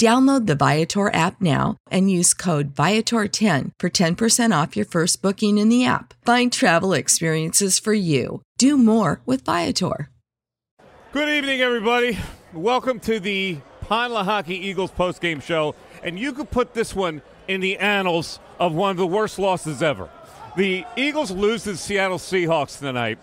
Download the Viator app now and use code Viator10 for 10% off your first booking in the app. Find travel experiences for you. Do more with Viator. Good evening, everybody. Welcome to the Pond Lehocky Eagles postgame show. And you could put this one in the annals of one of the worst losses ever. The Eagles lose to the Seattle Seahawks tonight,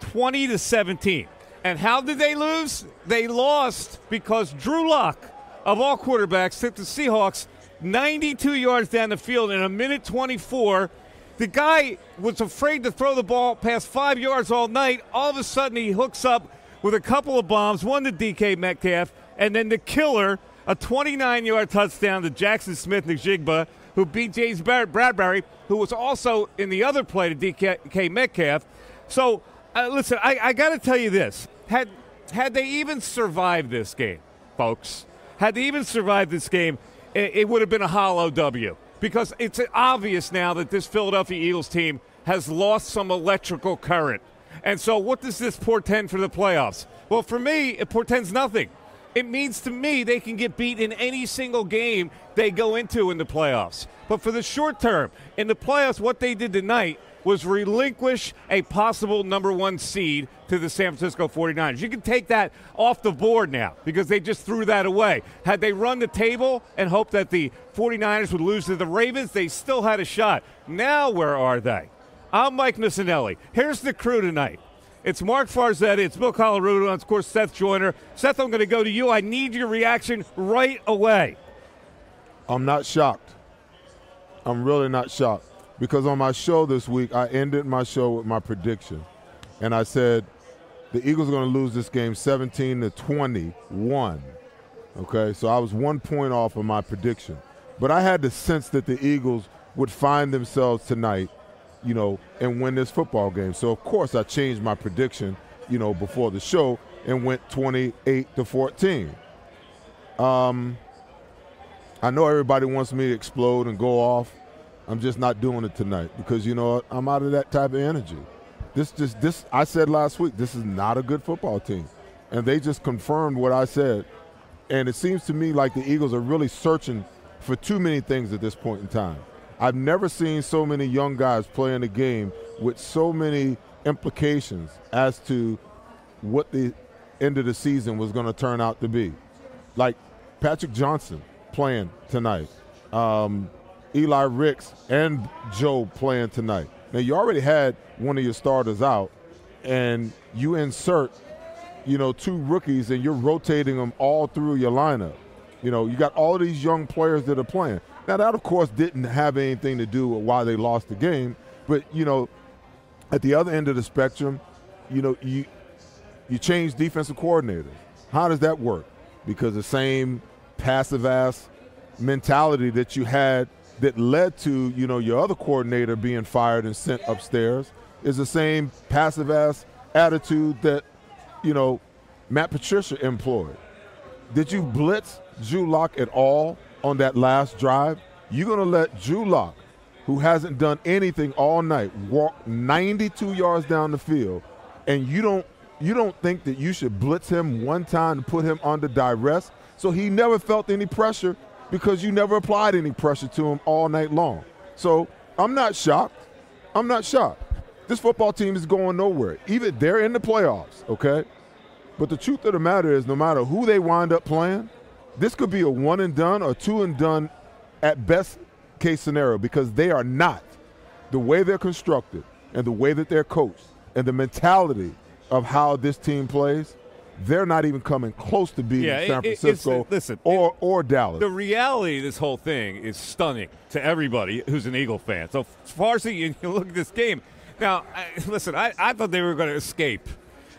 20 to 17. And how did they lose? They lost because Drew Lock of all quarterbacks, took the Seahawks 92 yards down the field in a minute 24. The guy was afraid to throw the ball past five yards all night. All of a sudden, he hooks up with a couple of bombs, one to DK Metcalf, and then the killer, a 29 yard touchdown to Jackson Smith-Njigba, who beat James Bradberry, who was also in the other play to DK Metcalf. So, uh, listen, I, I got to tell you this. Had, had they even survived this game, folks, had they even survived this game, it, it would have been a hollow W because it's obvious now that this Philadelphia Eagles team has lost some electrical current. And so, what does this portend for the playoffs? Well, for me, it portends nothing. It means to me they can get beat in any single game they go into in the playoffs. But for the short term, in the playoffs, what they did tonight was relinquish a possible number one seed to the San Francisco 49ers. You can take that off the board now because they just threw that away. Had they run the table and hoped that the 49ers would lose to the Ravens, they still had a shot. Now, where are they? I'm Mike Missanelli. Here's the crew tonight. It's Marc Farzetta, it's Bill Colarulo, and of course Seth Joyner. Seth, I'm going to go to you. I need your reaction right away. I'm not shocked. I'm really not shocked because on my show this week, I ended my show with my prediction. And I said the Eagles are going to lose this game 17 to 21. Okay, so I was one point off of my prediction. But I had the sense that the Eagles would find themselves tonight, you know, and win this football game. So, of course, I changed my prediction, you know, before the show and went 28 to 14. Um, I know everybody wants me to explode and go off. I'm just not doing it tonight because you know I'm out of that type of energy. This just this I said last week. This is not a good football team, and they just confirmed what I said. And it seems to me like the Eagles are really searching for too many things at this point in time. I've never seen so many young guys play in a game with so many implications as to what the end of the season was going to turn out to be. Like Patrick Johnson playing tonight. Um, Eli Ricks and Joe playing tonight. Now you already had one of your starters out, and you insert, you know, two rookies, and you're rotating them all through your lineup. You know, you got all these young players that are playing. Now that, of course, didn't have anything to do with why they lost the game, but you know, at the other end of the spectrum, you know, you you change defensive coordinators. How does that work? Because the same passive ass mentality that you had that led to you know your other coordinator being fired and sent upstairs is the same passive ass attitude that you know Matt Patricia employed. Did you blitz Drew Lock at all on that last drive? You're gonna let Drew Lock, who hasn't done anything all night, walk 92 yards down the field, and you don't you don't think that you should blitz him one time to put him under duress so he never felt any pressure because you never applied any pressure to him all night long. So I'm not shocked. I'm not shocked. This football team is going nowhere. Even they're in the playoffs, okay? But the truth of the matter is, no matter who they wind up playing, this could be a one and done or two and done at best case scenario because they are not the way they're constructed and the way that they're coached and the mentality of how this team plays they're not even coming close to being yeah, San it, Francisco listen, or it, or Dallas. The reality of this whole thing is stunning to everybody who's an Eagle fan. So as far as you, you look at this game, now I, listen, I, I thought they were going to escape,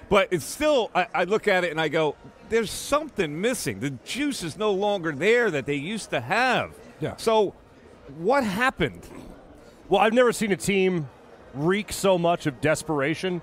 but it's still I, I look at it and I go, there's something missing. The juice is no longer there that they used to have. Yeah. So what happened? Well, I've never seen a team reek so much of desperation,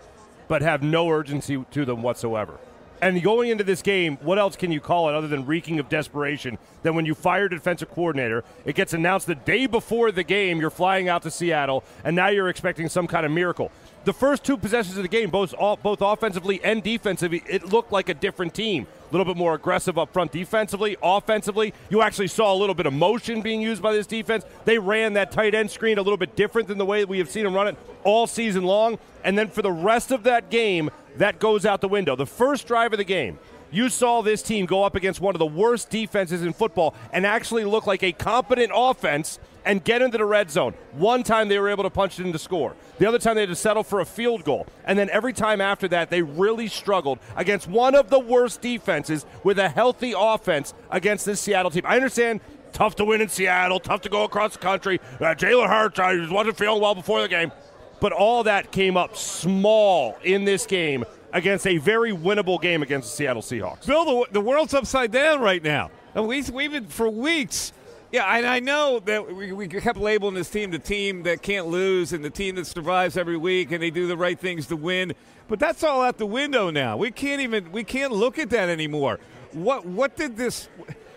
but have no urgency to them whatsoever. And going into this game, what else can you call it other than reeking of desperation than when you fire defensive coordinator? It gets announced the day before the game, you're flying out to Seattle, and now you're expecting some kind of miracle. The first two possessions of the game, both both offensively and defensively, it looked like a different team. A little bit more aggressive up front defensively. Offensively, you actually saw a little bit of motion being used by this defense. They ran that tight end screen a little bit different than the way we have seen them run it all season long. And then for the rest of that game, that goes out the window. The first drive of the game, you saw this team go up against one of the worst defenses in football and actually look like a competent offense and get into the red zone. One time they were able to punch it in to score. The other time they had to settle for a field goal. And then every time after that, they really struggled against one of the worst defenses with a healthy offense against this Seattle team. I understand tough to win in Seattle, tough to go across the country. Uh, Jalen Hurts I wasn't feeling well before the game. But all that came up small in this game against a very winnable game against the Seattle Seahawks. Bill, the, the world's upside down right now. And we, we've been for weeks. Yeah, and I know that we, we kept labeling this team the team that can't lose and the team that survives every week and they do the right things to win. But that's all out the window now. We can't even we can't look at that anymore. What what did this?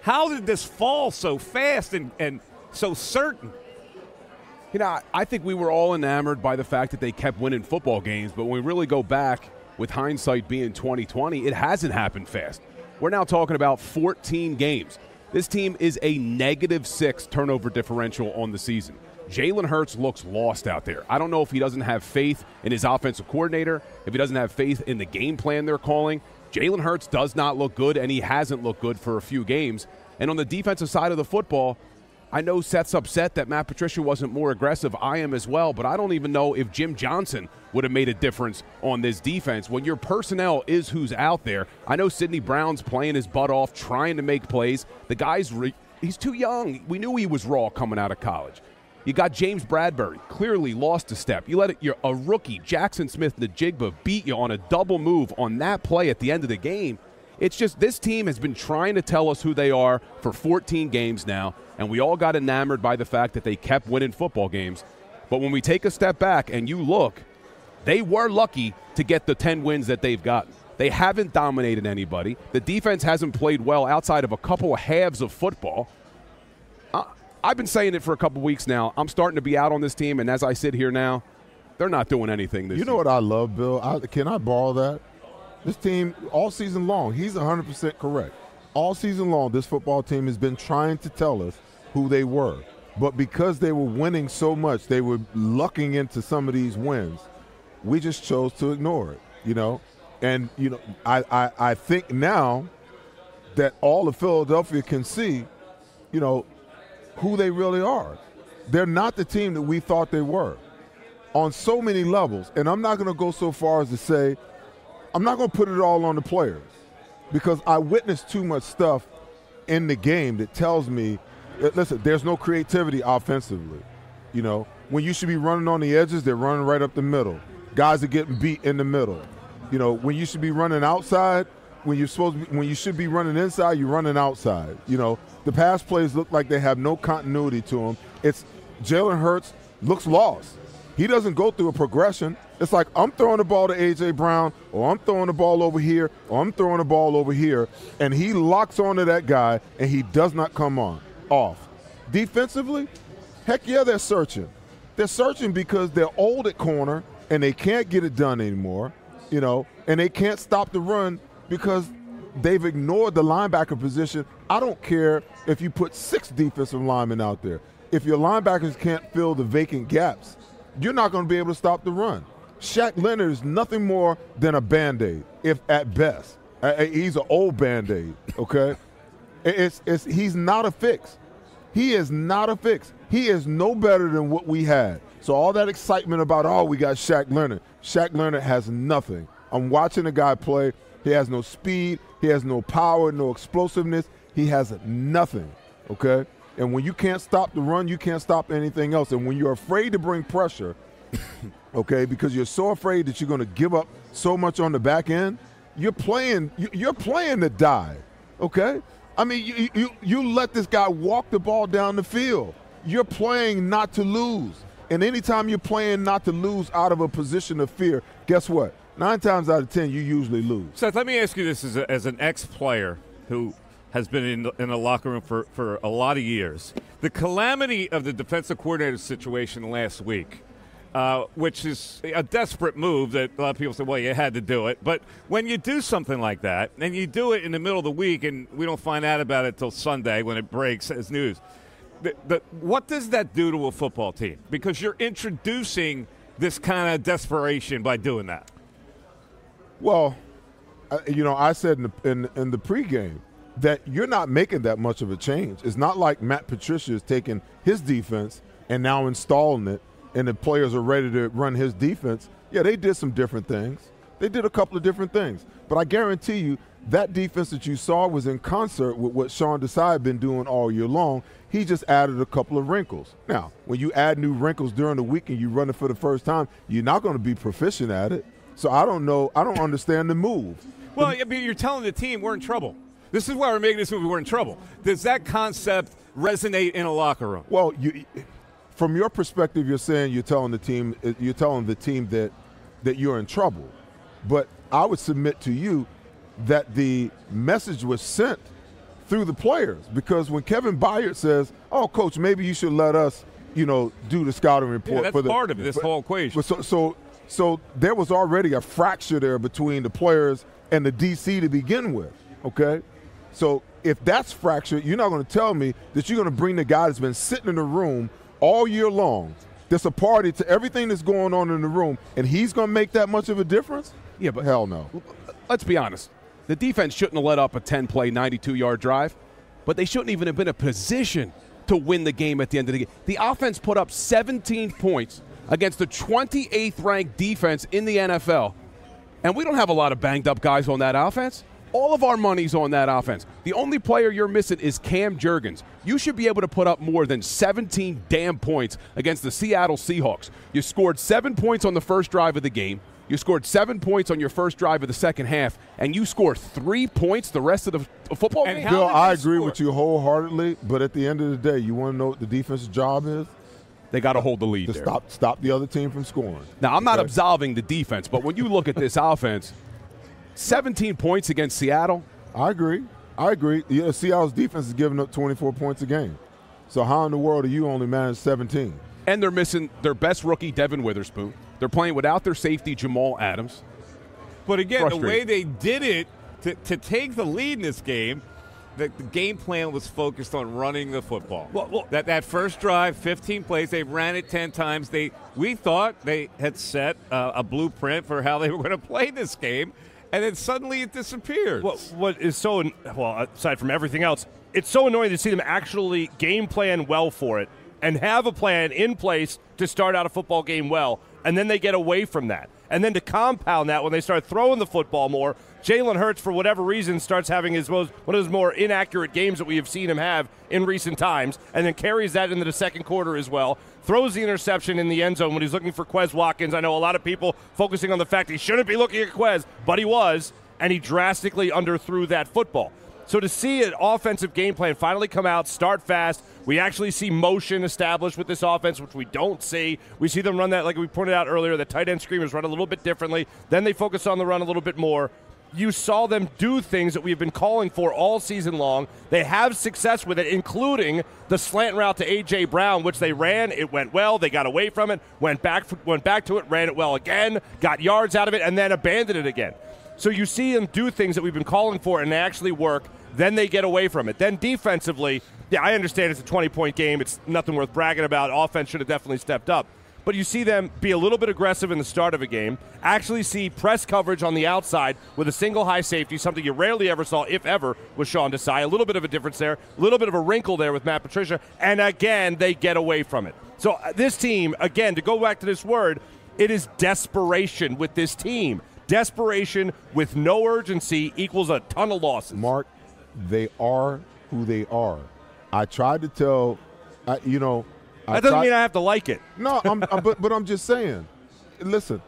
How did this fall so fast and, and so certain? You know, I think we were all enamored by the fact that they kept winning football games, but when we really go back, with hindsight being 2020, it hasn't happened fast. We're now talking about 14 games. This team is a negative six turnover differential on the season. Jalen Hurts looks lost out there. I don't know if he doesn't have faith in his offensive coordinator, if he doesn't have faith in the game plan they're calling. Jalen Hurts does not look good, and he hasn't looked good for a few games. And on the defensive side of the football, I know Seth's upset that Matt Patricia wasn't more aggressive. I am as well, but I don't even know if Jim Johnson would have made a difference on this defense. When your personnel is who's out there, I know Sydney Brown's playing his butt off, trying to make plays. The guy's re- he's too young. We knew he was raw coming out of college. You got James Bradberry, clearly lost a step. You let it, you're a rookie, Jackson Smith-Njigba, beat you on a double move on that play at the end of the game. It's just this team has been trying to tell us who they are for 14 games now, and we all got enamored by the fact that they kept winning football games. But when we take a step back and you look, they were lucky to get the 10 wins that they've gotten. They haven't dominated anybody. The defense hasn't played well outside of a couple of halves of football. Uh, I've been saying it for a couple weeks now. I'm starting to be out on this team, and as I sit here now, they're not doing anything this You know year. what I love, Bill? I, can I borrow that? This team, all season long, he's 100% correct. All season long, this football team has been trying to tell us who they were. But because they were winning so much, they were lucking into some of these wins. We just chose to ignore it, you know? And, you know, I, I, I think now that all of Philadelphia can see, you know, who they really are. They're not the team that we thought they were on so many levels. And I'm not going to go so far as to say, I'm not going to put it all on the players because I witnessed too much stuff in the game that tells me, uh, listen, there's no creativity offensively. You know, when you should be running on the edges, they're running right up the middle. Guys are getting beat in the middle. You know, when you should be running outside, when you're supposed be, when you should be running inside, you're running outside. You know, the pass plays look like they have no continuity to them. It's Jalen Hurts looks lost. He doesn't go through a progression. It's like I'm throwing the ball to AJ Brown, or I'm throwing the ball over here, or I'm throwing the ball over here, and he locks onto that guy, and he does not come on off. Defensively, heck yeah, they're searching. They're searching because they're old at corner and they can't get it done anymore, you know, and they can't stop the run because they've ignored the linebacker position. I don't care if you put six defensive linemen out there. If your linebackers can't fill the vacant gaps, you're not going to be able to stop the run. Shaq Leonard is nothing more than a band aid, if at best. He's an old band aid, okay? It's, it's, he's not a fix. He is not a fix. He is no better than what we had. So all that excitement about, oh, we got Shaq Leonard. Shaq Leonard has nothing. I'm watching the guy play. He has no speed. He has no power, no explosiveness. He has nothing, okay? And when you can't stop the run, you can't stop anything else. And when you're afraid to bring pressure, okay, because you're so afraid that you're going to give up so much on the back end, you're playing you're playing to die, okay? I mean, you, you, you let this guy walk the ball down the field. You're playing not to lose. And anytime you're playing not to lose out of a position of fear, guess what? Nine times out of ten, you usually lose. Seth, let me ask you this as, a, as an ex player who has been in the, in the locker room for, for a lot of years. The calamity of the defensive coordinator situation last week uh, which is a desperate move that a lot of people say, well, you had to do it. But when you do something like that, and you do it in the middle of the week, and we don't find out about it till Sunday when it breaks as news, the, the, what does that do to a football team? Because you're introducing this kind of desperation by doing that. Well, you know, I said in the, in, in the pregame that you're not making that much of a change. It's not like Matt Patricia is taking his defense and now installing it and the players are ready to run his defense, yeah, they did some different things. They did a couple of different things. But I guarantee you, that defense that you saw was in concert with what Sean Desai had been doing all year long. He just added a couple of wrinkles. Now, when you add new wrinkles during the week and you run it for the first time, you're not going to be proficient at it. So I don't know. I don't understand the move. Well, I mean, you're telling the team we're in trouble. This is why we're making this movie. We're in trouble. Does that concept resonate in a locker room? Well, you from your perspective, you're saying you're telling the team you're telling the team that that you're in trouble. But I would submit to you that the message was sent through the players because when Kevin Byard says, "Oh, coach, maybe you should let us, you know, do the scouting report." Yeah, that's for the, part of this whole equation. So, so, so there was already a fracture there between the players and the DC to begin with. Okay, so if that's fractured, you're not going to tell me that you're going to bring the guy that's been sitting in the room all year long that's a party to everything that's going on in the room, and he's going to make that much of a difference? Yeah, but hell no. Let's be honest. The defense shouldn't have let up a 10 play, 92 yard drive, but they shouldn't even have been in a position to win the game at the end of the game. The offense put up 17 points against the 28th ranked defense in the NFL, and we don't have a lot of banged up guys on that offense. All of our money's on that offense. The only player you're missing is Cam Jurgens. You should be able to put up more than 17 damn points against the Seattle Seahawks. You scored seven points on the first drive of the game. You scored seven points on your first drive of the second half, and you score three points the rest of the football and game. Bill, I agree score? with you wholeheartedly, but at the end of the day, you want to know what the defense's job is? They got to hold the lead. To there. stop stop the other team from scoring. Now, I'm not absolving the defense, but when you look at this offense, 17 points against Seattle. I agree. I agree. Yeah, Seattle's defense is giving up 24 points a game. So how in the world do you only manage 17? And they're missing their best rookie, Devon Witherspoon. They're playing without their safety, Jamal Adams. But again, the way they did it to, to take the lead in this game, the, the, game plan was focused on running the football. Well, well, that that first drive, 15 plays, they ran it 10 times. They we thought they had set uh, a blueprint for how they were going to play this game, and then suddenly it disappears. What, what is so well aside from everything else, it's so annoying to see them actually game plan well for it and have a plan in place to start out a football game well, and then they get away from that. And then to compound that, when they start throwing the football more, Jalen Hurts, for whatever reason, starts having his most, one of his more inaccurate games that we have seen him have in recent times, and then carries that into the second quarter as well. Throws the interception in the end zone when he's looking for Quez Watkins. I know a lot of people focusing on the fact he shouldn't be looking at Quez, but he was, and he drastically underthrew that football. So to see an offensive game plan finally come out, start fast, we actually see motion established with this offense, which we don't see. We see them run that, like we pointed out earlier, the tight end screamers run a little bit differently. Then they focus on the run a little bit more. You saw them do things that we've been calling for all season long. They have success with it, including the slant route to AJ Brown, which they ran. It went well. They got away from it, went back, went back to it, ran it well again, got yards out of it, and then abandoned it again. So you see them do things that we've been calling for, and they actually work. Then they get away from it. Then defensively, yeah, I understand it's a 20 point game. It's nothing worth bragging about. Offense should have definitely stepped up. But you see them be a little bit aggressive in the start of a game, actually see press coverage on the outside with a single high safety, something you rarely ever saw, if ever, with Sean Desai. A little bit of a difference there, a little bit of a wrinkle there with Matt Patricia, and again, they get away from it. So uh, this team, again, to go back to this word, it is desperation with this team. Desperation with no urgency equals a ton of losses. Marc, they are who they are. I tried to tell, you know. I that doesn't tried, mean I have to like it. No, I'm, I'm, but, but I'm just saying. Listen,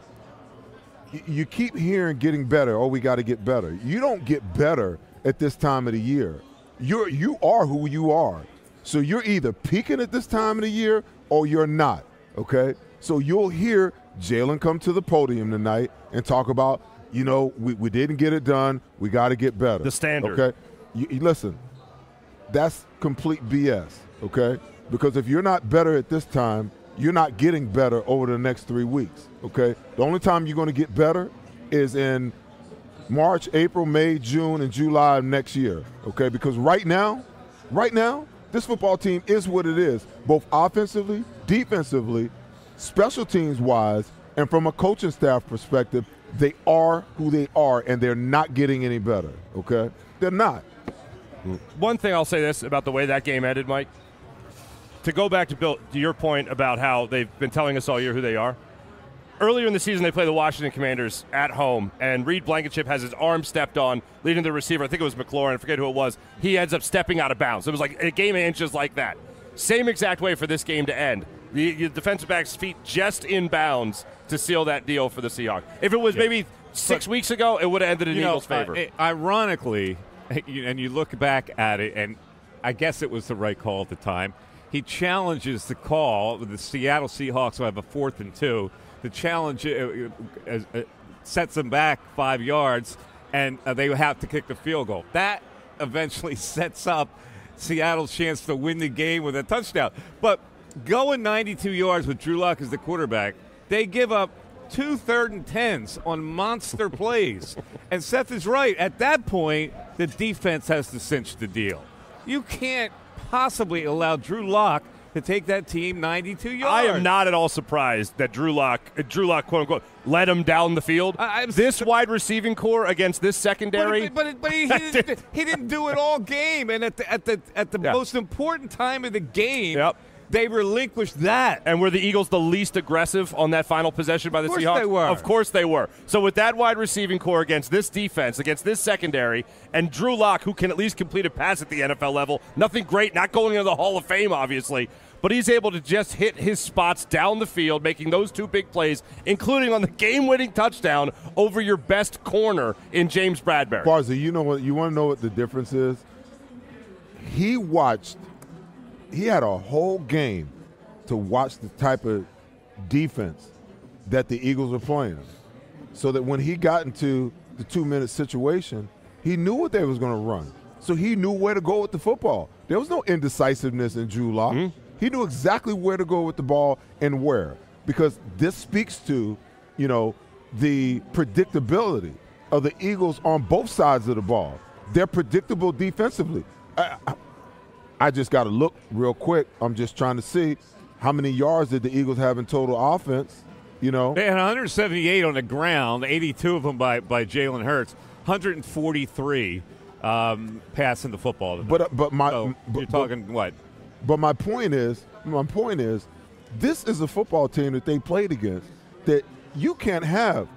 you keep hearing getting better. Oh, we got to get better. You don't get better at this time of the year. You're you are who you are. So you're either peaking at this time of the year or you're not. Okay. So you'll hear Jalen come to the podium tonight and talk about, you know, we, we didn't get it done. We got to get better. The standard. Okay. You, you- listen, that's complete BS, okay? Because if you're not better at this time, you're not getting better over the next three weeks, okay? The only time you're going to get better is in March, April, May, June, and July of next year, okay? Because right now, right now, this football team is what it is, both offensively, defensively, special teams wise, and from a coaching staff perspective, they are who they are, and they're not getting any better, okay? They're not. One thing I'll say this about the way that game ended, Mike. To go back to Bill, to your point about how they've been telling us all year who they are. Earlier in the season, they play the Washington Commanders at home, and Reed Blankenship has his arm stepped on, leading the receiver. I think it was McLaurin. I forget who it was. He ends up stepping out of bounds. It was like a game of inches like that. Same exact way for this game to end. The, the defensive back's feet just in bounds to seal that deal for the Seahawks. If it was maybe six But- weeks ago, it would have ended in you know, Eagles' favor. uh, it- ironically, and you look back at it, and I guess it was the right call at the time. He challenges the call. The Seattle Seahawks will have a fourth and two. The challenge uh, uh, uh, sets them back five yards, and uh, they have to kick the field goal. That eventually sets up Seattle's chance to win the game with a touchdown. But going 92 yards with Drew Lock as the quarterback, they give up two third and tens on monster plays. And Seth is right. At that point, the defense has to cinch the deal. You can't possibly allow Drew Lock to take that team 92 yards. I am not at all surprised that Drew Lock, uh, Drew Lock, quote unquote, led him down the field. I- this wide receiving core against this secondary. But, but, but he, he, didn't, he didn't do it all game, and at the at the at the Yeah. most important time of the game, Yep. They relinquished that. and were the Eagles the least aggressive on that final possession by the Of course Seahawks? they were. Of course they were. So with that wide receiving core against this defense, against this secondary, and Drew Lock, who can at least complete a pass at the NFL level, nothing great, not going into the Hall of Fame, obviously. But he's able to just hit his spots down the field, making those two big plays, including on the game-winning touchdown over your best corner in James Bradberry. Farzy, you know what? You want to know what the difference is? He watched. He had a whole game to watch the type of defense that the Eagles were playing, so that when he got into the two-minute situation, he knew what they was going to run. So he knew where to go with the football. There was no indecisiveness in Drew Lock. Mm-hmm. He knew exactly where to go with the ball and where, because this speaks to, you know, the predictability of the Eagles on both sides of the ball. They're predictable defensively. I, I, I just got to look real quick. I'm just trying to see how many yards did the Eagles have in total offense. You know, They had 178 on the ground, 82 of them by, by Jalen Hurts, 143 um, passing the football. but uh, but my so but, you're talking what? But my point is, my point is, this is a football team that they played against that you can't have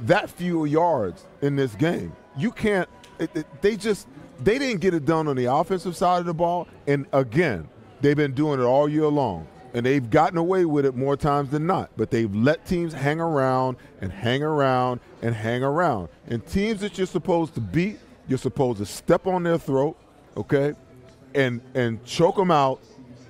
that few yards in this game. You can't. It, it- they just they didn't get it done on the offensive side of the ball, and again, they've been doing it all year long, and they've gotten away with it more times than not. But they've let teams hang around and hang around and hang around, and teams that you're supposed to beat, You're supposed to step on their throat, okay, and and choke them out,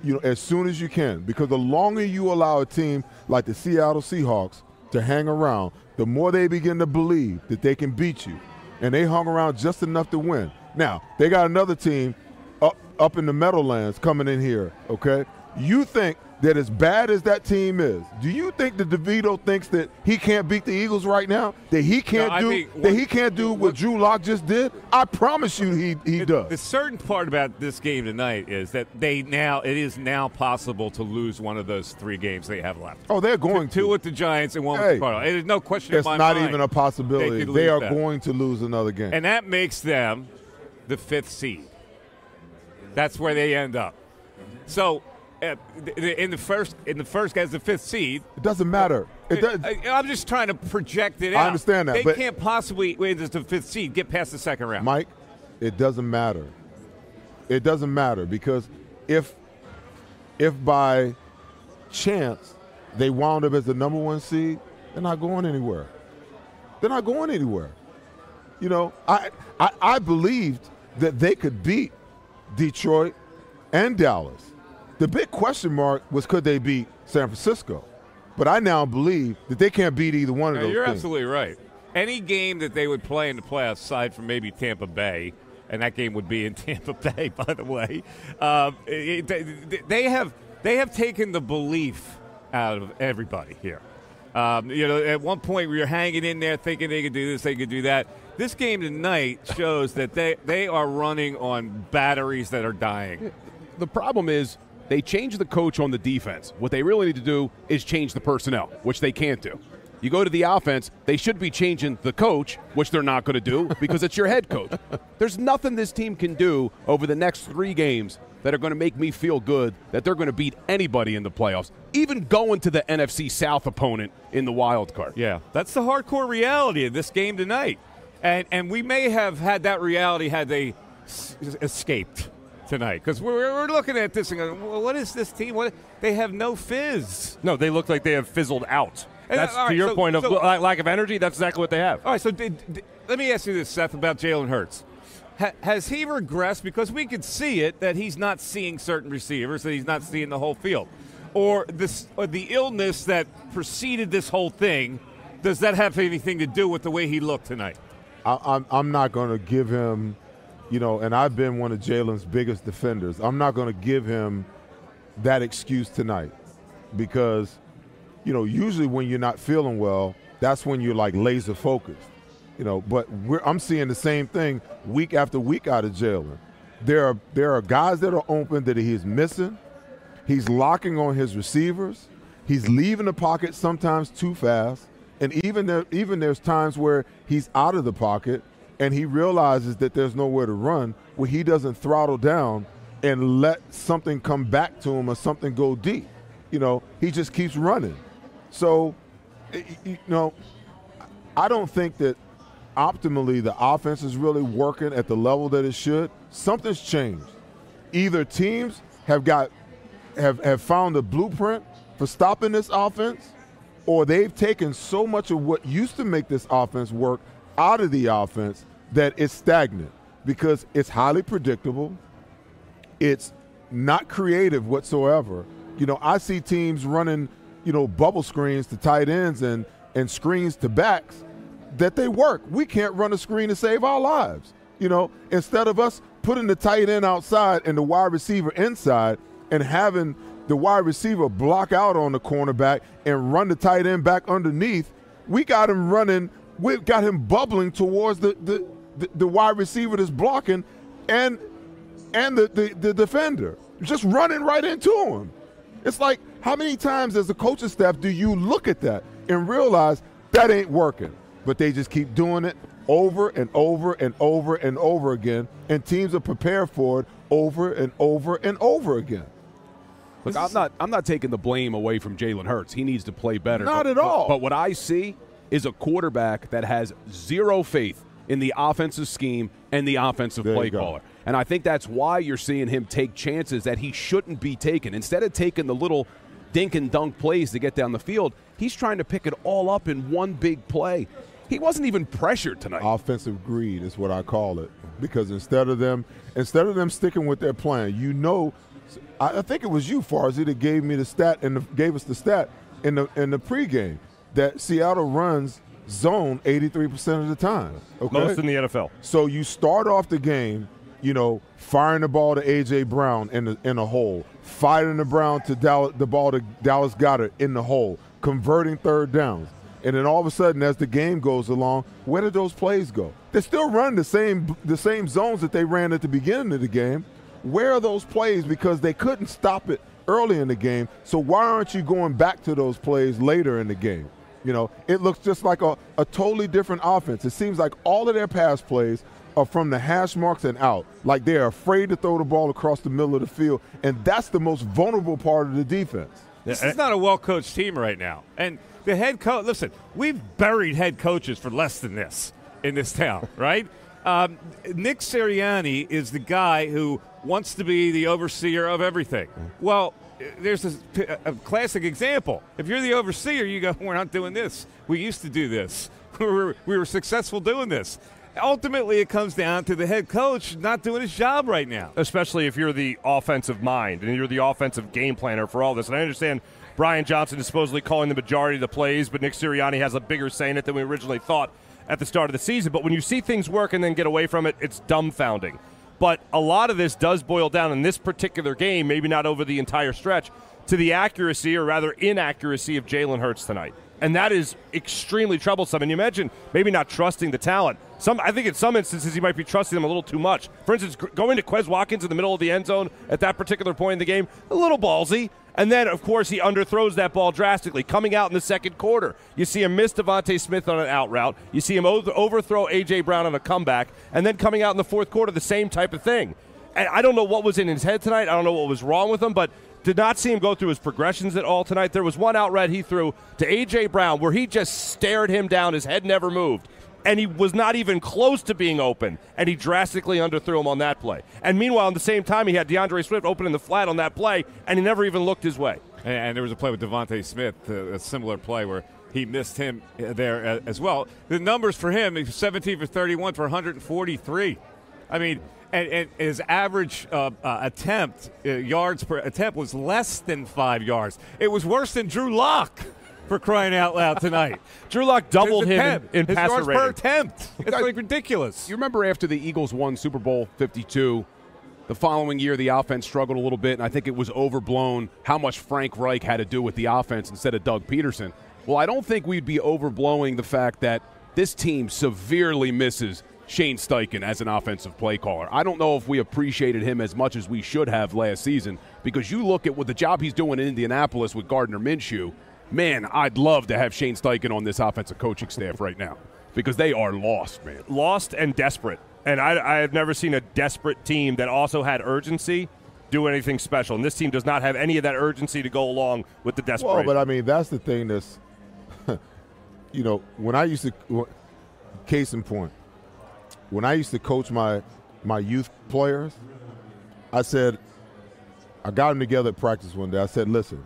you know, as soon as you can. Because the longer you allow a team like the Seattle Seahawks to hang around, the more they begin to believe that they can beat you. And they hung around just enough to win. Now they got another team up up in the Meadowlands coming in here, okay? You think that as bad as that team is, do you think that DeVito thinks that he can't beat the Eagles right now? That he can't No, do think that what- he can't do what Drew Lock just did? I promise you he he does. The certain part about this game tonight is that they now it is now possible to lose one of those three games they have left. oh, they're going Two to. with the Giants and one Hey. with the Cardinals. There's no question It's in my not mind even a possibility. They, They, are that. going to lose another game. and that makes them the fifth seed. That's where they end up. So, uh, in the first, in the first as the fifth seed, it doesn't matter. It does, I'm just trying to project it I understand that, They can't possibly, wait as the fifth seed, get past the second round. Mike, it doesn't matter. It doesn't matter because if if by chance they wound up as the number one seed, they're not going anywhere. They're not going anywhere. You know, I I, I believed that they could beat Detroit and Dallas. The big question mark was could they beat San Francisco? But I now believe that they can't beat either one of No, those. you're teams. absolutely right. Any game that they would play in the playoffs, aside from maybe Tampa Bay, and that game would be in Tampa Bay, by the way, um, it, they- they have they have taken the belief out of everybody here. Um, you know, at one point we were hanging in there thinking they could do this, they could do that. This game tonight shows that they, they are running on batteries that are dying. The problem is they change the coach on the defense. What they really need to do is change the personnel, which they can't do. You go to the offense, they should be changing the coach, which they're not going to do because it's your head coach. There's nothing this team can do over the next three games that are going to make me feel good that they're going to beat anybody in the playoffs, even going to the NFC South opponent in the wild card. Yeah, that's the hardcore reality of this game tonight. And and we may have had that reality had they s- escaped tonight because we're, we're looking at this and going, well, what is this team? What they have no fizz. No, they look like they have fizzled out. And, That's to right, your so- point of so- la- lack of energy. That's exactly what they have. All right, so did, did- let me ask you this, Seth, about Jalen Hurts. Ha, has he regressed because we could see it that he's not seeing certain receivers, that he's not seeing the whole field, or this or the illness that preceded this whole thing? Does that have anything to do with the way he looked tonight? I, I'm, I'm not going to give him, you know, and I've been one of Jalen's biggest defenders. I'm not going to give him that excuse tonight because, you know, usually when you're not feeling well, that's when you're like laser focused, you know. But I'm seeing the same thing week after week out of Jalen. There are there are guys that are open that he's missing. He's locking on his receivers. He's leaving the pocket sometimes too fast. And even there, even there's times where he's out of the pocket and he realizes that there's nowhere to run, where he doesn't throttle down and let something come back to him or something go deep. You know, he just keeps running. So, you know, I don't think that optimally the offense is really working at the level that it should. Something's changed. Either teams have got have, have found a blueprint for stopping this offense, or they've taken so much of what used to make this offense work out of the offense that it's stagnant because it's highly predictable. It's not creative whatsoever. You know, I see teams running, you know, bubble screens to tight ends and, and screens to backs that they work. We can't run a screen to save our lives. You know, instead of us putting the tight end outside and the wide receiver inside and having the wide receiver block out on the cornerback and run the tight end back underneath, we got him running, we got him bubbling towards the, the, the, the wide receiver that's blocking and and the, the, the defender just running right into him. It's like, how many times as a coaching staff do you look at that and realize that ain't working? But they just keep doing it over and over and over and over again, and teams are prepared for it over and over and over again. Look, I'm not. I'm not taking the blame away from Jalen Hurts. He needs to play better. Not But- at all. But, but what I see is a quarterback that has zero faith in the offensive scheme and the offensive There play caller. And I think that's why you're seeing him take chances that he shouldn't be taking. Instead of taking the little dink and dunk plays to get down the field, he's trying to pick it all up in one big play. He wasn't even pressured tonight. Offensive greed is what I call it because instead of them instead of them sticking with their plan, you know, I, I think it was you, Farzy, that gave me the stat and the, gave us the stat in the in the pregame that Seattle runs zone 83% of the time. Okay? Most in the NFL. So you start off the game, you know, firing the ball to AJ Brown in the in a hole, firing the Brown to Dallas, the ball to Dallas Goedert in the hole, converting third downs. And then all of a sudden, as the game goes along, where did those plays go? They still run the same the same zones that they ran at the beginning of the game. Where are those plays? Because they couldn't stop it early in the game. So why aren't you going back to those plays later in the game? You know, it looks just like a, a totally different offense. It seems like all of their pass plays are from the hash marks and out. Like they're afraid to throw the ball across the middle of the field. And that's the most vulnerable part of the defense. This is not a well coached team right now. And the head coach, listen, we've buried head coaches for less than this in this town, right? Um, Nick Sirianni is the guy who wants to be the overseer of everything. Well, there's a, a classic example. If you're the overseer, you go, We're not doing this. We used to do this. We were, we were successful doing this. Ultimately, it comes down to the head coach not doing his job right now. Especially if you're the offensive mind and you're the offensive game planner for all this. And I understand Brian Johnson is supposedly calling the majority of the plays, but Nick Sirianni has a bigger say in it than we originally thought at the start of the season. But when you see things work and then get away from it, it's dumbfounding. But a lot of this does boil down in this particular game, maybe not over the entire stretch, to the accuracy or rather inaccuracy of Jalen Hurts tonight. And that is extremely troublesome. And you imagine maybe not trusting the talent. Some, I think in some instances he might be trusting them a little too much. For instance, going to Quez Watkins in the middle of the end zone at that particular point in the game, a little ballsy. And then, of course, he underthrows that ball drastically. Coming out in the second quarter, you see him miss DeVonta Smith on an out route. You see him overthrow A.J. Brown on a comeback. And then coming out in the fourth quarter, the same type of thing. And I don't know what was in his head tonight. I don't know what was wrong with him, but did not see him go through his progressions at all tonight. There was one out route he threw to A.J. Brown where he just stared him down. His head never moved. And he was not even close to being open, and he drastically underthrew him on that play. And meanwhile, at the same time, he had DeAndre Swift open in the flat on that play, and he never even looked his way. And, and there was a play with DeVonta Smith, uh, a similar play where he missed him uh, there uh, as well. The numbers for him, he was 17 for 31 for 143. I mean, and, and his average uh, uh, attempt, uh, yards per attempt, was less than five yards. It was worse than Drew Lock for crying out loud tonight. Drew Lock doubled him in, in His passer rating. per attempt. It's like ridiculous. You remember after the Eagles won Super Bowl 52, the following year the offense struggled a little bit, and I think it was overblown how much Frank Reich had to do with the offense instead of Doug Pederson. Well, I don't think we'd be overblowing the fact that this team severely misses Shane Steichen as an offensive play caller. I don't know if we appreciated him as much as we should have last season because you look at what the job he's doing in Indianapolis with Gardner Minshew. Man, I'd love to have Shane Steichen on this offensive coaching staff right now because they are lost, man. lost and desperate. And I, I have never seen a desperate team that also had urgency do anything special. And this team does not have any of that urgency to go along with the desperation. Well, but I mean, that's the thing that's, you know, when I used to, case in point, when I used to coach my my youth players, I said, I got them together at practice one day. I said, listen,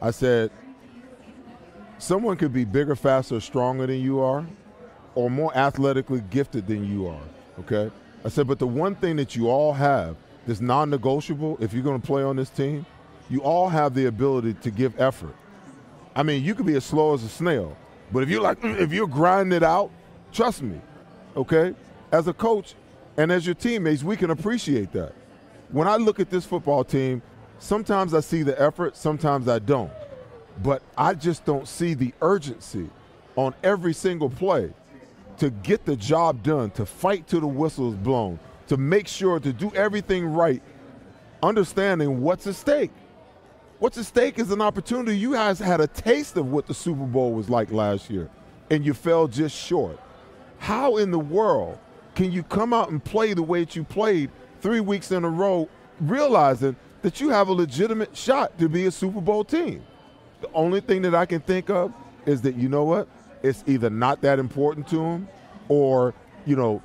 I said, someone could be bigger, faster, stronger than you are, or more athletically gifted than you are. Okay? I said, but the one thing that you all have that's non negotiable if you're going to play on this team, you all have the ability to give effort. I mean, you could be as slow as a snail, but if you're like, "Mm," if you're grinding it out, trust me, okay? As a coach and as your teammates, we can appreciate that. When I look at this football team, sometimes I see the effort, sometimes I don't. But I just don't see the urgency on every single play to get the job done, to fight till the whistle is blown, to make sure to do everything right, understanding what's at stake. What's at stake is an opportunity. You guys had a taste of what the Super Bowl was like last year, and you fell just short. How in the world can you come out and play the way that you played three weeks in a row, realizing that you have a legitimate shot to be a Super Bowl team? The only thing that I can think of is that you know what? It's either not that important to them, or you know,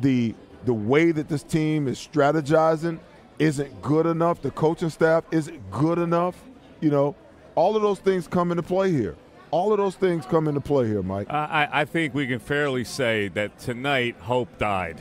the the way that this team is strategizing isn't good enough. The coaching staff isn't good enough. You know, all of those things come into play here. All of those things come into play here, Mike. I, I think we can fairly say that tonight hope died.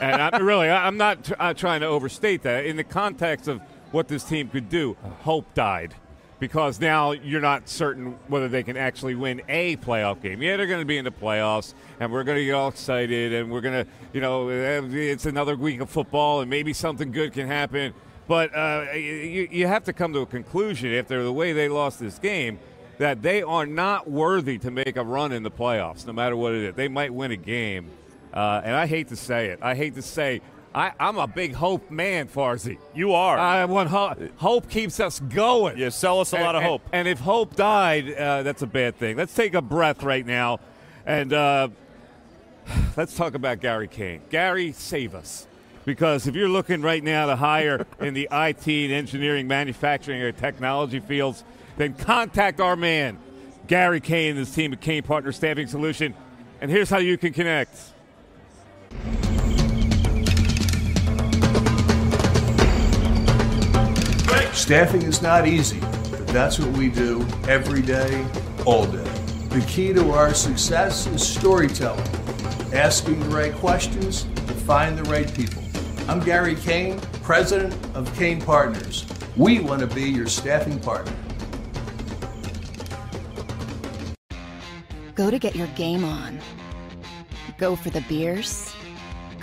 And I, really, I, am not tr- uh, trying to overstate that. In the context of what this team could do, hope died. Because now you're not certain whether they can actually win a playoff game. Yeah, they're going to be in the playoffs, and we're going to get all excited, and we're going to, you know, it's another week of football, and maybe something good can happen. But uh, you, you have to come to a conclusion after the way they lost this game that they are not worthy to make a run in the playoffs, no matter what it is. They might win a game. Uh, and I hate to say it. I hate to say I, am a big hope man, Farzy. You are. I want hope. Hope keeps us going. You sell us a and, lot of and, hope. And if hope died, uh, that's a bad thing. Let's take a breath right now, and uh, let's talk about Gary Kane. Gary, save us. Because if you're looking right now to hire in the IT and engineering, manufacturing, or technology fields, then contact our man, Gary Kane, and his team at Kane Partner Staffing Solution. And here's how you can connect. Staffing is not easy, but that's what we do every day, all day. The key to our success is storytelling, asking the right questions to find the right people. I'm Gary Kane, president of Kane Partners. We want to be your staffing partner. Go to get your game on. Go for the beers.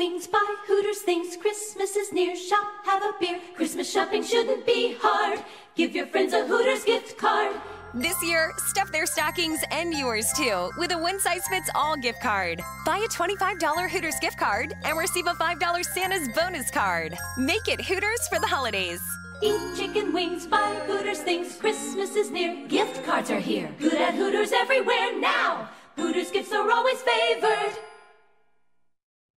Wings, buy Hooters things. Christmas is near, shop, have a beer. Christmas shopping shouldn't be hard. Give your friends a Hooters gift card. This year, stuff their stockings and yours too with a one size fits all gift card. Buy a $25 Hooters gift card and receive a $5 Santa's bonus card. Make it Hooters for the holidays. Eat chicken wings, buy Hooters things. Christmas is near, gift cards are here. Good at Hooters everywhere now. Hooters gifts are always favored.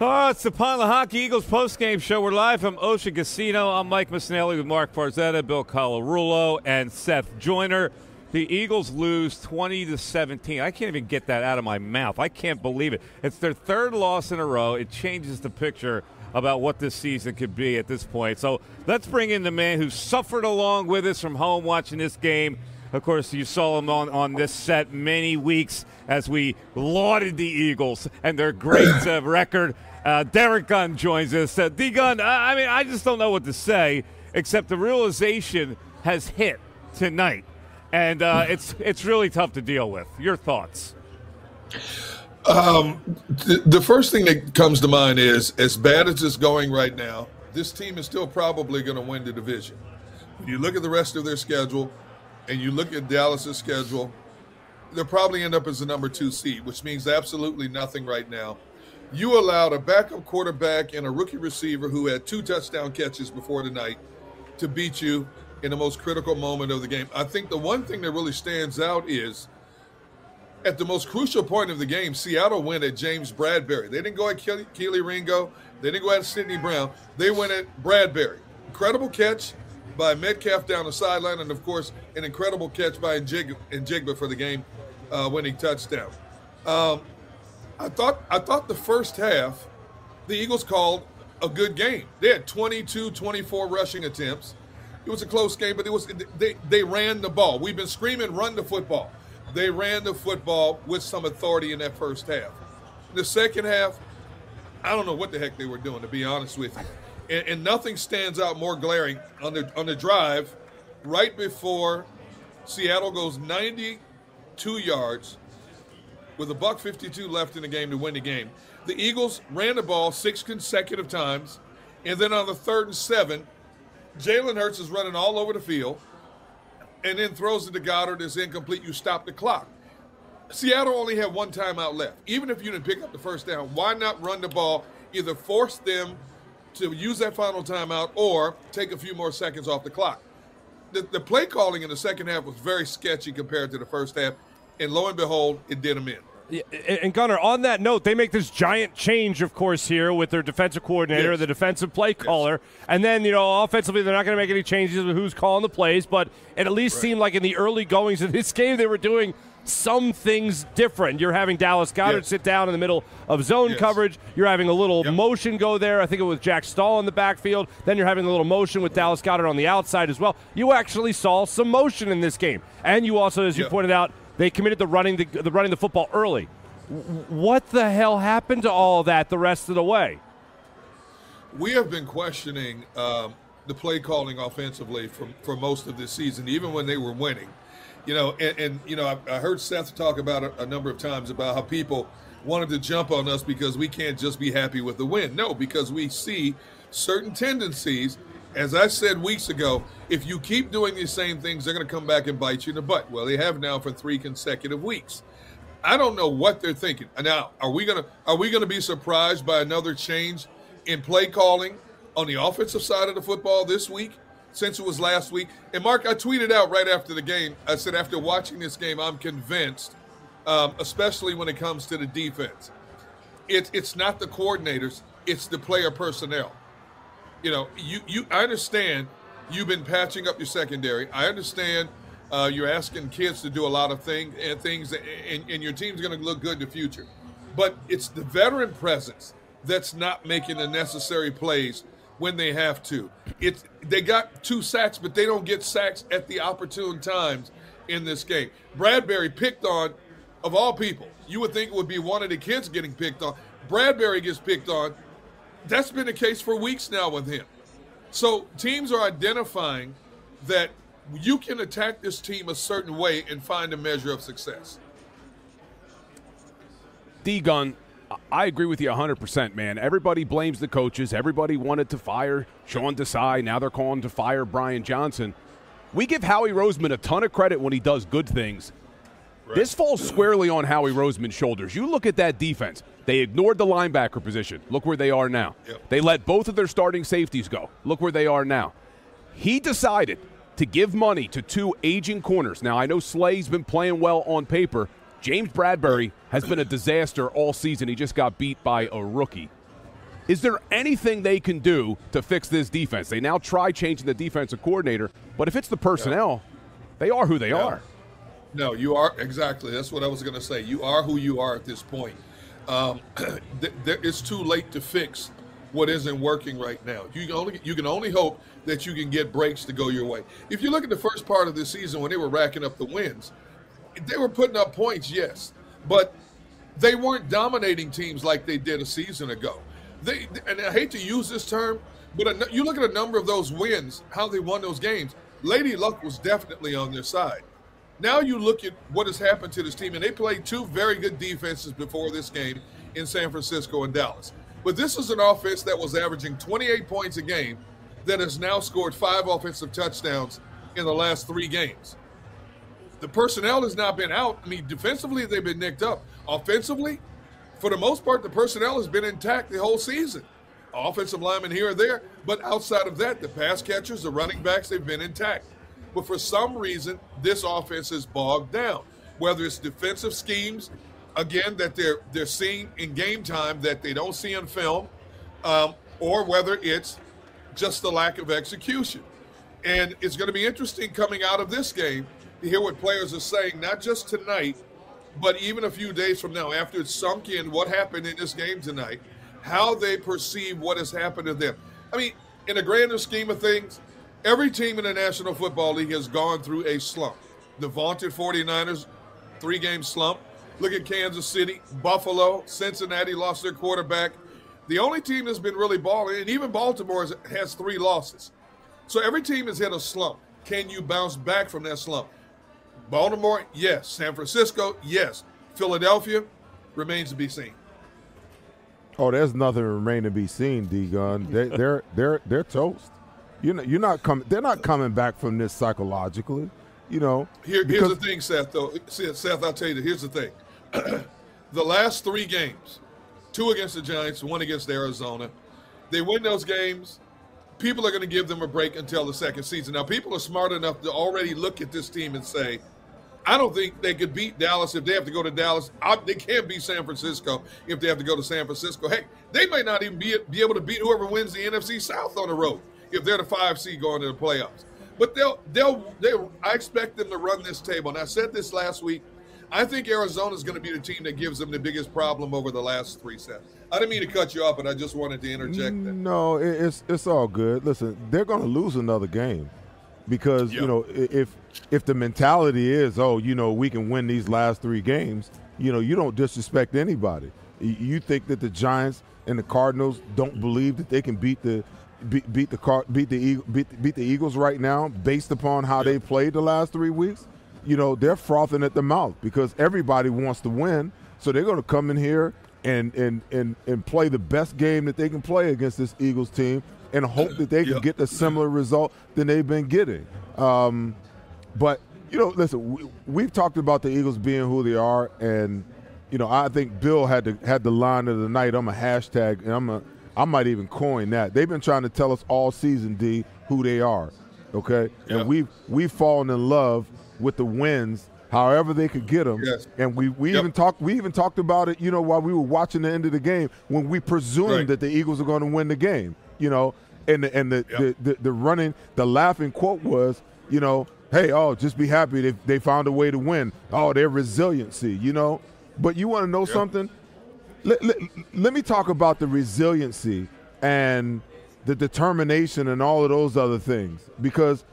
Oh, it's the Pond Lehocky Eagles postgame show. We're live from Ocean Casino. I'm Mike Missanelli with Marc Farzetta, Bill Colarulo, and Seth Joyner. The Eagles lose 20 to 17. I can't even get that out of my mouth. I can't believe it. It's their third loss in a row. It changes the picture about what this season could be at this point. So let's bring in the man who suffered along with us from home watching this game. Of course, you saw him on, on this set many weeks as we lauded the Eagles and their great uh, record. Uh, Derrick Gunn joins us. Uh, D Gunn, I, I mean, I just don't know what to say except the realization has hit tonight, and uh, it's it's really tough to deal with. Your thoughts? Um, th- the first thing that comes to mind is as bad as it's going right now, this team is still probably going to win the division. When you look at the rest of their schedule and you look at Dallas's schedule, they'll probably end up as the number two seed, which means absolutely nothing right now. You allowed a backup quarterback and a rookie receiver who had two touchdown catches before tonight to beat you in the most critical moment of the game. I think the one thing that really stands out is at the most crucial point of the game, Seattle went at James Bradberry. They didn't go at Keely, Kelee Ringo. They didn't go at Sydney Brown. They went at Bradberry. Incredible catch by Metcalf down the sideline, and of course, an incredible catch by Njig- Njigba for the game uh, winning touchdown. Um, I thought I thought the first half, the Eagles called a good game. They had 22, 24 rushing attempts. It was a close game, but it was they they ran the ball. We've been screaming, run the football. They ran the football with some authority in that first half. The second half, I don't know what the heck they were doing, to be honest with you. And, and nothing stands out more glaring on the on the drive right before Seattle goes 92 yards with a buck 52 left in the game to win the game. The Eagles ran the ball six consecutive times, and then on the third and seven, Jalen Hurts is running all over the field and then throws it to Goedert is incomplete. You stop the clock. Seattle only had one timeout left. Even if you didn't pick up the first down, why not run the ball? Either force them to use that final timeout or take a few more seconds off the clock. The, the play calling in the second half was very sketchy compared to the first half, and lo and behold, it did them in. Yeah, and Gunner, on that note, they make this giant change, of course, here with their defensive coordinator, Yes. the defensive play caller, and then you know offensively they're not going to make any changes with who's calling the plays, but it at least seemed like in the early goings of this game they were doing some things different. You're having Dallas Goedert Yes. sit down in the middle of zone Yes. coverage. You're having a little motion go there. I think it was Jack Stoll in the backfield. Then you're having a little motion with Dallas Goedert on the outside as well. You actually saw some motion in this game, and you also, as you pointed out, they committed to running the, the running the football early. What the hell happened to all that the rest of the way? We have been questioning um, the play calling offensively for, for most of this season, even when they were winning. You know, and, and you know, I, I heard Seth talk about a number of times about how people wanted to jump on us because we can't just be happy with the win. No, because we see certain tendencies. As I said weeks ago, if you keep doing these same things, they're going to come back and bite you in the butt. Well, they have now for three consecutive weeks. I don't know what they're thinking. Now, are we gonna are we gonna be surprised by another change in play calling on the offensive side of the football this week, since it was last week? And Mark, I tweeted out right after the game. I said after watching this game, I'm convinced, um, especially when it comes to the defense, it's it's not the coordinators, it's the player personnel. You know, you you I understand you've been patching up your secondary. I understand uh, you're asking kids to do a lot of things and things, and, and your team's going to look good in the future. But it's the veteran presence that's not making the necessary plays when they have to. It's they got two sacks, but they don't get sacks at the opportune times in this game. Bradberry picked on, of all people, you would think it would be one of the kids getting picked on. Bradberry gets picked on. That's been the case for weeks now with him. So teams are identifying that you can attack this team a certain way and find a measure of success. D Gunn, I agree with you 100%, man. Everybody blames the coaches. Everybody wanted to fire Sean Desai. Now they're calling to fire Brian Johnson. We give Howie Roseman a ton of credit when he does good things. This falls squarely on Howie Roseman's shoulders. You look at that defense. They ignored the linebacker position. Look where they are now. They let both of their starting safeties go. Look where they are now. He decided to give money to two aging corners. Now, I know Slay's been playing well on paper. James Bradberry has been a disaster all season. He just got beat by a rookie. Is there anything they can do to fix this defense? They now try changing the defensive coordinator, but if it's the personnel, they are who they Yeah. are. No, you are exactly. That's what I was going to say. You are who you are at this point. Um, th- th- it's too late to fix what isn't working right now. You can only you can only hope that you can get breaks to go your way. If you look at the first part of the season when they were racking up the wins, they were putting up points, yes, but they weren't dominating teams like they did a season ago. They and I hate to use this term, but you look at a number of those wins, how they won those games. Lady Luck was definitely on their side. Now you look at what has happened to this team, and they played two very good defenses before this game in San Francisco and Dallas. But this is an offense that was averaging 28 points a game that has now scored five offensive touchdowns in the last three games. The personnel has not been out. I mean, defensively, they've been nicked up. Offensively, for the most part, the personnel has been intact the whole season. Offensive linemen here or there, but outside of that, the pass catchers, the running backs, they've been intact. But for some reason, this offense is bogged down. Whether it's defensive schemes, again, that they're they're seeing in game time that they don't see in film, um, or whether it's just the lack of execution. And it's going to be interesting coming out of this game to hear what players are saying, not just tonight, but even a few days from now, after it's sunk in what happened in this game tonight, how they perceive what has happened to them. I mean, in the grander scheme of things, every team in the National Football League has gone through a slump. The vaunted 49ers, three game slump. Look at Kansas City, Buffalo, Cincinnati lost their quarterback. The only team that's been really balling, and even Baltimore has three losses. So every team has hit a slump. Can you bounce back from that slump? Baltimore, yes. San Francisco, yes. Philadelphia remains to be seen. Oh, there's nothing remaining to be seen, D Gunn. They, they're they're they're toast. You know, you're not coming. They're not coming back from this psychologically. You know. Here, here's the thing, Seth. Though, Seth, I'll tell you. Here's the thing. the last three games, two against the Giants, one against Arizona. They win those games. People are going to give them a break until the second season. Now, people are smart enough to already look at this team and say, I don't think they could beat Dallas if they have to go to Dallas. I, they can't beat San Francisco if they have to go to San Francisco. Heck, they might not even be, be able to beat whoever wins the NFC South on the road if they're the five seed going to the playoffs. But they'll they'll they I expect them to run this table. And I said this last week. I think Arizona is going to be the team that gives them the biggest problem over the last three sets. I didn't mean to cut you off, but I just wanted to interject. That. No, it's it's all good. Listen, they're going to lose another game because yep. you know if if the mentality is oh you know we can win these last three games you know you don't disrespect anybody you think that the giants and the cardinals don't believe that they can beat the beat, beat the beat the beat, beat the eagles right now based upon how they played the last three weeks you know they're frothing at the mouth because everybody wants to win so they're going to come in here and and and and play the best game that they can play against this eagles team and hope that they can yep. get a similar result than they've been getting. Um, but you know, listen, we, have talked about the Eagles being who they are, and you know, I think Bill had the had the line of the night. I'm a hashtag, and I'm a I might even coin that. They've been trying to tell us all season, D, who they are. Okay, yep. and we've we've fallen in love with the wins however they could get them. Yes. And we, we yep. even talked we even talked about it, you know, while we were watching the end of the game when we presumed right. that the Eagles are going to win the game you know, and the, and the, yep. the, the, the running, the laughing quote was, you know, hey, oh, just be happy they, they found a way to win. Oh, their resiliency, you know. But you want to know yep. something? Let, let, let me talk about the resiliency and the determination and all of those other things because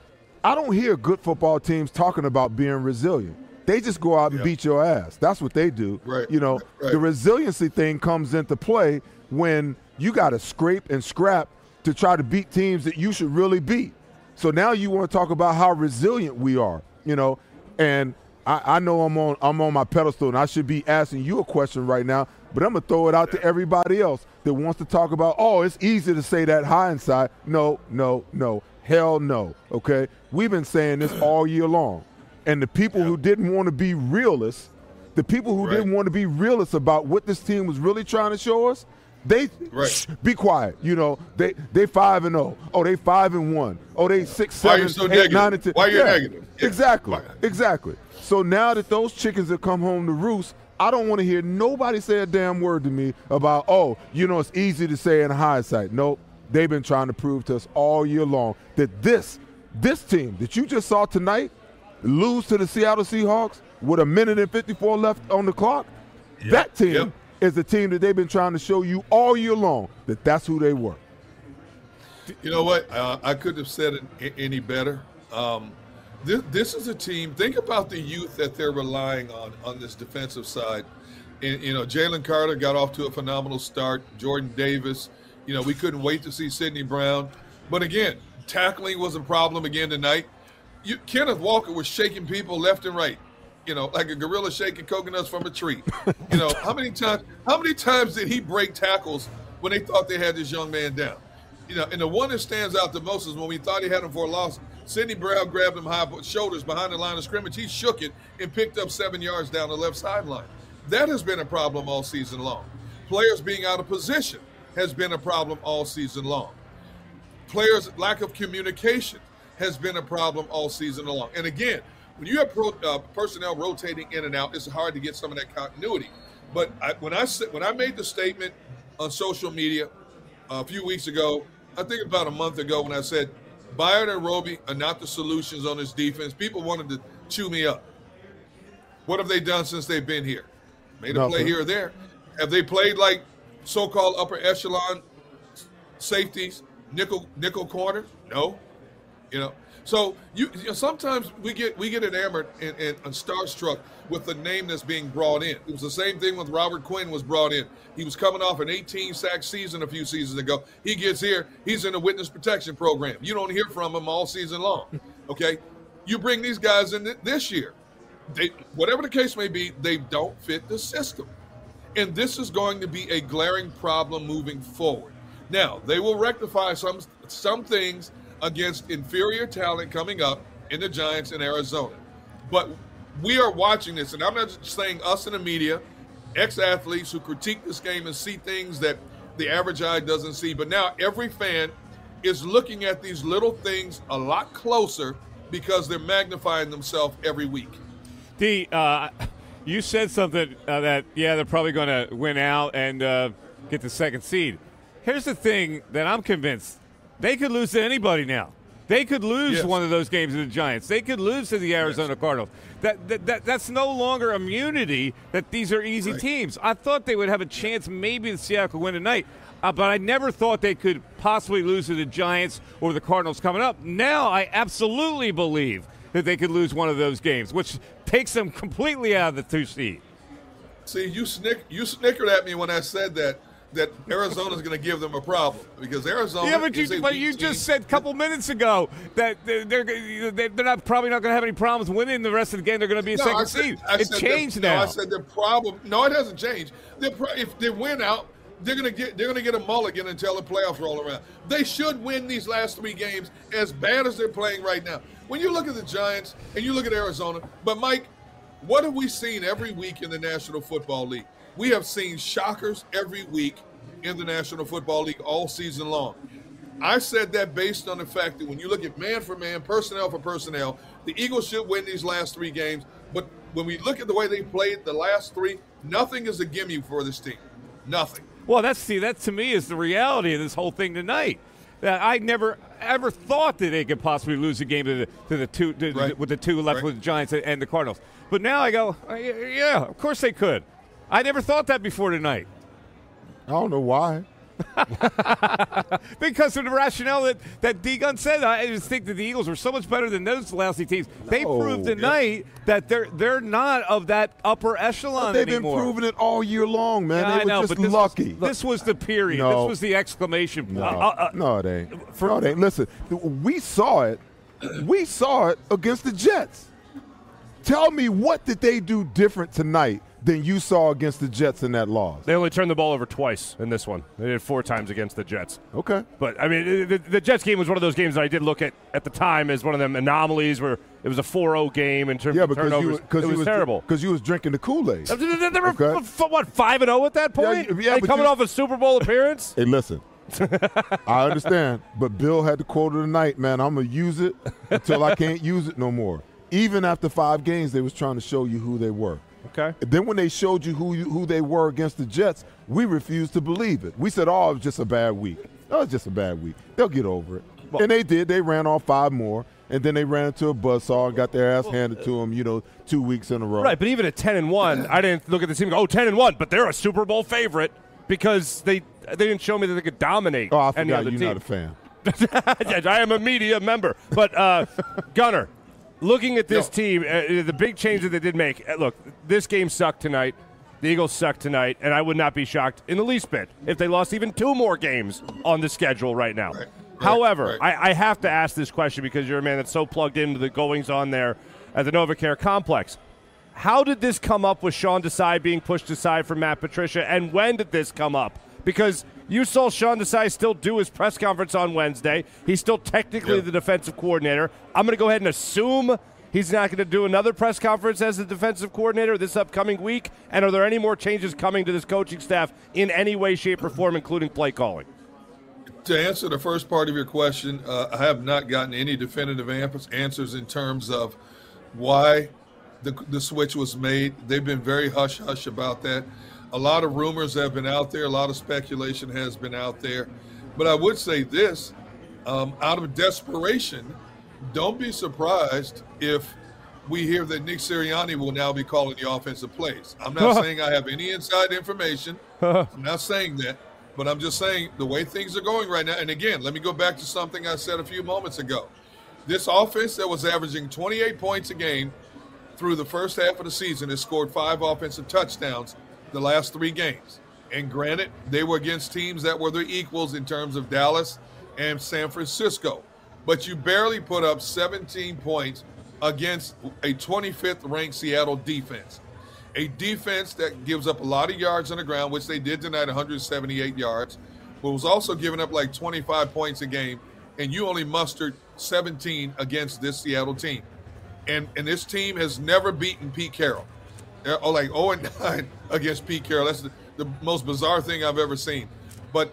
I don't hear good football teams talking about being resilient. They just go out and beat your ass. That's what they do. Right. You know, right. the resiliency thing comes into play when you got to scrape and scrap to try to beat teams that you should really beat. So now you want to talk about how resilient we are, you know, and I, I, know I'm on I'm on my pedestal and I should be asking you a question right now, but I'm gonna throw it out to everybody else that wants to talk about, oh, it's easy to say that hindsight. No, no, no. Hell no. Okay? We've been saying this all year long. And the people who didn't want to be realists, the people who right. didn't want to be realists about what this team was really trying to show us, they right. shh, be quiet. You know, they they five and zero. Oh. oh, they five and one. Oh, they six, seven, Why so eight, negative? nine, and ten. Why you're yeah, negative? Yeah. Exactly, exactly. So now that those chickens have come home to roost, I don't want to hear nobody say a damn word to me about, oh, you know, it's easy to say in hindsight. Nope. They've been trying to prove to us all year long that this this team that you just saw tonight lose to the Seattle Seahawks with a minute and 54 left on the clock. Yep. That team. Yep is the team that they've been trying to show you all year long that that's who they were. You know what? Uh, I couldn't have said it any better. Um, this, this, is a team. Think about the youth that they're relying on on this defensive side. And, you know, Jalen Carter got off to a phenomenal start. Jordan Davis. You know, we couldn't wait to see Sydney Brown. But again, tackling was a problem again tonight. You, Kenneth Walker was shaking people left and right. You know, like a gorilla shaking coconuts from a tree. You know, how many times? How many times did he break tackles when they thought they had this young man down? You know, and the one that stands out the most is when we thought he had him for a loss. Sydney Brown grabbed him high shoulders behind the line of scrimmage. He shook it and picked up seven yards down the left sideline. That has been a problem all season long. Players being out of position has been a problem all season long. Players' lack of communication has been a problem all season long. And again, when you have pro, uh, personnel rotating in and out, it's hard to get some of that continuity. But I, when I when I made the statement on social media a few weeks ago, I think about a month ago when I said Byard and Roby are not the solutions on this defense. People wanted to chew me up. What have they done since they've been here? Made a Nothing. play here or there. Have they played like so-called upper echelon safeties, nickel nickel corner? No. You know, so you, you know, sometimes we get we get enamored and, and, and starstruck with the name that's being brought in. It was the same thing with Robert Quinn was brought in. He was coming off an 18 sack season a few seasons ago. He gets here, he's in a witness protection program. You don't hear from him all season long. Okay, you bring these guys in this year. They, whatever the case may be, they don't fit the system. And this is going to be a glaring problem moving forward. Now, they will rectify some some things against inferior talent coming up in the Giants in Arizona. But we are watching this, and I'm not saying us in the media, ex athletes who critique this game and see things that the average eye doesn't see. But now every fan is looking at these little things a lot closer because they're magnifying themselves every week. D, uh, you said something uh, that, yeah, they're probably going to win out and uh, get the second seed. Here's the thing that I'm convinced they could lose to anybody now. They could lose yes. one of those games to the Giants. They could lose to the Arizona yes. Cardinals. That, that, that, that's no longer immunity that these are easy right. teams. I thought they would have a chance maybe the Seattle could win tonight, uh, but I never thought they could possibly lose to the Giants or the Cardinals coming up. Now I absolutely believe that they could lose one of those games, which takes them completely out of the two seed. See, you snick you snickered at me when I said that that Arizona's going to give them a problem because Arizona. Yeah, but you, but you just said a couple minutes ago that they're they're, they're not probably not going to have any problems winning the rest of the game. They're going to be a no, second said, seed. I it changed the, now. No, I said the problem. No, it hasn't changed. if they win out, they're going to get they're going to get a mulligan until the playoffs roll around. They should win these last three games as bad as they're playing right now. When you look at the Giants and you look at Arizona, but Mike, what have we seen every week in the National Football League? We have seen shockers every week in the National Football League all season long. I said that based on the fact that when you look at man for man, personnel for personnel, the Eagles should win these last three games. But when we look at the way they played the last three, nothing is a gimme for this team. Nothing. Well, that's see, that to me is the reality of this whole thing tonight. That I never ever thought that they could possibly lose a game to the, to the two to, right. with the two left right. with the Giants and the Cardinals. But now I go, uh, yeah, of course they could. I never thought that before tonight. I don't know why. because of the rationale that, that D Gunn said. I just think that the Eagles were so much better than those lousy teams. No, they proved tonight that they're they're not of that upper echelon but they've anymore. been proving it all year long, man. Yeah, they I were know, just but this lucky. Was, this was the period. No. This was the exclamation point. No, uh, uh, no it ain't. For, no, it ain't. Listen, we saw it. We saw it against the Jets. Tell me what did they do different tonight than you saw against the Jets in that loss. They only turned the ball over twice in this one. They did four times against the Jets. Okay. But, I mean, the, the Jets game was one of those games that I did look at at the time as one of them anomalies where it was a 4-0 game in terms yeah, of turnovers. You, it was, was terrible. Because you was drinking the Kool-Aid. They were, okay. what, 5-0 at that point? Yeah, yeah coming you, off a Super Bowl appearance? Hey, listen. I understand, but Bill had the quote of the night, man. I'm gonna use it until I can't use it no more. Even after five games, they was trying to show you who they were. Okay. Then when they showed you who you, who they were against the Jets, we refused to believe it. We said, "Oh, it was just a bad week. That was just a bad week. They'll get over it." Well, and they did. They ran off five more. and then they ran into a buzzsaw and got their ass handed to them, you know, two weeks in a row. Right, but even at 10 and 1, I didn't look at the team and go, oh, 10 and 1, but they're a Super Bowl favorite because they they didn't show me that they could dominate Oh, I forgot you're team. not a fan. I am a media member. But, uh, Gunner, looking at this team, uh, the big change that they did make, uh, look, this game sucked tonight. The Eagles suck tonight, and I would not be shocked in the least bit if they lost even two more games on the schedule right now. However, I, I have to ask this question because you're a man that's so plugged into the goings on there at the NovaCare complex. How did this come up with Sean Desai being pushed aside from Matt Patricia, and when did this come up? Because you saw Sean Desai still do his press conference on Wednesday. He's still technically the defensive coordinator. I'm going to go ahead and assume he's not going to do another press conference as the defensive coordinator this upcoming week. And are there any more changes coming to this coaching staff in any way, shape, or form, including play calling? To answer the first part of your question, uh, I have not gotten any definitive answers in terms of why the, the switch was made. They've been very hush hush about that. A lot of rumors have been out there, a lot of speculation has been out there. But I would say this um, out of desperation, don't be surprised if we hear that Nick Sirianni will now be calling the offensive plays. I'm not saying I have any inside information. I'm not saying that, but I'm just saying the way things are going right now. And again, let me go back to something I said a few moments ago. This offense that was averaging 28 points a game through the first half of the season has scored five offensive touchdowns the last three games. And granted, they were against teams that were their equals in terms of Dallas and San Francisco. But you barely put up 17 points against a 25th ranked Seattle defense. A defense that gives up a lot of yards on the ground, which they did tonight 178 yards, but was also giving up like 25 points a game. And you only mustered 17 against this Seattle team. And, and this team has never beaten Pete Carroll. They're oh, like 0 and 9 against Pete Carroll. That's the, the most bizarre thing I've ever seen. But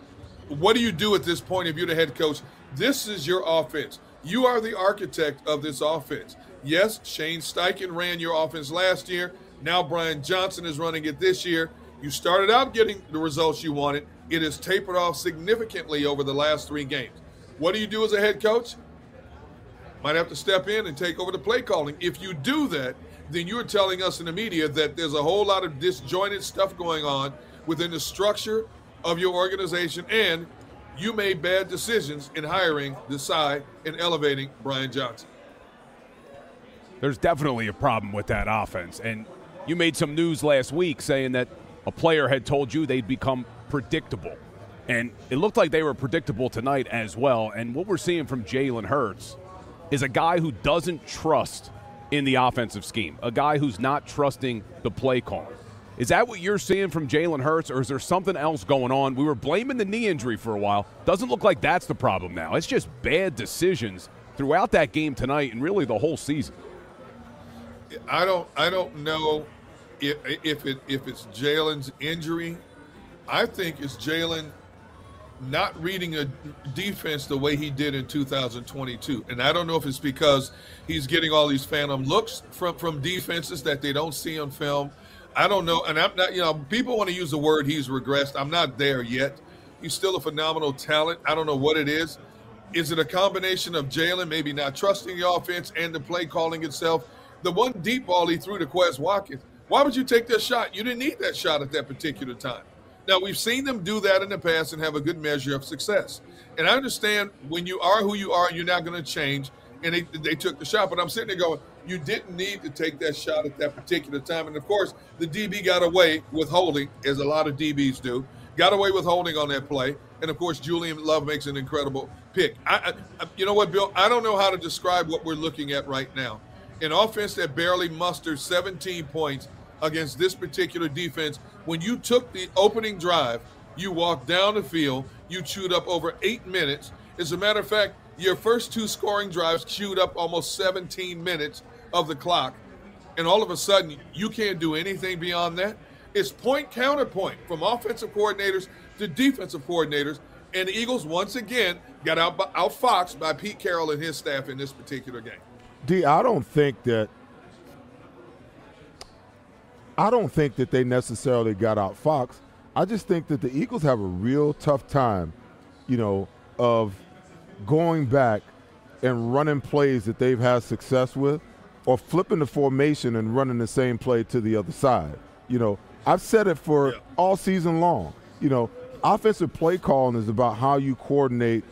what do you do at this point if you're the head coach? This is your offense. You are the architect of this offense. Yes, Shane Steichen ran your offense last year. Now Brian Johnson is running it this year. You started out getting the results you wanted. It has tapered off significantly over the last three games. What do you do as a head coach? Might have to step in and take over the play calling. If you do that, then you're telling us in the media that there's a whole lot of disjointed stuff going on within the structure of your organization, and you made bad decisions in hiring, decide, and elevating Brian Johnson. There's definitely a problem with that offense. And you made some news last week saying that a player had told you they'd become predictable. And it looked like they were predictable tonight as well. And what we're seeing from Jalen Hurts is a guy who doesn't trust in the offensive scheme, a guy who's not trusting the play call. Is that what you're seeing from Jalen Hurts, or is there something else going on? We were blaming the knee injury for a while. Doesn't look like that's the problem now. It's just bad decisions throughout that game tonight and really the whole season. I don't I don't know if if it if it's Jalen's injury. I think it's Jalen not reading a defense the way he did in 2022. And I don't know if it's because he's getting all these phantom looks from from defenses that they don't see on film. I don't know. And I'm not, you know, people want to use the word he's regressed. I'm not there yet. He's still a phenomenal talent. I don't know what it is. Is it a combination of Jalen maybe not trusting the offense and the play calling itself? The one deep ball he threw to Quez Watkins, why would you take that shot? You didn't need that shot at that particular time. Now, we've seen them do that in the past and have a good measure of success. And I understand when you are who you are, you're not going to change. And they, they took the shot. But I'm sitting there going, you didn't need to take that shot at that particular time. And of course, the DB got away with holding, as a lot of DBs do, got away with holding on that play. And of course, Julian Love makes an incredible pick. I, I, you know what, Bill? I don't know how to describe what we're looking at right now. An offense that barely mustered 17 points against this particular defense. When you took the opening drive, you walked down the field, you chewed up over eight minutes. As a matter of fact, your first two scoring drives chewed up almost 17 minutes of the clock. And all of a sudden, you can't do anything beyond that. It's point counterpoint from offensive coordinators to defensive coordinators. And the Eagles, once again, got out outfoxed by Pete Carroll and his staff in this particular game. D, I don't think that I don't think that they necessarily got out Fox. I just think that the Eagles have a real tough time, you know, of going back and running plays that they've had success with, or flipping the formation and running the same play to the other side. You know, I've said it for all season long. You know, offensive play calling is about how you coordinate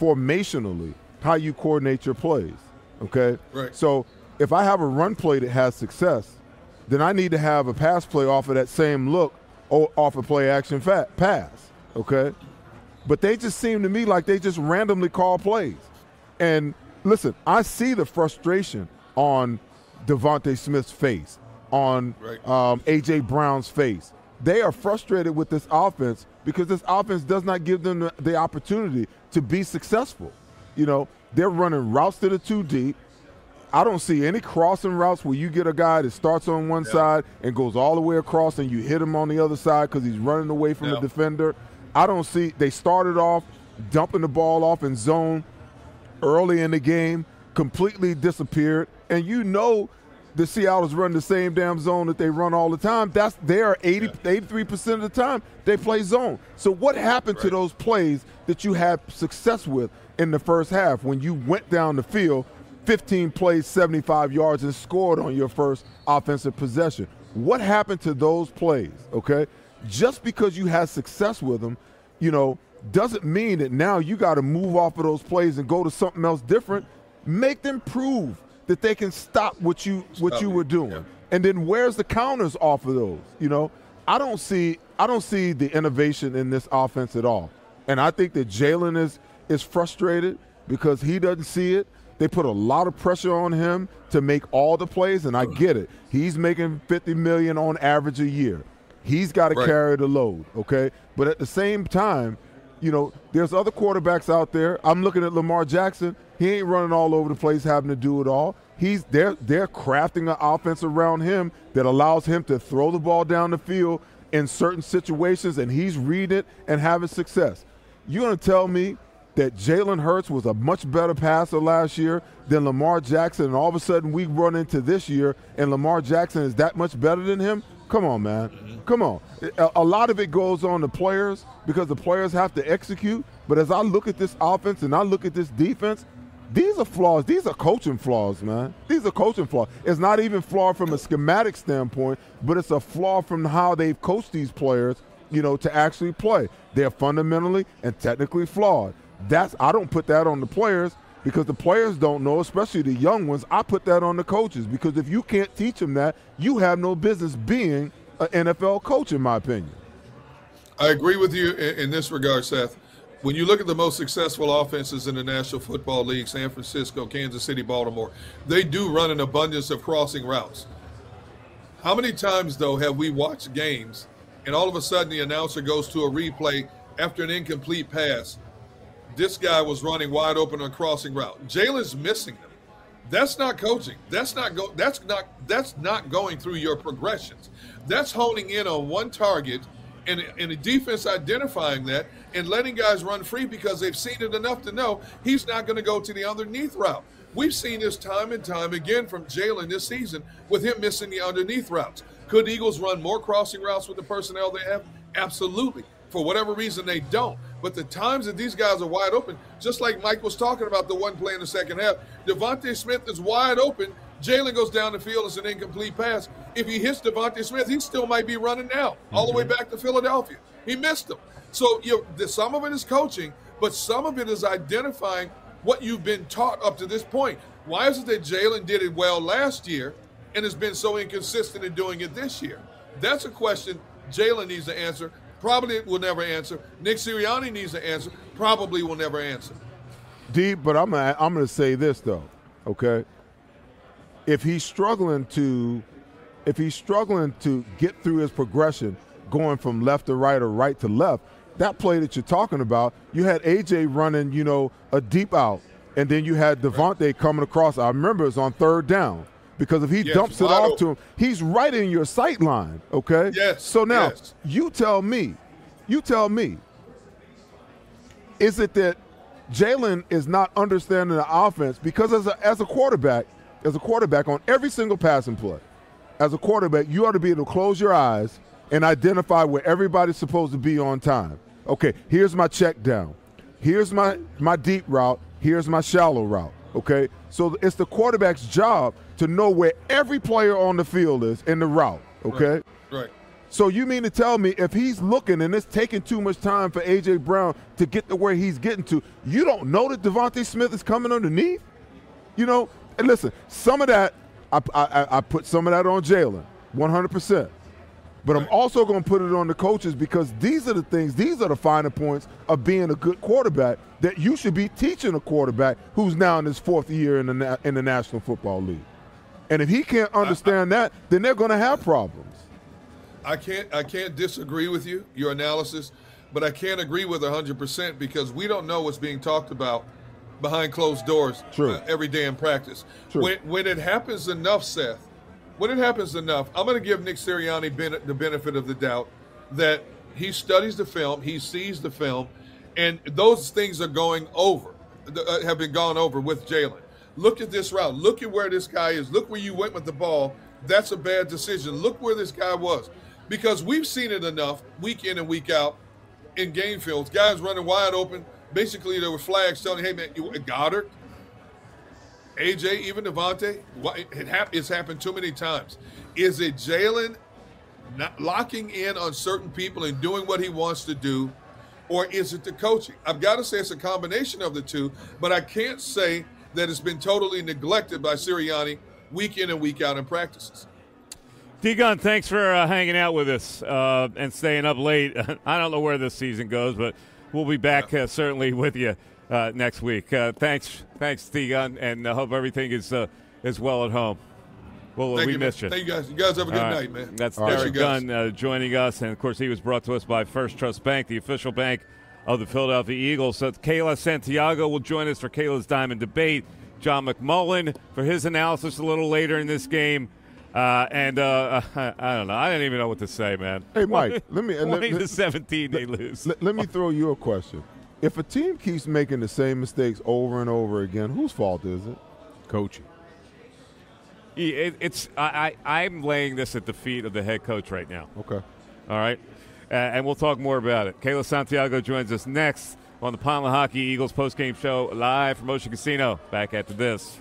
formationally, how you coordinate your plays. Okay? Right. So if I have a run play that has success, then I need to have a pass play off of that same look o- off a play action fa- pass. Okay? But they just seem to me like they just randomly call plays. And listen, I see the frustration on DeVonta Smith's face, on Right. um, AJ Brown's face. They are frustrated with this offense because this offense does not give them the, the opportunity to be successful. You know, they're running routes that are too deep. I don't see any crossing routes where you get a guy that starts on one side and goes all the way across and you hit him on the other side because he's running away from Yeah. the defender. I don't see they started off dumping the ball off in zone early in the game, completely disappeared. And you know the Seattle's run the same damn zone that they run all the time. That's there 80, 83% of the time they play zone. So what happened to those plays that you had success with in the first half when you went down the field 15 plays, 75 yards, and scored on your first offensive possession? What happened to those plays? Okay, just because you had success with them, you know, doesn't mean that now you got to move off of those plays and go to something else different. Make them prove that they can stop what you what you were doing, and then where's the counters off of those? You know, I don't see I don't see the innovation in this offense at all, and I think that Jalen is is frustrated because he doesn't see it. They put a lot of pressure on him to make all the plays, and I get it. He's making 50 million on average a year. He's got to Right. carry the load, okay? But at the same time, you know, there's other quarterbacks out there. I'm looking at Lamar Jackson. He ain't running all over the place having to do it all. He's they're they're crafting an offense around him that allows him to throw the ball down the field in certain situations and he's reading it and having success. You're gonna tell me that Jalen Hurts was a much better passer last year than Lamar Jackson, and all of a sudden we run into this year and Lamar Jackson is that much better than him? Come on, man. Mm-hmm. Come on. A, a lot of it goes on the players because the players have to execute. But as I look at this offense and I look at this defense, these are flaws. These are coaching flaws, man. These are coaching flaws. It's not even flaw from a schematic standpoint, but it's a flaw from how they've coached these players, you know, to actually play. They're fundamentally and technically flawed. That's I don't put that on the players because the players don't know, especially the young ones. I put that on the coaches because if you can't teach them that, you have no business being an NFL coach, in my opinion. I agree with you in, in this regard, Seth. When you look at the most successful offenses in the National Football League, San Francisco, Kansas City, Baltimore, they do run an abundance of crossing routes. How many times, though, have we watched games and all of a sudden the announcer goes to a replay after an incomplete pass? This guy was running wide open on crossing route. Jalen's missing them. That's not coaching. That's not go. That's not. That's not going through your progressions. That's honing in on one target, and and the defense identifying that and letting guys run free because they've seen it enough to know he's not going to go to the underneath route. We've seen this time and time again from Jalen this season with him missing the underneath routes. Could Eagles run more crossing routes with the personnel they have? Absolutely. For whatever reason, they don't. But the times that these guys are wide open, just like Mike was talking about the one play in the second half, DeVonta Smith is wide open. Jalen goes down the field. It's an incomplete pass. If he hits DeVonta Smith, he still might be running now, all the way mm-hmm. back to Philadelphia. He missed him. So you know, some of it is coaching, but some of it is identifying what you've been taught up to this point. Why is it that Jalen did it well last year and has been so inconsistent in doing it this year? That's a question Jalen needs to answer. Probably will never answer. Nick Sirianni needs to answer. Probably will never answer. Deep, but I'm gonna, I'm going to say this though, okay? If he's struggling to, if he's struggling to get through his progression, going from left to right or right to left, that play that you're talking about, you had AJ running, you know, a deep out, and then you had DeVonta coming across. I remember it was on third down because if he Yes, dumps it off open. to him, he's right in your sight line. Okay. Yes, So now yes. you tell me, you tell me, is it that Jalen is not understanding the offense because as a, as a quarterback, as a quarterback on every single passing play, as a quarterback, you ought to be able to close your eyes and identify where everybody's supposed to be on time. Okay, here's my check down. Here's my my deep route. Here's my shallow route. Okay, so it's the quarterback's job to know where every player on the field is in the route. Okay. Right. So you mean to tell me if he's looking and it's taking too much time for AJ Brown to get to where he's getting to, you don't know that DeVonta Smith is coming underneath? You know, and listen, some of that I, I, I put some of that on Jalen, 100 percent. But I'm also going to put it on the coaches because these are the things, these are the finer points of being a good quarterback that you should be teaching a quarterback who's now in his fourth year in the in the National Football League. And if he can't understand that, then they're going to have problems. I can't I can't disagree with you your analysis, but I can't agree with 100% because we don't know what's being talked about behind closed doors. Uh, every day in practice. True. When when it happens enough, Seth, when it happens enough, I'm going to give Nick Sirianni ben- the benefit of the doubt that he studies the film, he sees the film, and those things are going over, uh, have been gone over with Jalen. Look at this route. Look at where this guy is. Look where you went with the ball. That's a bad decision. Look where this guy was. Because we've seen it enough week in and week out in game fields. Guys running wide open. Basically, there were flags telling, hey, man, you, Goedert, AJ, even DeVonta, it it's happened too many times. Is it Jalen locking in on certain people and doing what he wants to do, or is it the coaching? I've got to say it's a combination of the two, but I can't say that it's been totally neglected by Sirianni week in and week out in practices. D-Gunn, thanks for uh, hanging out with us uh, and staying up late. I don't know where this season goes, but we'll be back uh, certainly with you uh, next week. Uh, thanks, thanks, D-Gunn, and I hope everything is uh, is well at home. Well, Thank we you, missed man. you. Thank you guys. You guys have a good night, man. That's All right, Derrick guys. Gunn uh, joining us, and of course, he was brought to us by First Trust Bank, the official bank of the Philadelphia Eagles. So Kayla Santiago will join us for Kayla's Diamond Debate. John McMullen for his analysis a little later in this game. Uh, and uh, I, I don't know. I didn't even know what to say, man. Hey, Mike, let me. let- Twenty let- to seventeen, they lose. Let, let me throw you a question. If a team keeps making the same mistakes over and over again, whose fault is it? Coaching. Yeah, It, it's I, I I'm laying this at the feet of the head coach right now. Okay. All right, uh, and we'll talk more about it. Kayla Santiago joins us next on the Pond Lehocky Eagles postgame show live from Ocean Casino. Back after this.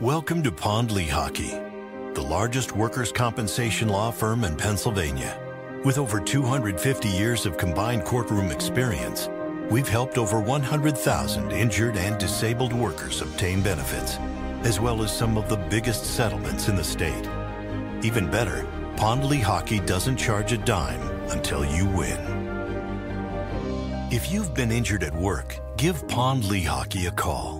Welcome to Pond Lehocky, the largest workers' compensation law firm in Pennsylvania. With over 250 years of combined courtroom experience, we've helped over 100,000 injured and disabled workers obtain benefits, as well as some of the biggest settlements in the state. Even better, Pond Lehocky doesn't charge a dime until you win. If you've been injured at work, give Pond Lehocky a call.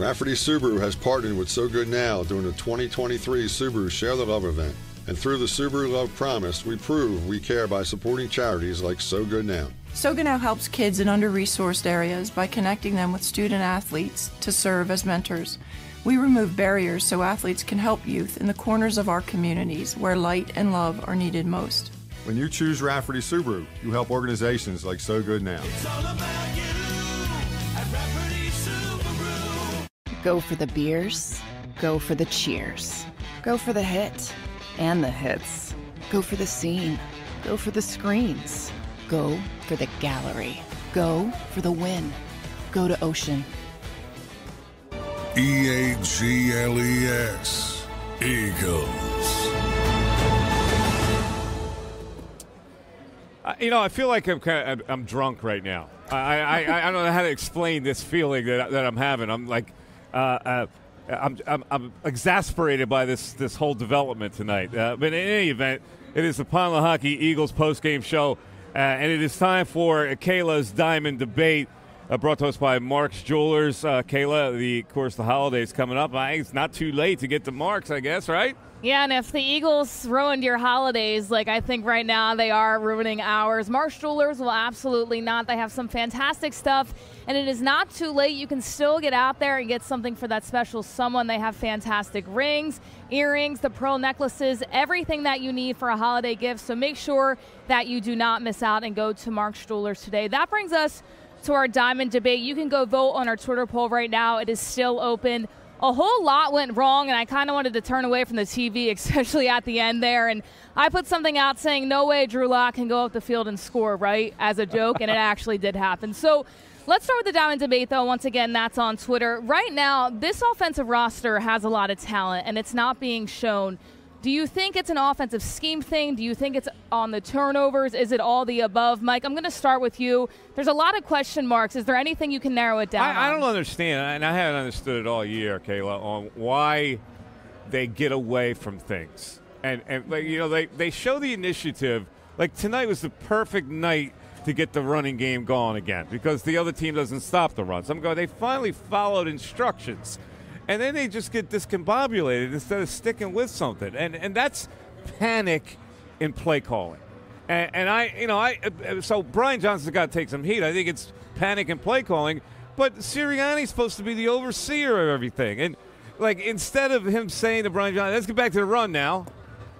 Rafferty Subaru has partnered with So Good Now during the 2023 Subaru Share the Love event. And through the Subaru Love Promise, we prove we care by supporting charities like So Good Now. So Good now helps kids in under resourced areas by connecting them with student athletes to serve as mentors. We remove barriers so athletes can help youth in the corners of our communities where light and love are needed most. When you choose Rafferty Subaru, you help organizations like So Good Now. Go for the beers, go for the cheers, go for the hit and the hits, go for the scene, go for the screens, go for the gallery, go for the win, go to Ocean. E A G L E S. Eagles. Uh, you know, I feel like I'm kind of, I'm drunk right now. I, I, I, I don't know how to explain this feeling that, that I'm having. I'm like, uh, uh, I'm, I'm, I'm exasperated by this this whole development tonight. Uh, but in any event, it is the Pond Lehocky Eagles post game show, uh, and it is time for Kayla's Diamond Debate. Uh, brought to us by Mark's Jewelers. Uh, Kayla, the of course the holidays coming up. I, it's not too late to get to Mark's, I guess, right? Yeah, and if the Eagles ruined your holidays, like I think right now they are ruining ours, Mark's Jewelers will absolutely not. They have some fantastic stuff, and it is not too late. You can still get out there and get something for that special someone. They have fantastic rings, earrings, the pearl necklaces, everything that you need for a holiday gift. So make sure that you do not miss out and go to Mark Jewelers today. That brings us to our diamond debate. You can go vote on our Twitter poll right now. It is still open a whole lot went wrong, and I kind of wanted to turn away from the TV, especially at the end there. And I put something out saying, "No way, Drew Lock can go up the field and score," right, as a joke, and it actually did happen. So. Let's start with the diamond debate, though. Once again, that's on Twitter. Right now, this offensive roster has a lot of talent, and it's not being shown. Do you think it's an offensive scheme thing? Do you think it's on the turnovers? Is it all the above? Mike, I'm going to start with you. There's a lot of question marks. Is there anything you can narrow it down? I, I don't understand, and I haven't understood it all year, Kayla, on why they get away from things. And and like, you know, they they show the initiative. Like tonight was the perfect night to get the running game going again because the other team doesn't stop the runs. I'm going. They finally followed instructions, and then they just get discombobulated instead of sticking with something. And and that's panic in play calling. And, and I, you know, I so Brian Johnson's got to take some heat. I think it's panic in play calling, but Sirianni's supposed to be the overseer of everything. And like instead of him saying to Brian Johnson, "Let's get back to the run now,"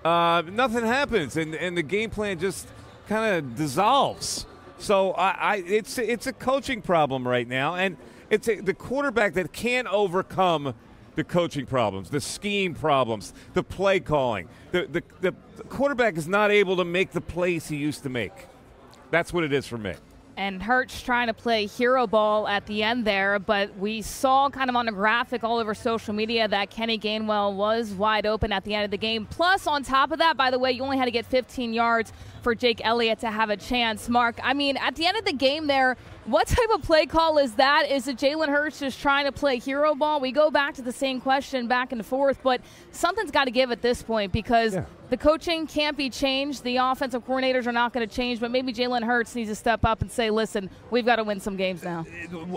uh, nothing happens, and and the game plan just kind of dissolves. So I, I, it's it's a coaching problem right now, and it's a, the quarterback that can't overcome the coaching problems, the scheme problems, the play calling. The, the, the quarterback is not able to make the plays he used to make. That's what it is for me. and Hurts trying to play hero ball at the end there, but we saw kind of on a graphic all over social media that Kenny Gainwell was wide open at the end of the game. Plus, on top of that, by the way, you only had to get 15 yards for Jake Elliott to have a chance. Mark, I mean, at the end of the game there, what type of play call is that? Is it Jalen Hurts just trying to play hero ball? We go back to the same question back and forth, but something's got to give at this point because the coaching can't be changed. The offensive coordinators are not going to change, but maybe Jalen Hurts needs to step up and say, listen, we've got to win some games now.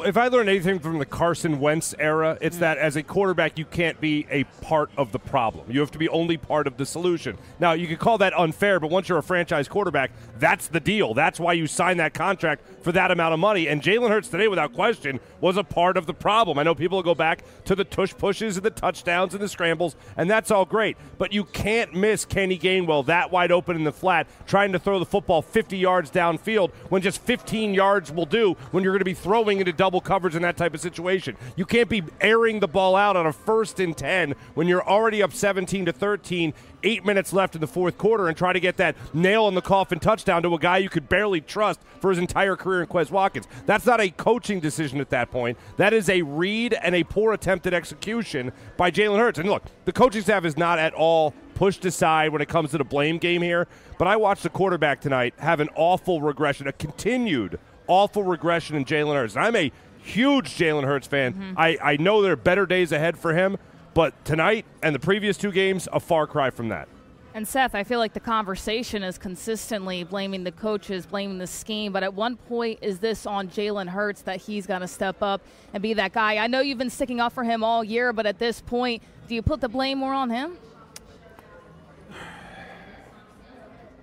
If I learned anything from the Carson Wentz era, it's that as a quarterback, you can't be a part of the problem. You have to be only part of the solution. Now, you could call that unfair, but once you're a franchise quarterback, that's the deal. That's why you sign that contract for that amount of money. And Jalen Hurts today, without question, was a part of the problem. I know people will go back to the tush pushes and the touchdowns and the scrambles, and that's all great. But you can't miss Kenny Gainwell that wide open in the flat, trying to throw the football 50 yards downfield when just 15 yards will do when you're going to be throwing into double coverage in that type of situation. You can't be airing the ball out on a first and 10 when you're already up 17 to 13 eight minutes left in the fourth quarter and try to get that nail in the coffin touchdown to a guy you could barely trust for his entire career in Quez Watkins. That's not a coaching decision at that point. That is a read and a poor attempted execution by Jalen Hurts. And look, the coaching staff is not at all pushed aside when it comes to the blame game here. But I watched the quarterback tonight have an awful regression, a continued awful regression in Jalen Hurts. And I'm a huge Jalen Hurts fan. Mm-hmm. I, I know there are better days ahead for him, but tonight and the previous two games, a far cry from that. And Seth, I feel like the conversation is consistently blaming the coaches, blaming the scheme. But at one point, is this on Jalen Hurts that he's going to step up and be that guy? I know you've been sticking up for him all year, but at this point, do you put the blame more on him?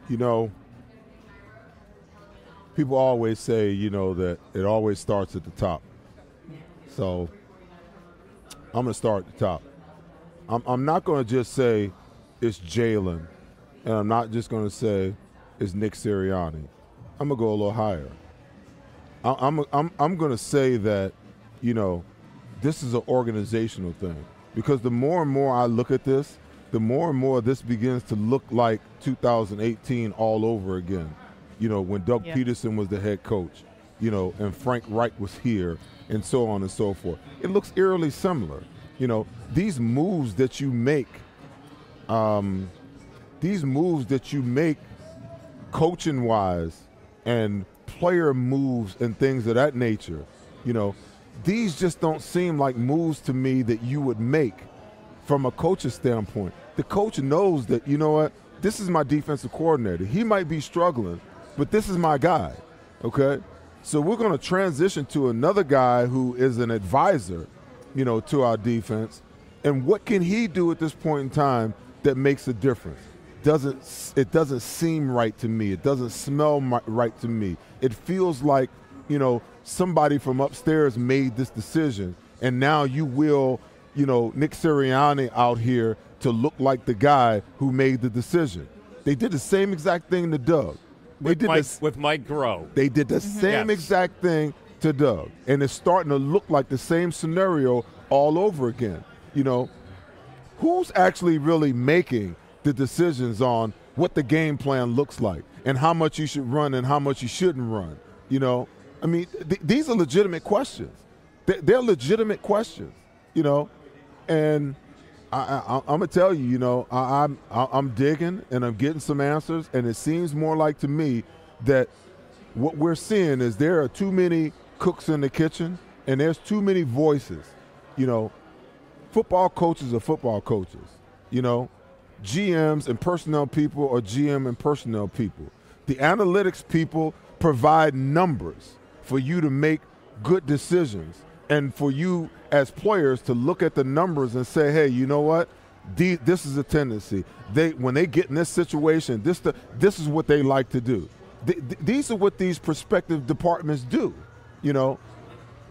You know, people always say, you know, that it always starts at the top. So I'm going to start at the top. I'm, I'm not going to just say it's Jalen, and I'm not just going to say it's Nick Sirianni. I'm going to go a little higher. I, I'm, I'm, I'm going to say that, you know, this is an organizational thing because the more and more I look at this, the more and more this begins to look like 2018 all over again. You know, when Doug Yeah. Pederson was the head coach, you know, and Frank Reich was here, and so on and so forth. It looks eerily similar. You know, these moves that you make, um, these moves that you make, coaching wise, and player moves and things of that nature. You know, these just don't seem like moves to me that you would make from a coach's standpoint. The coach knows that, you know what, this is my defensive coordinator. He might be struggling, but this is my guy. Okay? So we're going to transition to another guy who is an advisor, you know, to our defense. And what can he do at this point in time that makes a difference? Doesn't it doesn't seem right to me. It doesn't smell mi- right to me. It feels like, you know, somebody from upstairs made this decision and now you will, you know, Nick Sirianni out here to look like the guy who made the decision. They did the same exact thing to Doug. They With did Mike, this with Mike Groh. they did the mm-hmm. same Yes. exact thing to Doug, and it's starting to look like the same scenario all over again. You know, who's actually really making the decisions on what the game plan looks like and how much you should run and how much you shouldn't run? You know, I mean, th- these are legitimate questions. They- They're legitimate questions. You know, and I, I'm gonna tell you, you know, I, I'm I'm digging and I'm getting some answers, and it seems more like to me that what we're seeing is there are too many cooks in the kitchen, and there's too many voices. You know, football coaches are football coaches. You know, GMs and personnel people are GM and personnel people. The analytics people provide numbers for you to make good decisions and for you as players to look at the numbers and say, hey, you know what? This is a tendency. They when they get in this situation, this the, this is what they like to do. Th- th- these are what these prospective departments do. You know,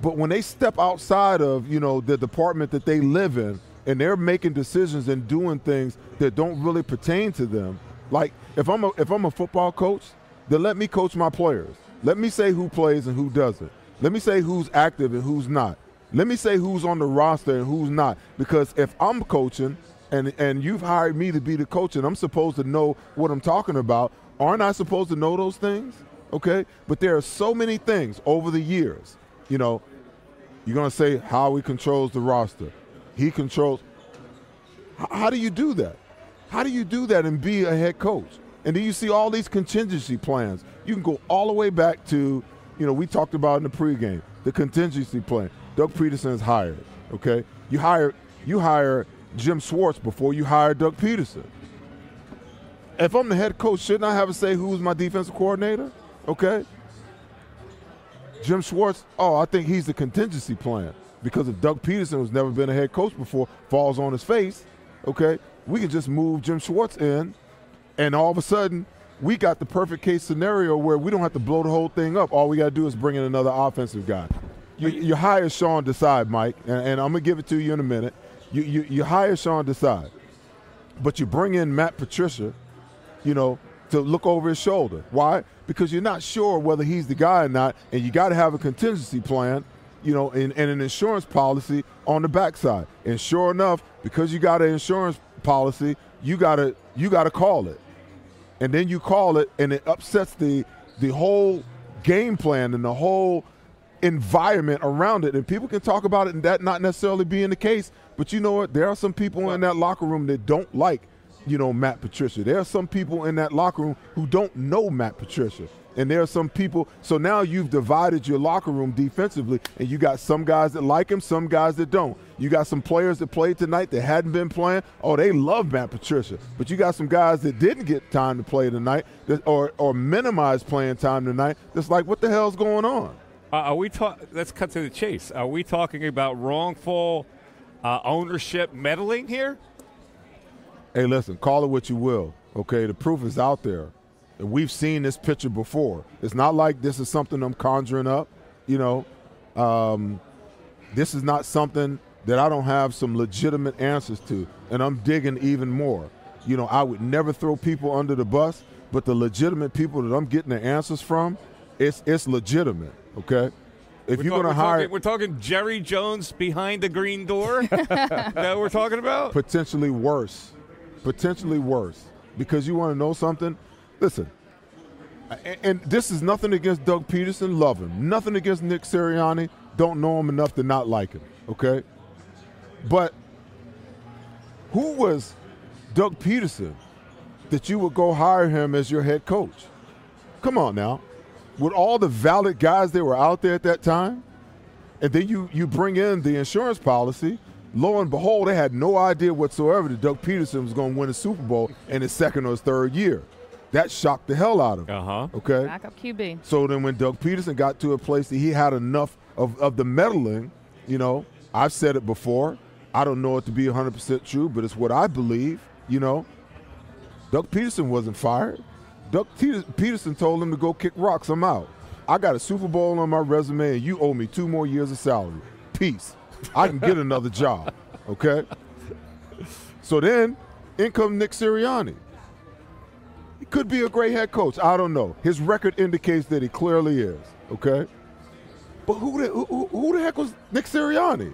but when they step outside of, you know, the department that they live in and they're making decisions and doing things that don't really pertain to them, like if I'm a if I'm a football coach, then let me coach my players. Let me say who plays and who doesn't. Let me say who's active and who's not. Let me say who's on the roster and who's not. Because if I'm coaching and and you've hired me to be the coach and I'm supposed to know what I'm talking about, aren't I supposed to know those things? Okay? But there are so many things over the years. You know, you're going to say how he controls the roster. He controls. How do you do that? How do you do that and be a head coach? And then you see all these contingency plans. You can go all the way back to, you know, we talked about in the pregame, the contingency plan. Doug Pederson is hired. Okay, you hire you hire Jim Schwartz before you hire Doug Pederson. If I'm the head coach, shouldn't I have a say who's my defensive coordinator? Okay. Jim Schwartz, oh, I think he's the contingency plan because if Doug Pederson, who's never been a head coach before, falls on his face, okay, we can just move Jim Schwartz in, and all of a sudden, we got the perfect case scenario where we don't have to blow the whole thing up. All we got to do is bring in another offensive guy. You, you hire Sean Desai, Mike, and, and I'm going to give it to you in a minute. You, you, you hire Sean Desai, but you bring in Matt Patricia, you know, to look over his shoulder. Why? Because you're not sure whether he's the guy or not, and you got to have a contingency plan, you know, and, and an insurance policy on the backside. And sure enough, because you got an insurance policy, you gotta you gotta call it, and then you call it, and it upsets the the whole game plan and the whole environment around it. And people can talk about it and that not necessarily being the case, but you know what? There are some people in that locker room that don't like you know, Matt Patricia. There are some people in that locker room who don't know Matt Patricia. And there are some people, so now you've divided your locker room defensively, and you got some guys that like him, some guys that don't. You got some players that played tonight that hadn't been playing. Oh, they love Matt Patricia. But you got some guys that didn't get time to play tonight that, or, or minimize playing time tonight that's like, what the hell's going on? Uh, are we talk? Let's cut to the chase. Are we talking about wrongful uh, ownership meddling here? Hey, listen, call it what you will, okay? The proof is out there. And we've seen this picture before. It's not like this is something I'm conjuring up. You know, um, this is not something that I don't have some legitimate answers to, and I'm digging even more. You know, I would never throw people under the bus, but the legitimate people that I'm getting the answers from, it's it's legitimate. Okay, if We're you're going to hire talking, we're talking Jerry Jones behind the green door. that we're talking about? potentially worse, potentially worse, because you want to know something. Listen, a- and this is nothing against Doug Pederson. Love him. Nothing against Nick Sirianni. Don't know him enough to not like him. Okay, but who was Doug Pederson that you would go hire him as your head coach? Come on now, with all the valid guys that were out there at that time, and then you you bring in the insurance policy. Lo and behold, they had no idea whatsoever that Doug Pederson was going to win a Super Bowl in his second or his third year. That shocked the hell out of him. Uh huh. Okay. Backup QB. So then when Doug Pederson got to a place that he had enough of, of the meddling, you know, I've said it before. I don't know it to be 100% true, but it's what I believe, you know. Doug Pederson wasn't fired. Doug Pederson told him to go kick rocks. I'm out. I got a Super Bowl on my resume, and you owe me two more years of salary. Peace. I can get another job, okay? So then, in come Nick Sirianni. He could be a great head coach. I don't know. His record indicates that he clearly is. Okay. But who the, who, who the heck was Nick Sirianni?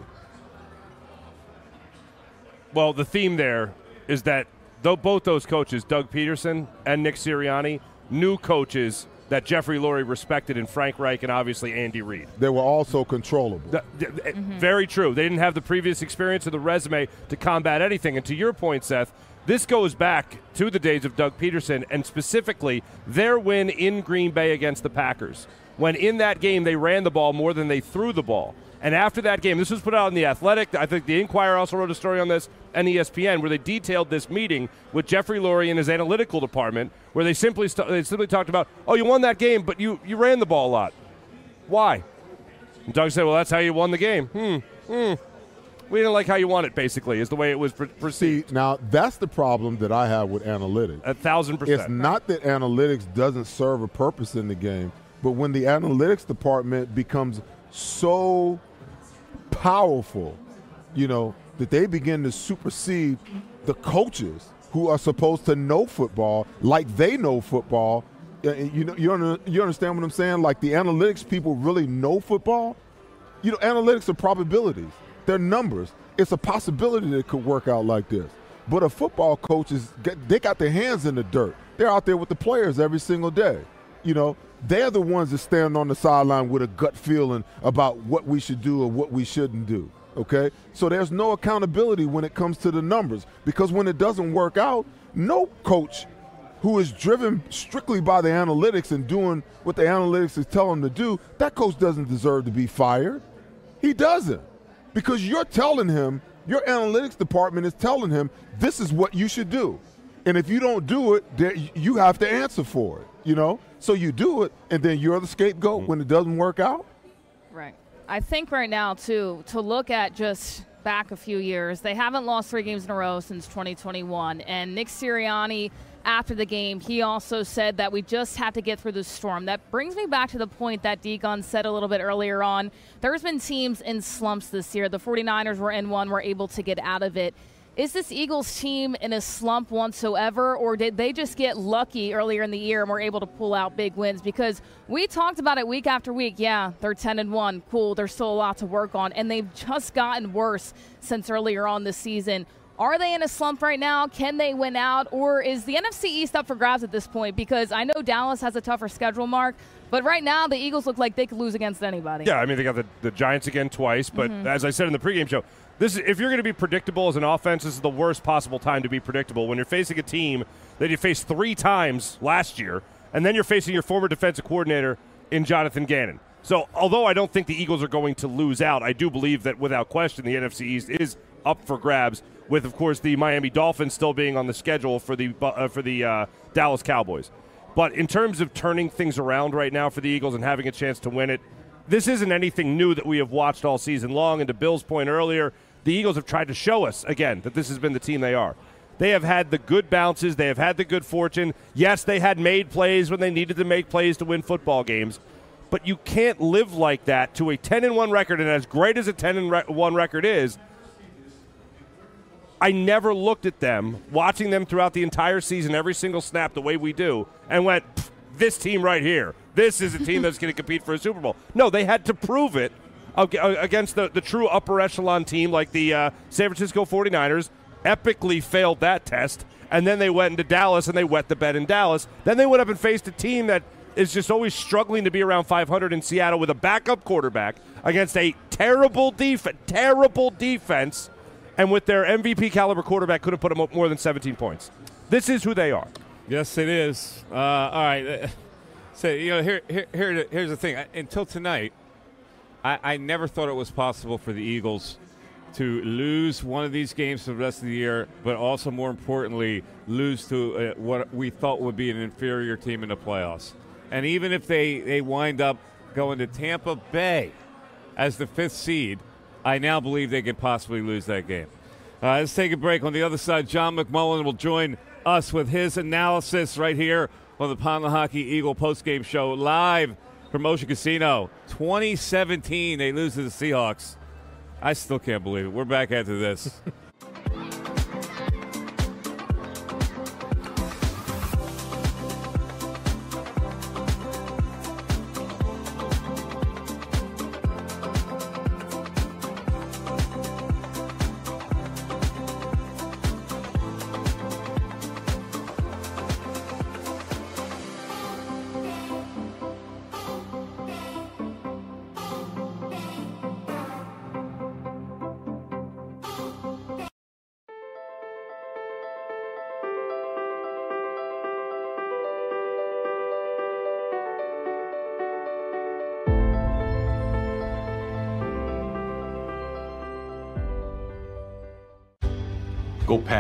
Well, the theme there is that though both those coaches, Doug Pederson and Nick Sirianni, new coaches that Jeffrey Lurie respected in Frank Reich and obviously Andy Reid. They were also controllable. Th- th- eh, mm-hmm. Very true. They didn't have the previous experience or the resume to combat anything. And to your point, Seth, this goes back to the days of Doug Pederson and specifically their win in Green Bay against the Packers. When in that game they ran the ball more than they threw the ball. And after that game, this was put out in The Athletic. I think The Inquirer also wrote a story on this, and ESPN, where they detailed this meeting with Jeffrey Lurie and his analytical department, where they simply st- they simply talked about, oh, you won that game, but you, you ran the ball a lot. Why? And Doug said, well, that's how you won the game. Hmm. Hmm. We didn't like how you won it, basically, is the way it was per- perceived. Now, that's the problem that I have with analytics. A thousand percent. It's not that analytics doesn't serve a purpose in the game, but when the analytics department becomes so powerful, you know, that they begin to supersede the coaches who are supposed to know football like they know football. uh, You know, you, under, you understand what I'm saying? Like the analytics people really know football. You know, analytics are probabilities. They're numbers. It's a possibility that it could work out like this. But a football coach is they got their hands in the dirt. They're out there with the players every single day. You know, they're the ones that stand on the sideline with a gut feeling about what we should do or what we shouldn't do. Okay? So there's no accountability when it comes to the numbers because when it doesn't work out, no coach who is driven strictly by the analytics and doing what the analytics is telling him to do, that coach doesn't deserve to be fired. He doesn't. Because you're telling him, your analytics department is telling him, this is what you should do. And if you don't do it, you have to answer for it, you know? So you do it, and then you're the scapegoat mm-hmm. when it doesn't work out. Right. I think right now, too, to look at just back a few years, they haven't lost three games in a row since 2021. And Nick Sirianni, after the game, he also said that we just have to get through this storm. That brings me back to the point that D-Gunn said a little bit earlier on. There's been teams in slumps this year. The 49ers were in one, were able to get out of it. Is this Eagles team in a slump whatsoever, or did they just get lucky earlier in the year and were able to pull out big wins? Because we talked about it week after week. Yeah, they're 10 and 1. Cool. There's still a lot to work on, and they've just gotten worse since earlier on this season. Are they in a slump right now? Can they win out? Or is the NFC East up for grabs at this point? Because I know Dallas has a tougher schedule, Mark, but right now the Eagles look like they could lose against anybody. Yeah, I mean they got the, the Giants again twice, but Mhm. as I said in the pregame show, this is, if you're going to be predictable as an offense, this is the worst possible time to be predictable when you're facing a team that you faced three times last year, and then you're facing your former defensive coordinator in Jonathan Gannon. So, although I don't think the Eagles are going to lose out, I do believe that without question the NFC East is up for grabs. With, of course, the Miami Dolphins still being on the schedule for the uh, for the uh, Dallas Cowboys. But in terms of turning things around right now for the Eagles and having a chance to win it, this isn't anything new that we have watched all season long. And to Bill's point earlier, the Eagles have tried to show us again that this has been the team they are. They have had the good bounces. They have had the good fortune. Yes, they had made plays when they needed to make plays to win football games. But you can't live like that to a 10 and 1 record. And as great as a 10 and 1 record is, I never looked at them, watching them throughout the entire season, every single snap, the way we do, and went, this team right here, this is a team that's going to compete for a Super Bowl. No, they had to prove it against the, the true upper echelon team like the uh, San Francisco 49ers, epically failed that test. And then they went into Dallas and they wet the bed in Dallas. Then they went up and faced a team that is just always struggling to be around 500 in Seattle with a backup quarterback against a terrible defense, terrible defense, and with their MVP caliber quarterback could have put them up more than 17 points. This is who they are. Yes, it is. Uh, all right. So you know, here, here, here here's the thing. Until tonight, I, I never thought it was possible for the Eagles to lose one of these games for the rest of the year, but also more importantly, lose to uh, what we thought would be an inferior team in the playoffs. And even if they, they wind up going to Tampa Bay as the fifth seed, I now believe they could possibly lose that game. Uh, let's take a break. On the other side, John McMullen will join us with his analysis right here on the Pond Lehocky Eagle postgame show live from Ocean Casino. 2017, they lose to the Seahawks. I still can't believe it. We're back after this.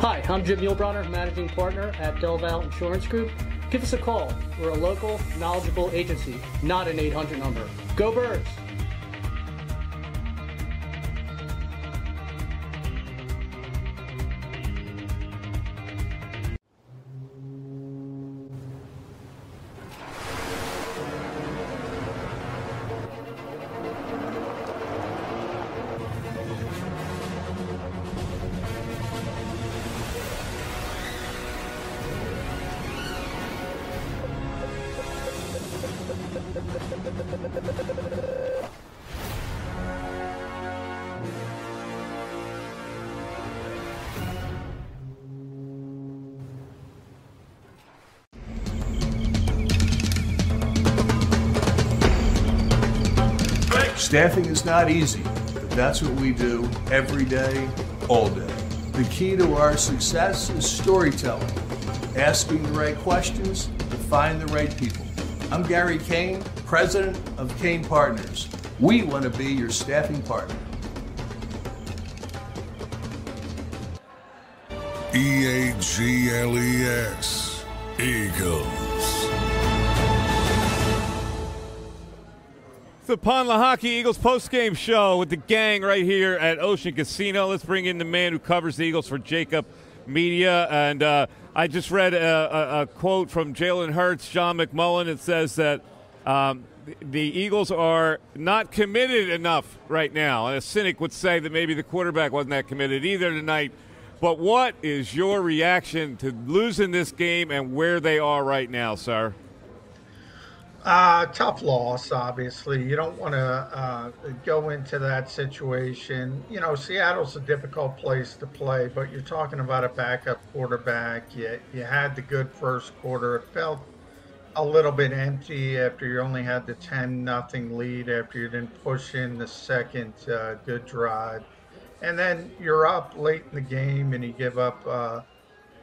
Hi, I'm Jim Muehlbronner, Managing Partner at Delval Insurance Group. Give us a call. We're a local, knowledgeable agency, not an 800 number. Go Birds! Staffing is not easy, but that's what we do every day, all day. The key to our success is storytelling, asking the right questions to find the right people. I'm Gary Kane, president of Kane Partners. We want to be your staffing partner. E A G L E S. Eagles. The Pond Lehocky Eagles postgame show with the gang right here at Ocean Casino. Let's bring in the man who covers the Eagles for JAKIB Media. And uh, I just read a, a, a quote from Jalen Hurts, John McMullen. It says that um, the Eagles are not committed enough right now. And a cynic would say that maybe the quarterback wasn't that committed either tonight. But what is your reaction to losing this game and where they are right now, sir? Uh, tough loss, obviously. You don't want to uh, go into that situation. You know, Seattle's a difficult place to play, but you're talking about a backup quarterback. You, you had the good first quarter. It felt a little bit empty after you only had the 10 nothing lead after you didn't push in the second uh, good drive. And then you're up late in the game and you give up uh,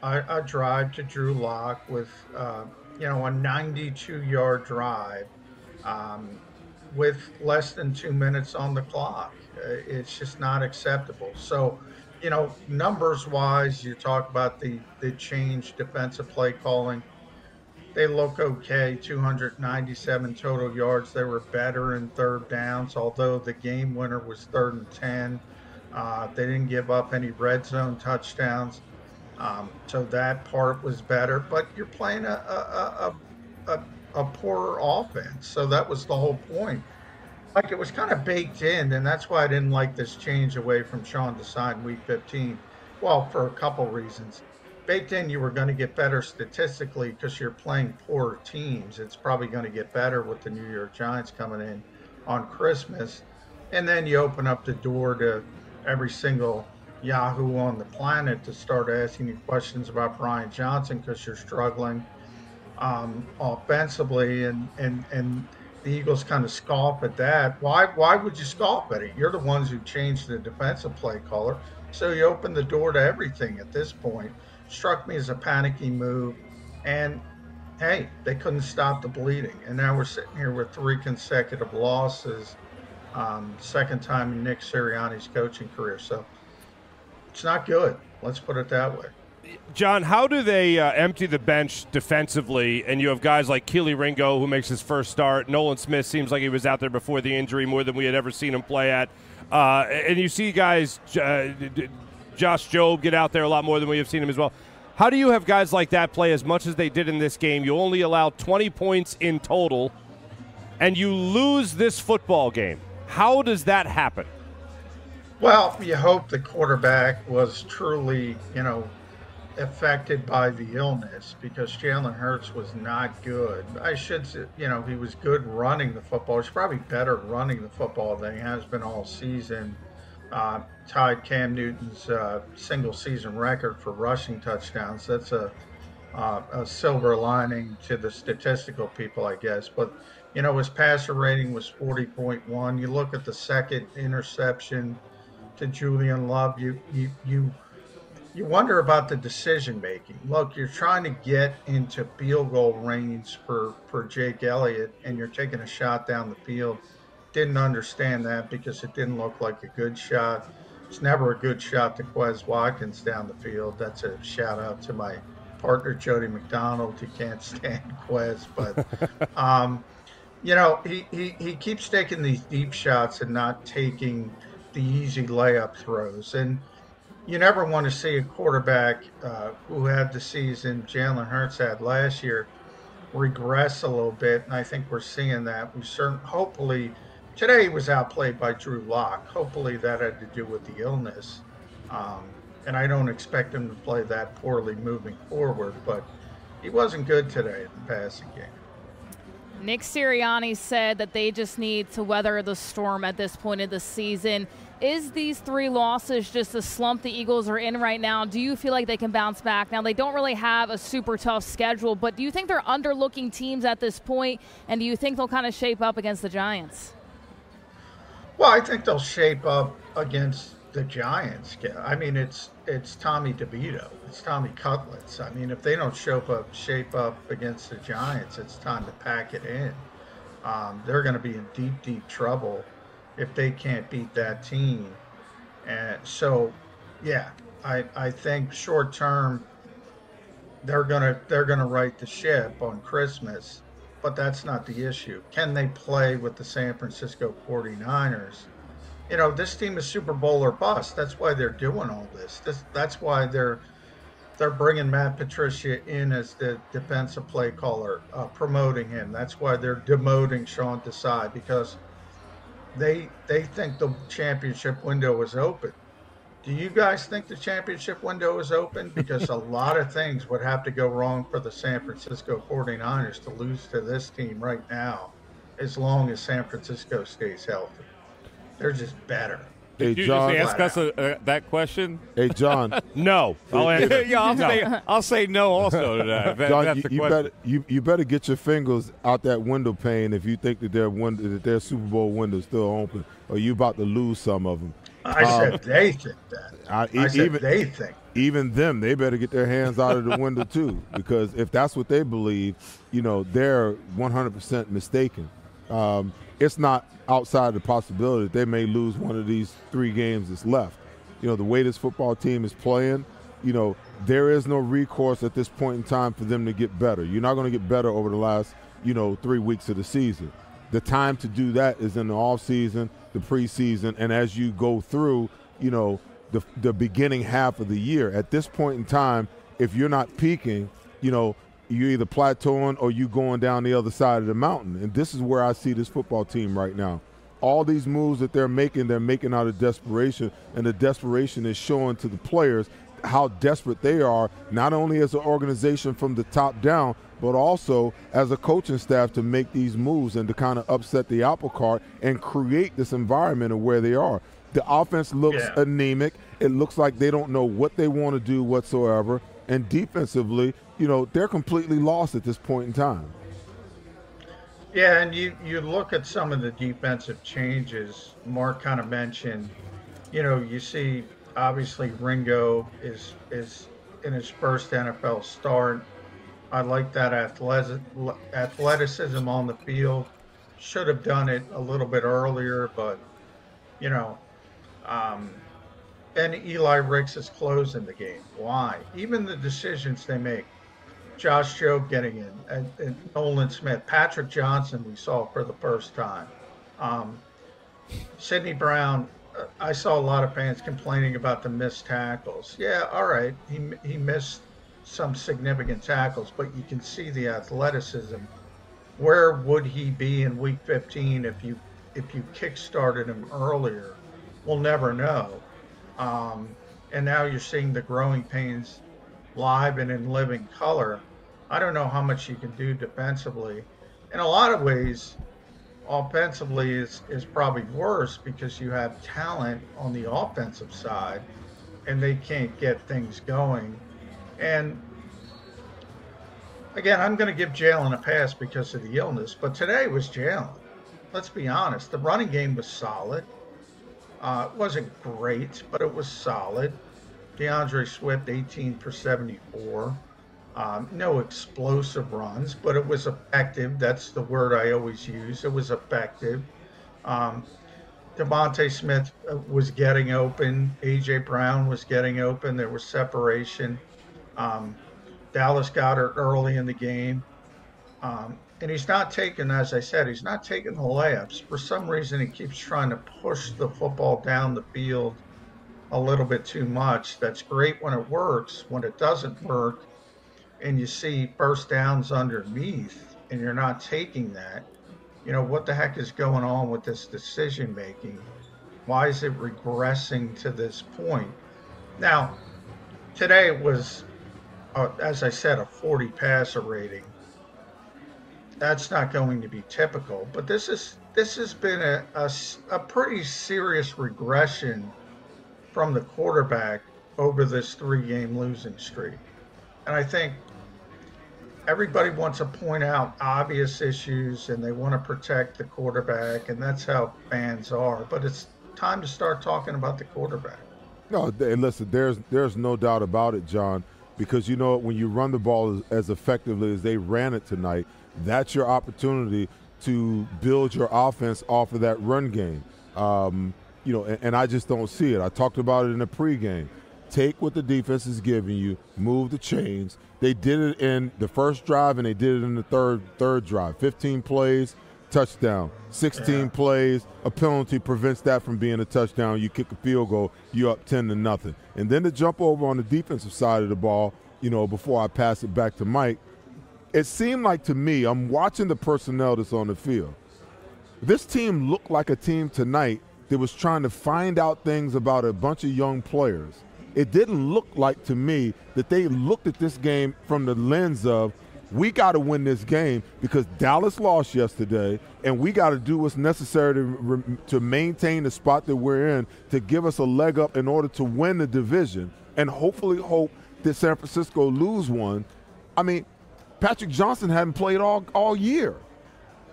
a, a, drive to Drew Lock with uh, you know, a 92 yard drive um, with less than two minutes on the clock. Uh, it's just not acceptable. So, you know, numbers wise, you talk about the, the change defensive play calling. They look okay, 297 total yards. They were better in third downs, although the game winner was third and 10. Uh, they didn't give up any red zone touchdowns. Um, so that part was better, but you're playing a, a, a, a, a poorer offense. So that was the whole point. Like it was kind of baked in, and that's why I didn't like this change away from Sean Desai week 15. Well, for a couple reasons. Baked in, you were going to get better statistically because you're playing poor teams. It's probably going to get better with the New York Giants coming in on Christmas. And then you open up the door to every single Yahoo on the planet to start asking you questions about Brian Johnson because you're struggling um, offensively, and and and the Eagles kind of scoff at that. Why why would you scoff at it? You're the ones who changed the defensive play caller, so you open the door to everything at this point. Struck me as a panicky move, and hey, they couldn't stop the bleeding, and now we're sitting here with three consecutive losses. Um, second time in Nick Sirianni's coaching career. So it's not good. Let's put it that way. John, how do they uh, empty the bench defensively? And you have guys like Kelee Ringo, who makes his first start. Nolan Smith seems like he was out there before the injury more than we had ever seen him play at. Uh, and you see guys, uh, Josh Jobe, get out there a lot more than we have seen him as well. How do you have guys like that play as much as they did in this game? You only allow 20 points in total, and you lose this football game. How does that happen? Well, you hope the quarterback was truly, you know, affected by the illness because Jalen Hurts was not good. I should say, you know, he was good running the football. He's probably better running the football than he has been all season. Uh, tied Cam Newton's uh, single season record for rushing touchdowns. That's a, uh, a silver lining to the statistical people, I guess. But, you know, his passer rating was 40.1. You look at the second interception to Julian Love, you you you you wonder about the decision making. Look, you're trying to get into field goal range for for Jake Elliott, and you're taking a shot down the field. Didn't understand that because it didn't look like a good shot. It's never a good shot to Quez Watkins down the field. That's a shout out to my partner Jody McDonald. He can't stand Quez, but um, you know he, he he keeps taking these deep shots and not taking the easy layup throws. And you never want to see a quarterback uh, who had the season Jalen Hurts had last year regress a little bit. And I think we're seeing that. We certainly, hopefully, today he was outplayed by Drew Lock. Hopefully that had to do with the illness. Um, and I don't expect him to play that poorly moving forward, but he wasn't good today in the passing game. Nick Sirianni said that they just need to weather the storm at this point of the season. Is these three losses just a slump the Eagles are in right now? Do you feel like they can bounce back? Now, they don't really have a super tough schedule, but do you think they're underlooking teams at this point, and do you think they'll kind of shape up against the Giants? Well, I think they'll shape up against the Giants. I mean, it's it's Tommy DeVito, it's Tommy Cutlets. I mean, if they don't show up, shape up against the Giants, it's time to pack it in. Um, they're going to be in deep, deep trouble if they can't beat that team. And so, yeah, I I think short term they're gonna they're gonna right the ship on Christmas, but that's not the issue. Can they play with the San Francisco 49ers? You know, this team is Super Bowl or bust. That's why they're doing all this. this that's why they're they're bringing Matt Patricia in as the defensive play caller, uh, promoting him. That's why they're demoting Sean Desai because they they think the championship window is open. Do you guys think the championship window is open? Because a lot of things would have to go wrong for the San Francisco 49ers to lose to this team right now, as long as San Francisco stays healthy. They're just better. Hey, Did you John. just ask us a, uh, that question? Hey, John. no. I'll answer. yeah, I'll, No. say, I'll say no also to that. that- John, that's you, the you better you, you better get your fingers out that window pane if you think that their window that their Super Bowl window is still open, or you about to lose some of them. I said they think that. I, I said even they think. even them, they better get their hands out of the window too, because if that's what they believe, you know, they're 100% mistaken. Um, it's not outside the possibility that they may lose one of these three games that's left. You know, the way this football team is playing, you know, there is no recourse at this point in time for them to get better. You're not going to get better over the last, you know, three weeks of the season. The time to do that is in the off season, the preseason, and as you go through, you know, the, the beginning half of the year. At this point in time, if you're not peaking, you know, you're either plateauing or you going down the other side of the mountain. And this is where I see this football team right now. All these moves that they're making, they're making out of desperation, and the desperation is showing to the players how desperate they are, not only as an organization from the top down, but also as a coaching staff to make these moves and to kind of upset the apple cart and create this environment of where they are. The offense looks Yeah. anemic. It looks like they don't know what they want to do whatsoever. And defensively, you know, they're completely lost at this point in time. Yeah, and you you look at some of the defensive changes. Marc kind of mentioned, you know, you see obviously Ringo is is in his first NFL start. I like that athleticism on the field. Should have done it a little bit earlier, but you know, um, and Eli Ricks is closing the game. Why? Even the decisions they make. Josh Jobe getting in, and, and Nolan Smith, Patrick Johnson, we saw for the first time. Um, Sydney Brown, uh, I saw a lot of fans complaining about the missed tackles. Yeah, all right, he he missed some significant tackles, but you can see the athleticism. Where would he be in Week 15 if you if you kick-started him earlier? We'll never know. Um, and now you're seeing the growing pains live and in living color. I don't know how much you can do defensively. In a lot of ways, offensively is, is probably worse because you have talent on the offensive side and they can't get things going. And again, I'm going to give Jalen a pass because of the illness, but today was Jalen. Let's be honest. The running game was solid. Uh, it wasn't great, but it was solid. DeAndre Swift, 18 for 74. Um, no explosive runs, but it was effective. That's the word I always use. It was effective. Um, DeVonta Smith uh, was getting open. A.J. Brown was getting open. There was separation. Um, Dallas Goedert early in the game. Um, and he's not taking, as I said, he's not taking the layups. For some reason, he keeps trying to push the football down the field a little bit too much. That's great when it works. When it doesn't work, and you see first downs underneath, and you're not taking that, you know, what the heck is going on with this decision making? Why is it regressing to this point? Now, today it was, uh, as I said, a 40 passer rating. That's not going to be typical, but this is this has been a a pretty serious regression from the quarterback over this three game losing streak. And I think everybody wants to point out obvious issues and they want to protect the quarterback, and that's how fans are. But it's time to start talking about the quarterback. No, and listen, there's there's no doubt about it, John, because you know when you run the ball as, effectively as they ran it tonight, that's your opportunity to build your offense off of that run game. Um, you know, and, and I just don't see it. I talked about it in the pregame. take what the defense is giving you, move the chains. They did it in the first drive and they did it in the third third drive. 15 plays, touchdown. 16 yeah. plays, a penalty prevents that from being a touchdown. You kick a field goal, you're up 10 to nothing. And then to jump over on the defensive side of the ball, you know, before I pass it back to Mike, it seemed like to me, I'm watching the personnel that's on the field. This team looked like a team tonight that was trying to find out things about a bunch of young players. It didn't look like to me that they looked at this game from the lens of we got to win this game because Dallas lost yesterday, and we got to do what's necessary to, to maintain the spot that we're in to give us a leg up in order to win the division and hopefully hope that San Francisco lose one. I mean, Patrick Johnson hadn't played all, all year.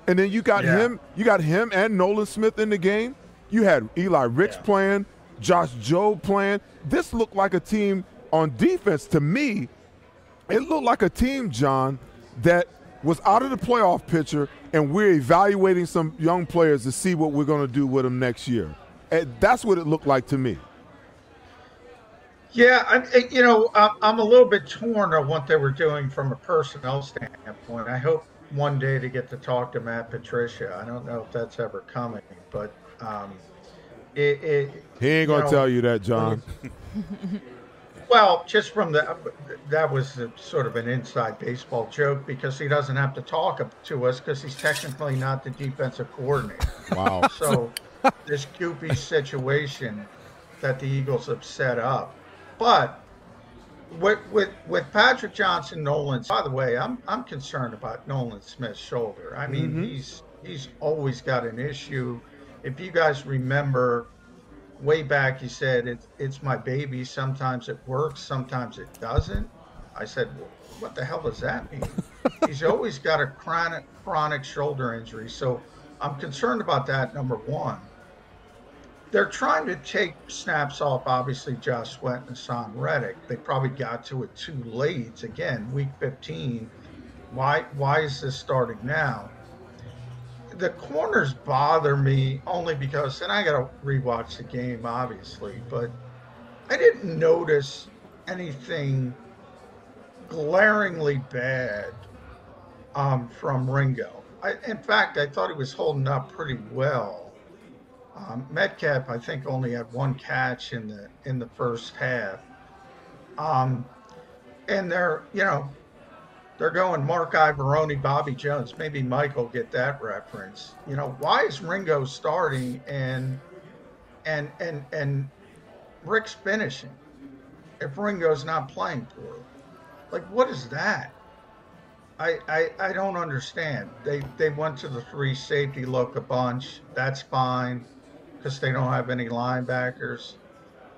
And then you got yeah. him, you got him and Nolan Smith in the game. You had Eli Ricks yeah. playing, Josh Jobe playing. This looked like a team on defense to me. It looked like a team, John, that was out of the playoff picture, and we're evaluating some young players to see what we're going to do with them next year. And that's what it looked like to me. Yeah, I, you know, I'm a little bit torn on what they were doing from a personnel standpoint. I hope one day to get to talk to Matt Patricia. I don't know if that's ever coming, but um, it, it, he ain't gonna know, tell you that, John. well, just from the that was a, sort of an inside baseball joke because he doesn't have to talk to us because he's technically not the defensive coordinator. Wow. So this goopy situation that the Eagles have set up, but with with with Patrick Johnson, Nolan. By the way, I'm I'm concerned about Nolan Smith's shoulder. I mean, mm-hmm. he's he's always got an issue. If you guys remember, way back, he said it's it's my baby. Sometimes it works, sometimes it doesn't. I said, well, what the hell does that mean? he's always got a chronic chronic shoulder injury, so I'm concerned about that. Number one they're trying to take snaps off, obviously, Josh Sweat and Haason Reddick. They probably got to it too late. Again, week 15. Why, why is this starting now? The corners bother me only because, and I got to rewatch the game, obviously, but I didn't notice anything glaringly bad um, from Ringo. I, in fact, I thought he was holding up pretty well um, Metcalf, I think, only had one catch in the in the first half. Um, and they're, you know, they're going Marc Iavaroni, Bobby Jones. Maybe Mike will get that reference. You know, why is Ringo starting and and and and Ricks finishing if Ringo's not playing for? Like, what is that? I, I, I don't understand. They they went to the three safety look a bunch. That's fine because they don't have any linebackers.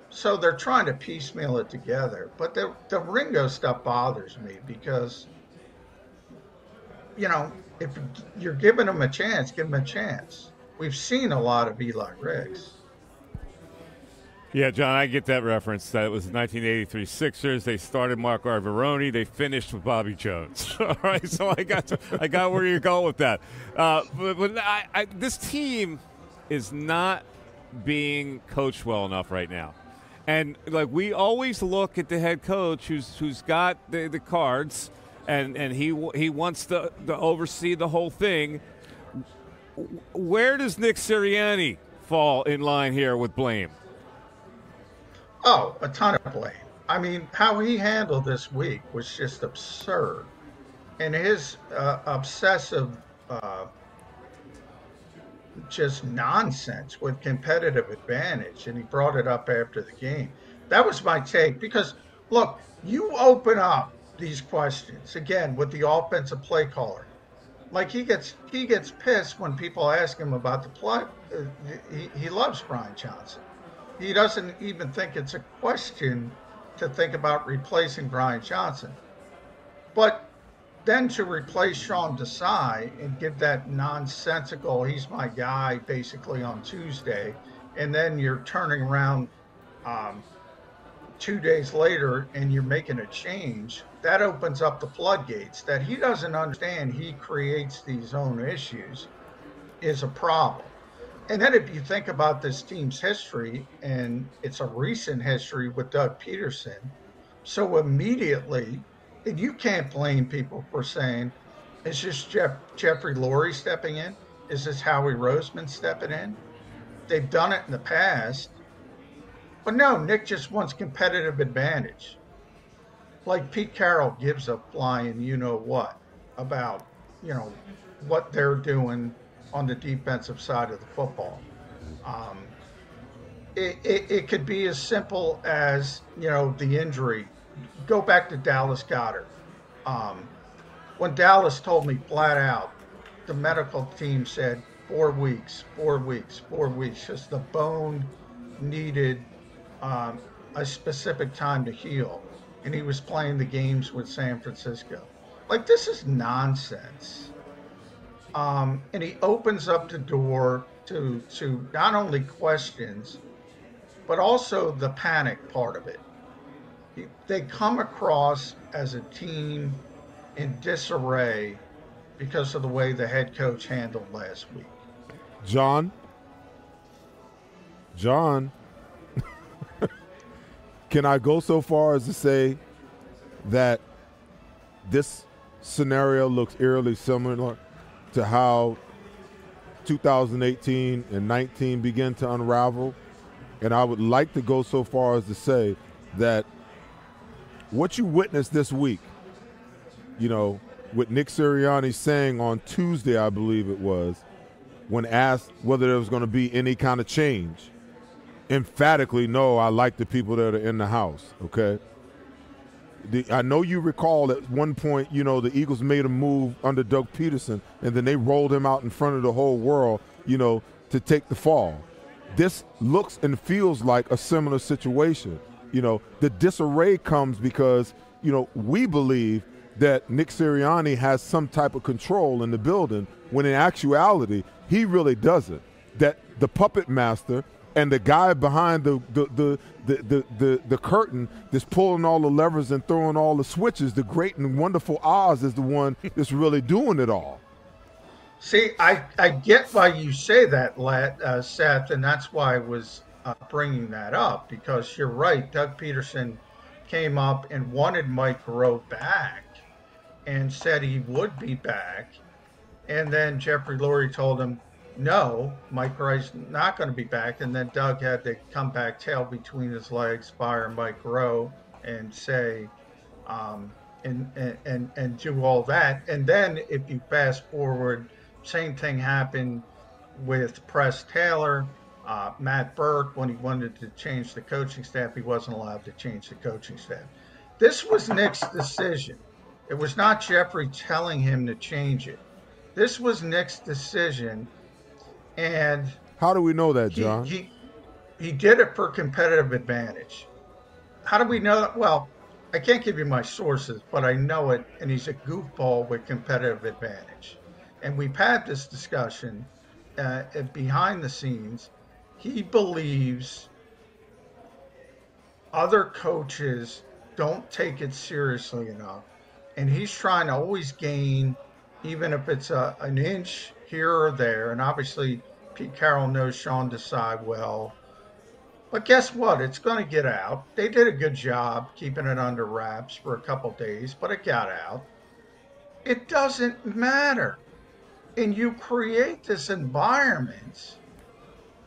So they're trying to piecemeal it together. But the, the Ringo stuff bothers me because, you know, if you're giving them a chance, give them a chance. We've seen a lot of Eli Ricks. Yeah, John, I get that reference. That was 1983 Sixers. They started Marc Iavaroni. They finished with Bobby Jones. All right, so I got to, I got where you're going with that. Uh, but, but I, I, this team is not being coached well enough right now. And like we always look at the head coach who's who's got the, the cards and, and he he wants to, to oversee the whole thing. Where does Nick Sirianni fall in line here with blame? Oh, a ton of blame. I mean, how he handled this week was just absurd. And his uh, obsessive uh, just nonsense with competitive advantage. And he brought it up after the game. That was my take because, look, you open up these questions again with the offensive play caller. Like he gets he gets pissed when people ask him about the play. Uh, he, he loves Brian Johnson. He doesn't even think it's a question to think about replacing Brian Johnson. But then to replace Sean Desai and give that nonsensical, he's my guy, basically on Tuesday, and then you're turning around um, two days later and you're making a change, that opens up the floodgates that he doesn't understand. He creates these own issues, is a problem. and then if you think about this team's history, and it's a recent history with Doug Pederson, so immediately, and you can't blame people for saying, is this Jeff, Jeffrey Lurie stepping in? Is this Howie Roseman stepping in? They've done it in the past. But no, Nick just wants competitive advantage. Like Pete Carroll gives a flying you know what about, you know, what they're doing on the defensive side of the football. Um, it, it, it could be as simple as, you know, the injury. Go back to Dallas Goedert. Um, when Dallas told me flat out, the medical team said four weeks, four weeks, four weeks, just the bone needed um, a specific time to heal. And he was playing the games with San Francisco. Like, this is nonsense. Um, and he opens up the door to, to not only questions, but also the panic part of it. They come across as a team in disarray because of the way the head coach handled last week. John. John. Can I go so far as to say that this scenario looks eerily similar to how 2018 and 19 began to unravel? And I would like to go so far as to say that what you witnessed this week, you know, with Nick Sirianni saying on Tuesday, I believe it was, when asked whether there was going to be any kind of change, emphatically, no, I like the people that are in the house, okay? The, I know you recall at one point, you know, the Eagles made a move under Doug Pederson, and then they rolled him out in front of the whole world, you know, to take the fall. This looks and feels like a similar situation. You know, the disarray comes because, you know, we believe that Nick Sirianni has some type of control in the building when in actuality, he really doesn't. That the puppet master and the guy behind the the the the, the, the, the curtain that's pulling all the levers and throwing all the switches, the great and wonderful Oz is the one that's really doing it all. See, I, I get why you say that, uh, Seth, and that's why I was uh, bringing that up because you're right. Doug Pederson came up and wanted Mike Groh back and said he would be back. And then Jeffrey Lurie told him, no, Mike Groh's not going to be back. And then Doug had to come back, tail between his legs, fire Mike Groh, and say, um, and, and, and do all that. And then if you fast forward, same thing happened with Press Taylor. Uh, Matt Burke, when he wanted to change the coaching staff, he wasn't allowed to change the coaching staff. This was Nick's decision. It was not Jeffrey telling him to change it. This was Nick's decision and how do we know that, John? He, he, he did it for competitive advantage. How do we know that? Well, I can't give you my sources, but I know it, and he's a goofball with competitive advantage. And we've had this discussion uh, behind the scenes. He believes other coaches don't take it seriously enough, and he's trying to always gain, even if it's a, an inch here or there. And obviously, Pete Carroll knows Sean Desai well. But guess what? It's going to get out. They did a good job keeping it under wraps for a couple days, but it got out. It doesn't matter. And you create this environment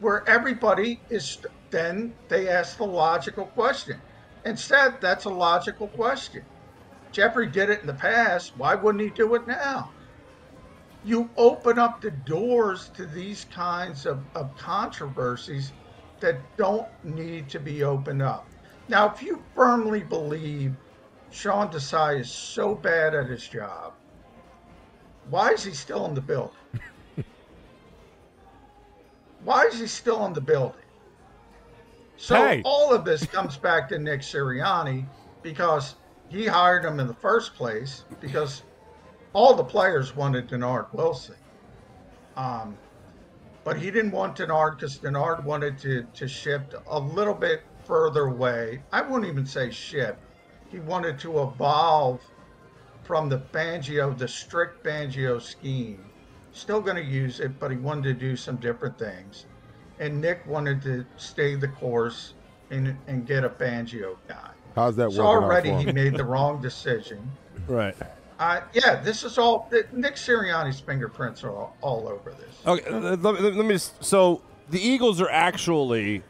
where everybody is, then they ask the logical question. Instead, that's a logical question. Jeffrey did it in the past. Why wouldn't he do it now? You open up the doors to these kinds of, of controversies that don't need to be opened up. Now, if you firmly believe Sean Desai is so bad at his job, why is he still in the building? why is he still in the building? So hey. all of this comes back to Nick Sirianni because he hired him in the first place because all the players wanted Dennard Wilson. Um, but he didn't want Dennard because Dennard wanted to, to shift a little bit further away. I wouldn't even say shift. He wanted to evolve from the Fangio, the strict Fangio scheme, still going to use it, but he wanted to do some different things. And Nick wanted to stay the course and, and get a Fangio guy. How's that So working out already for he made the wrong decision. Right. Uh, yeah, this is all Nick Sirianni's fingerprints are all, all over this. Okay, let, me- let me just. So the Eagles are actually,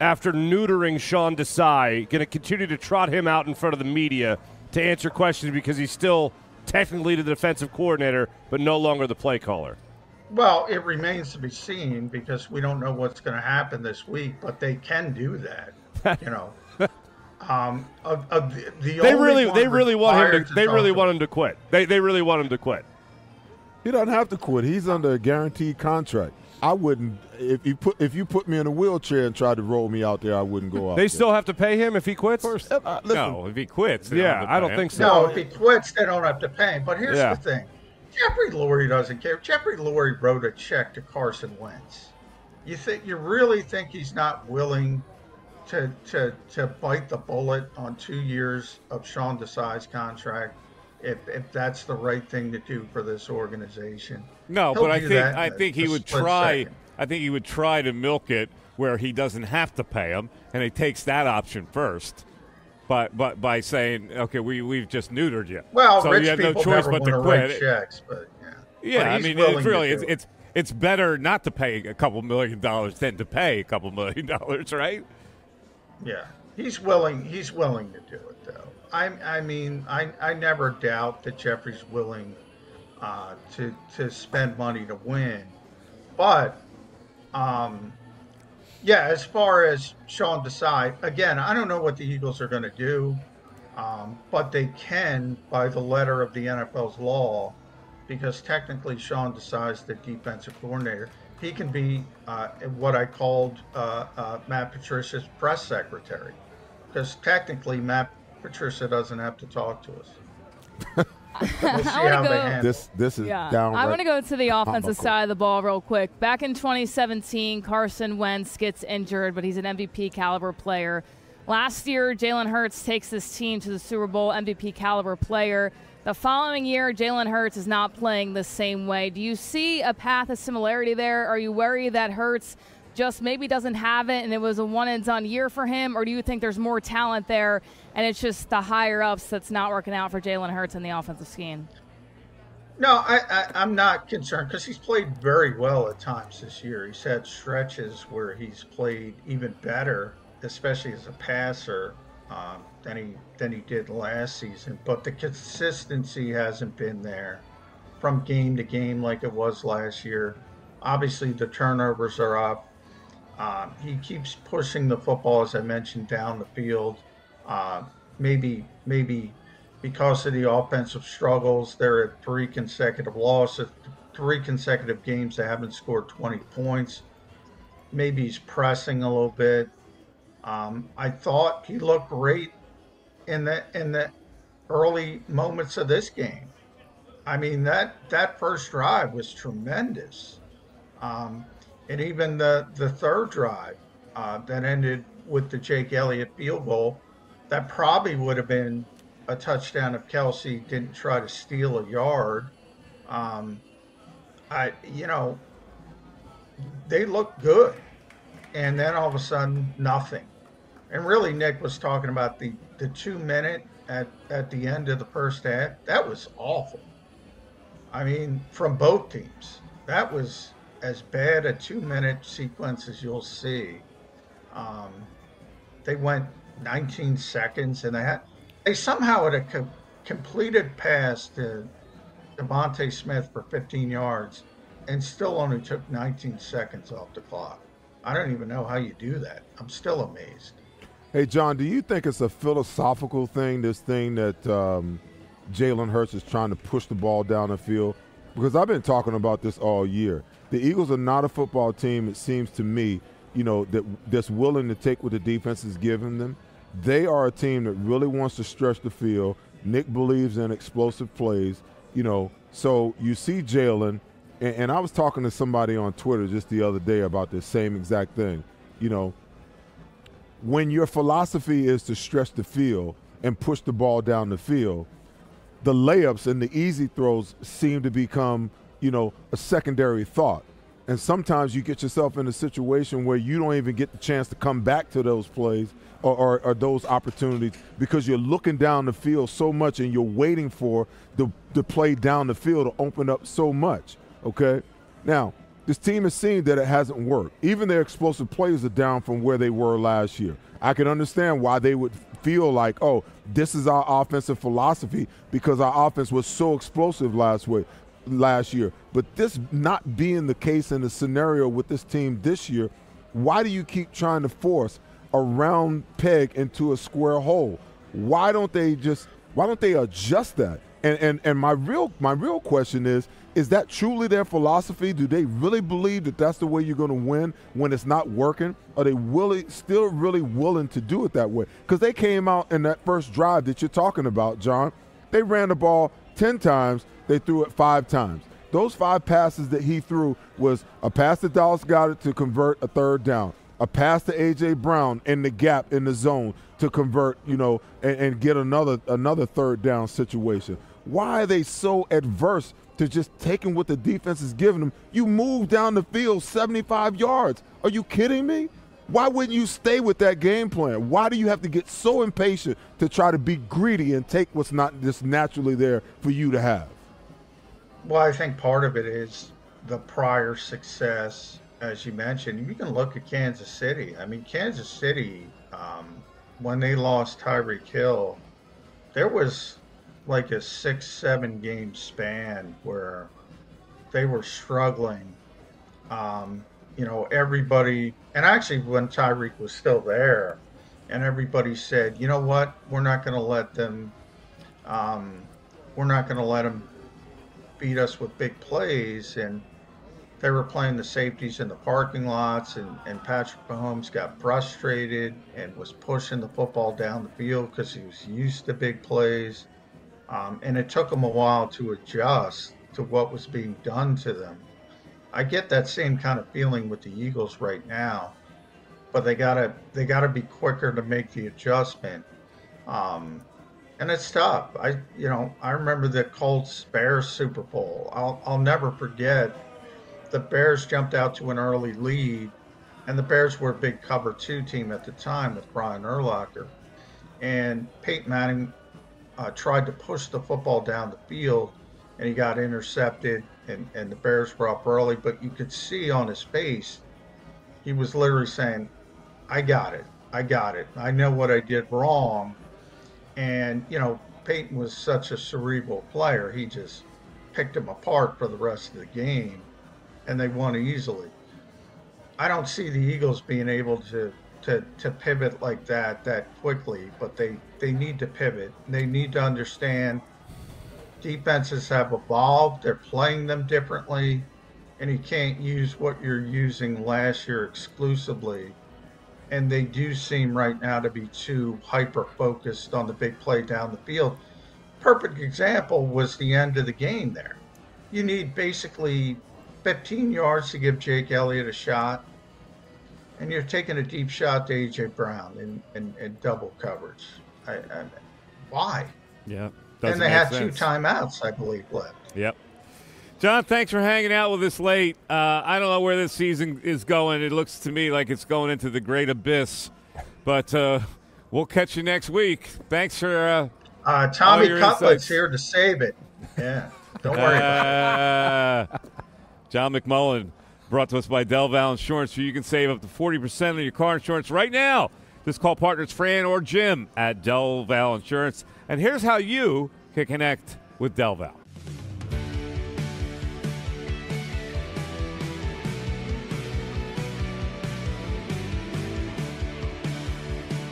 after neutering Sean Desai, going to continue to trot him out in front of the media to answer questions because he's still technically the defensive coordinator, but no longer the play caller. Well, it remains to be seen because we don't know what's going to happen this week, but they can do that. You know, um, of, of the, the They only really, they really want him required to. They really about- want him to quit. They, they really want him to quit. He doesn't have to quit. He's under a guaranteed contract. I wouldn't if you put if you put me in a wheelchair and tried to roll me out there. I wouldn't go out. They there. still have to pay him if he quits. Uh, listen, no, if he quits, Yeah, don't I don't pay think so. No, if he quits, they don't have to pay him. But here's Yeah. the thing: Jeffrey Lurie doesn't care. Jeffrey Lurie wrote a check to Carson Wentz. You think you really think he's not willing to to to bite the bullet on two years of Sean Desai's contract? If, if that's the right thing to do for this organization, No, He'll but I think I think he would try. second. I think he would try to milk it where he doesn't have to pay him, and he takes that option first. But but by saying, okay, we we've just neutered you. Well, so rich you have no people choice never but to quit. checks, but yeah. Yeah, But I mean, it's really it's, it's it's better not to pay a couple million dollars than to pay a couple million dollars, right? Yeah, he's willing. He's willing to do it, though. I, I mean, I, I never doubt that Jeffrey's willing uh, to to spend money to win, but, um, yeah, as far as Sean Desai, again, I don't know what the Eagles are going to do, um, but they can by the letter of the NFL's law, because technically Sean Desai is the defensive coordinator. He can be uh, what I called uh, uh, Matt Patricia's press secretary, because technically Matt Patricia doesn't have to talk to us. We'll I wanna go- This this is Yeah. downright I want to go to the offensive comical. side of the ball real quick. Back in 2017, Carson Wentz gets injured, but he's an MVP caliber player. Last year, Jalen Hurts takes this team to the Super Bowl, MVP caliber player. The following year, Jalen Hurts is not playing the same way. Do you see a path of similarity there? Are you worried that Hurts just maybe doesn't have it and it was a one and done year for him? Or do you think there's more talent there and it's just the higher ups that's not working out for Jalen Hurts in the offensive scheme? No, I, I, I'm not concerned because he's played very well at times this year. He's had stretches where he's played even better, especially as a passer, um, than he than he did last season. But the consistency hasn't been there from game to game like it was last year. Obviously, the turnovers are up. Um, he keeps pushing the football, as I mentioned, down the field. Uh, maybe maybe because of the offensive struggles, they're at three consecutive losses, three consecutive games they haven't scored 20 points. Maybe he's pressing a little bit. Um, I thought he looked great in the in the early moments of this game. I mean that that first drive was tremendous, um, and even the the third drive uh, that ended with the Jake Elliott field goal, that probably would have been a touchdown if Kelce didn't try to steal a yard. Um, I you know they looked good, and then all of a sudden nothing. And really, Nick was talking about the the two minute at at the end of the first half. That was awful. I mean, from both teams, that was as bad a two minute sequence as you'll see. Um, they went 19 seconds, and they had they somehow had a co- completed pass to DeVonta Smith for 15 yards, and still only took 19 seconds off the clock. I don't even know how you do that. I'm still amazed. Hey, John, do you think it's a philosophical thing, this thing that um, Jalen Hurts is trying to push the ball down the field? Because I've been talking about this all year. The Eagles are not a football team, it seems to me, you know, that that's willing to take what the defense is giving them. They are a team that really wants to stretch the field. Nick believes in explosive plays, you know. So you see Jalen, and, and I was talking to somebody on Twitter just the other day about this same exact thing. You know, when your philosophy is to stretch the field and push the ball down the field, the layups and the easy throws seem to become you know, a secondary thought. And sometimes you get yourself in a situation where you don't even get the chance to come back to those plays or, or, or those opportunities because you're looking down the field so much and you're waiting for the, the play down the field to open up so much. Okay? Now, this team has seen that it hasn't worked. Even their explosive plays are down from where they were last year. I can understand why they would feel like, oh, this is our offensive philosophy because our offense was so explosive last week last year. But this not being the case in the scenario with this team this year, why do you keep trying to force a round peg into a square hole? Why don't they just why don't they adjust that? And and and my real my real question is is that truly their philosophy? Do they really believe that that's the way you're going to win when it's not working? Are they really still really willing to do it that way? Because they came out in that first drive that you're talking about, John. They ran the ball ten times they threw it five times. Those five passes that he threw was a pass to Dallas Goedert to convert a third down, a pass to AJ Brown in the gap in the zone to convert, you know, and, and get another another third down situation. Why are they so adverse to just taking what the defense is giving them? You move down the field 75 yards. Are you kidding me? Why wouldn't you stay with that game plan? Why do you have to get so impatient to try to be greedy and take what's not just naturally there for you to have? Well, I think part of it is the prior success, as you mentioned. You can look at Kansas City. I mean, Kansas City, um, when they lost Tyreek Hill, there was like a six, seven game span where they were struggling. Um, you know, everybody, and actually, when Tyreek was still there, and everybody said, you know what, we're not going to let them, um, we're not going to let them beat us with big plays, and they were playing the safeties in the parking lots, and, and Patrick Mahomes got frustrated and was pushing the football down the field because he was used to big plays. Um, and it took them a while to adjust to what was being done to them. I get that same kind of feeling with the Eagles right now, but they gotta they gotta be quicker to make the adjustment. Um, and it's tough. I you know I remember the Colts Bears Super Bowl. I'll I'll never forget. The Bears jumped out to an early lead, and the Bears were a big cover two team at the time with Brian Urlacher, and Peyton Manning uh, tried to push the football down the field, and he got intercepted, and and the Bears were up early, but you could see on his face, he was literally saying, "I got it, I got it, I know what I did wrong." And, you know, Peyton was such a cerebral player. He just picked him apart for the rest of the game, and they won easily. I don't see the Eagles being able to, to, to pivot like that that quickly, but they, they need to pivot. They need to understand defenses have evolved, they're playing them differently, and you can't use what you're using last year exclusively and they do seem right now to be too hyper focused on the big play down the field. Perfect example was the end of the game there. You need basically 15 yards to give Jake Elliott a shot, and you're taking a deep shot to AJ Brown in, in, in double coverage. I, I, why? Yeah. And they had sense. two timeouts, I believe, left. Yep. John, thanks for hanging out with us late. Uh, I don't know where this season is going. It looks to me like it's going into the great abyss. But uh, we'll catch you next week. Thanks for. Uh, uh Tommy Cutlet's here to save it. Yeah. Don't worry about it. Uh, John McMullen, brought to us by Del Val Insurance, so you can save up to 40% on your car insurance right now. Just call partners Fran or Jim at Del Val Insurance. And here's how you can connect with Del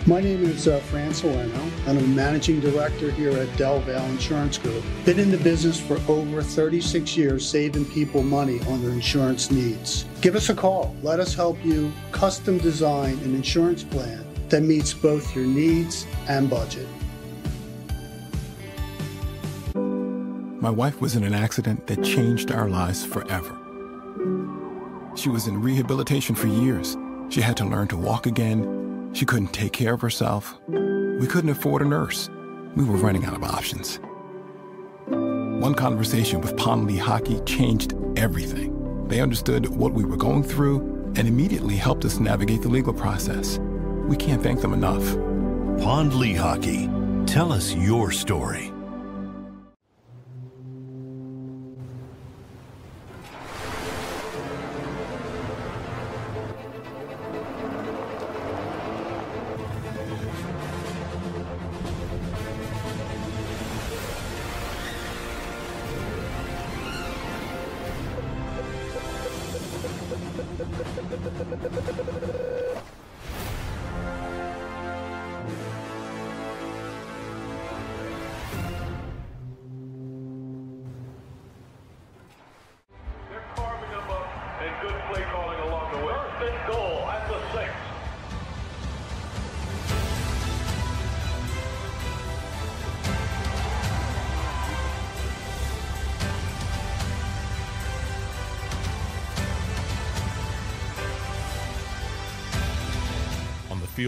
My name is uh, Fran and I'm a managing director here at Del Val Insurance Group. Been in the business for over 36 years, saving people money on their insurance needs. Give us a call. Let us help you custom design an insurance plan that meets both your needs and budget. My wife was in an accident that changed our lives forever. She was in rehabilitation for years. She had to learn to walk again she couldn't take care of herself. We couldn't afford a nurse. We were running out of options. One conversation with Pond Lehocky changed everything. They understood what we were going through and immediately helped us navigate the legal process. We can't thank them enough. Pond Lehocky, Tell us your story.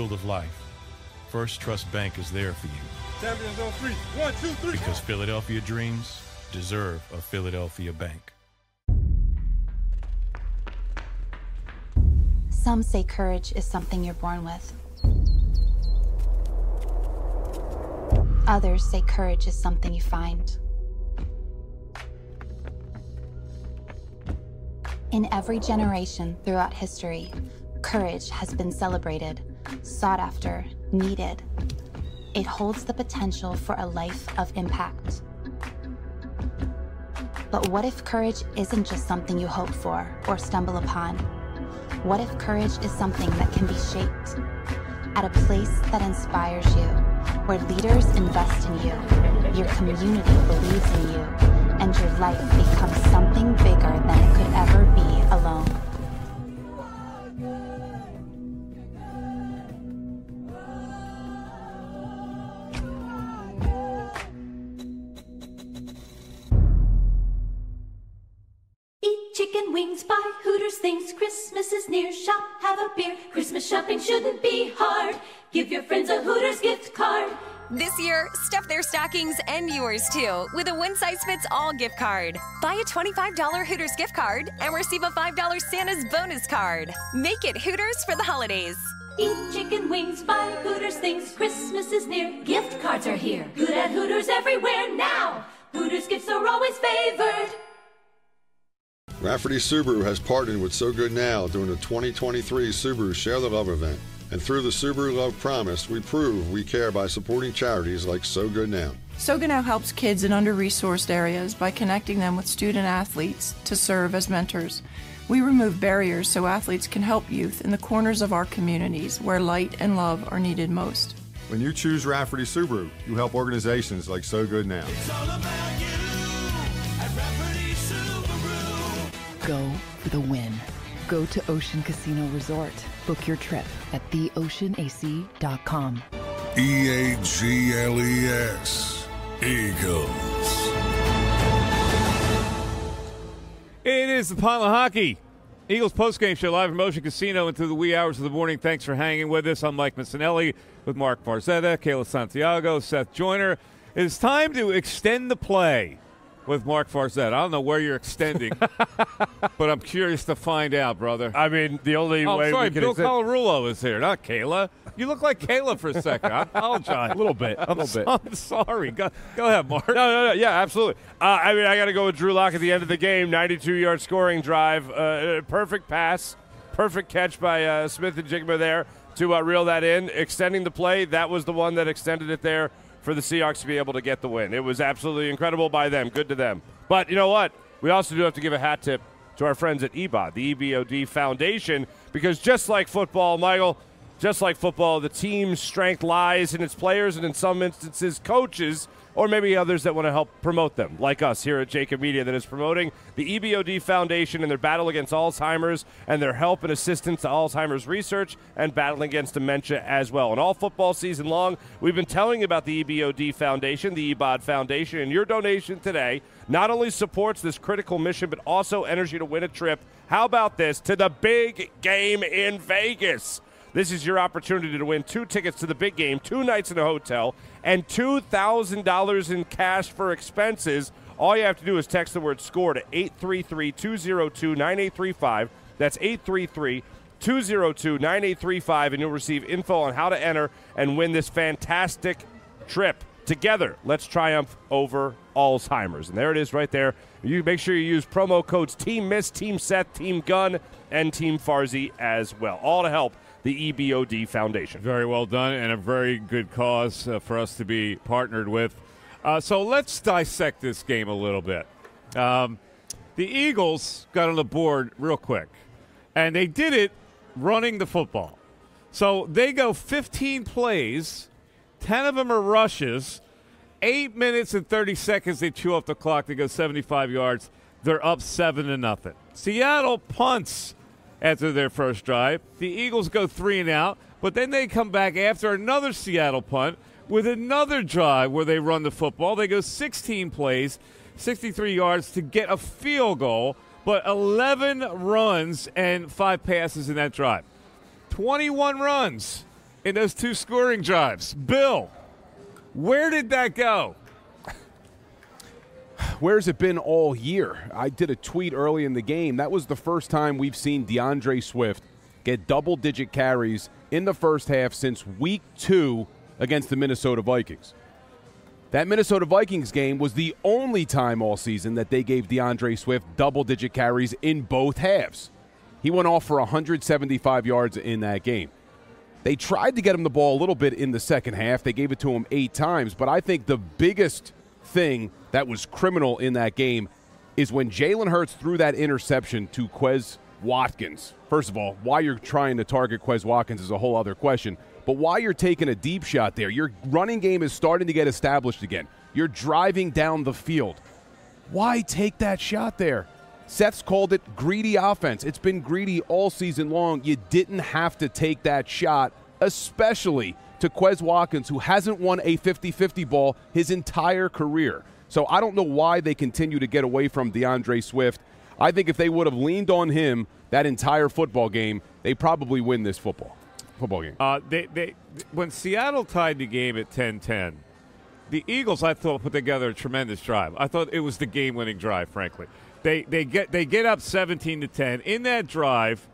Field of life, First Trust Bank is there for you Champions on three. One, two, three. because Philadelphia dreams deserve a Philadelphia bank. Some say courage is something you're born with. Others say courage is something you find. In every generation throughout history, courage has been celebrated, sought after, needed. It holds the potential for a life of impact. But what if courage isn't just something you hope for or stumble upon? What if courage is something that can be shaped? At a place that inspires you, where leaders invest in you, your community believes in you, and your life becomes something bigger than it could ever be alone. Buy Hooters things. Christmas is near. Shop, have a beer. Christmas shopping shouldn't be hard. Give your friends a Hooters gift card. This year, stuff their stockings and yours too with a one size fits all gift card. Buy a $25 Hooters gift card and receive a $5 Santa's bonus card. Make it Hooters for the holidays. Eat chicken wings, buy Hooters things. Christmas is near. Gift cards are here. Good at Hooters everywhere now. Hooters gifts are always favored. Rafferty Subaru has partnered with So Good Now during the 2023 Subaru Share the Love event. And through the Subaru Love Promise, we prove we care by supporting charities like So Good Now. So Good Now helps kids in under resourced areas by connecting them with student athletes to serve as mentors. We remove barriers so athletes can help youth in the corners of our communities where light and love are needed most. When you choose Rafferty Subaru, you help organizations like So Good Now. Go for the win. Go to Ocean Casino Resort. Book your trip at theoceanac.com. E A G L E S. Eagles. It is the Pond Lehocky. Eagles postgame show live from Ocean Casino into the wee hours of the morning. Thanks for hanging with us. I'm Mike Missanelli with Marc Farzetta, Kayla Santiago, Seth Joyner. It's time to extend the play with Marc Farzetta. I don't know where you're extending, but I'm curious to find out, brother. I mean, the only oh, way sorry, we can Bill extend- Colarulo is here, not Kayla. You look like Kayla for a second. I apologize. A little bit, a I'm little bit. I'm sorry. Go, go ahead, Mark. No, no, no. Yeah, absolutely. Uh, I mean, I got to go with Drew Lock at the end of the game. 92 yard scoring drive. Uh, perfect pass. Perfect catch by uh, Smith-Njigba there to uh, reel that in. Extending the play. That was the one that extended it there for the Seahawks to be able to get the win. It was absolutely incredible by them. Good to them. But you know what? We also do have to give a hat tip to our friends at EBOD, the EBOD Foundation, because just like football, Michael, just like football, the team's strength lies in its players and in some instances coaches or maybe others that want to help promote them, like us here at JAKIB Media that is promoting the EBOD Foundation and their battle against Alzheimer's and their help and assistance to Alzheimer's research and battling against dementia as well. And all football season long, we've been telling about the EBOD Foundation, the EBOD Foundation, and your donation today not only supports this critical mission, but also enters you to win a trip. How about this? To the big game in Vegas. This is your opportunity to win two tickets to the big game, two nights in a hotel, and $2,000 in cash for expenses, All you have to do is text the word SCORE to 833 202 9835. That's 833 202 9835, and you'll receive info on how to enter and win this fantastic trip. Together, let's triumph over Alzheimer's. And there it is right there. You make sure you use promo codes Team Miss, Team Seth, Team Gunn, and Team Farzy as well. All to help the EBOD Foundation. Very well done, and a very good cause uh, for us to be partnered with. Uh, so let's dissect this game a little bit. Um, the Eagles got on the board real quick, and they did it running the football. So they go 15 plays, 10 of them are rushes. Eight minutes and 30 seconds, they chew off the clock. They go 75 yards. They're up 7 to nothing. Seattle punts after their first drive. The Eagles go three and out, but then they come back after another Seattle punt with another drive where they run the football. They go 16 plays, 63 yards to get a field goal, but 11 runs and five passes in that drive. 21 runs in those two scoring drives. Bill, where did that go? Where's it been all year? I did a tweet early in the game. That was the first time we've seen DeAndre Swift get double digit carries in the first half since week two against the Minnesota Vikings. That Minnesota Vikings game was the only time all season that they gave DeAndre Swift double digit carries in both halves. He went off for 175 yards in that game. They tried to get him the ball a little bit in the second half. They gave it to him eight times, but I think the biggest thing that was criminal in that game is when Jalen Hurts threw that interception to Quez Watkins. First of all, why you're trying to target Quez Watkins is a whole other question. But why you're taking a deep shot there, your running game is starting to get established again. You're driving down the field. Why take that shot there? Seth's called it greedy offense. It's been greedy all season long. You didn't have to take that shot, especially to Quez Watkins, who hasn't won a 50 50 ball his entire career. So I don't know why they continue to get away from D'Andre Swift. I think if they would have leaned on him that entire football game, they probably win this football football game. Uh, they, they, when Seattle tied the game at 10-10, the Eagles, I thought, put together a tremendous drive. I thought it was the game-winning drive. Frankly, they they get they get up 17 to 10 in that drive.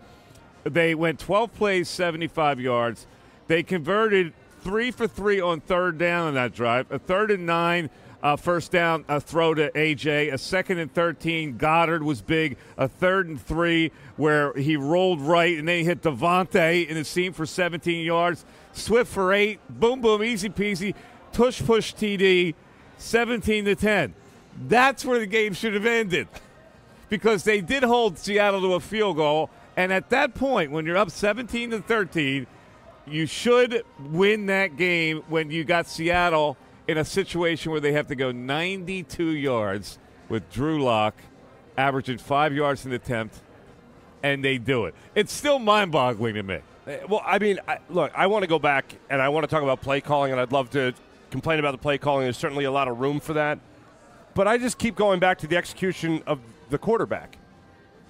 They went 12 plays, 75 yards. They converted three for three on third down in that drive. A third and nine. Uh, first down, a throw to AJ. A second and 13, Goedert was big. A third and three where he rolled right and then he hit DeVonta in the seam for 17 yards. Swift for eight. Boom, boom, easy peasy. Tush push TD, 17 to 10. That's where the game should have ended because they did hold Seattle to a field goal. And at that point, when you're up 17 to 13, you should win that game when you got Seattle in a situation where they have to go 92 yards with Drew Lock averaging five yards an attempt, and they do it. It's still mind boggling to me. Uh, Well, I mean, I, look, I want to go back and I want to talk about play calling, and I'd love to complain about the play calling. There's certainly a lot of room for that. But I just keep going back to the execution of the quarterback.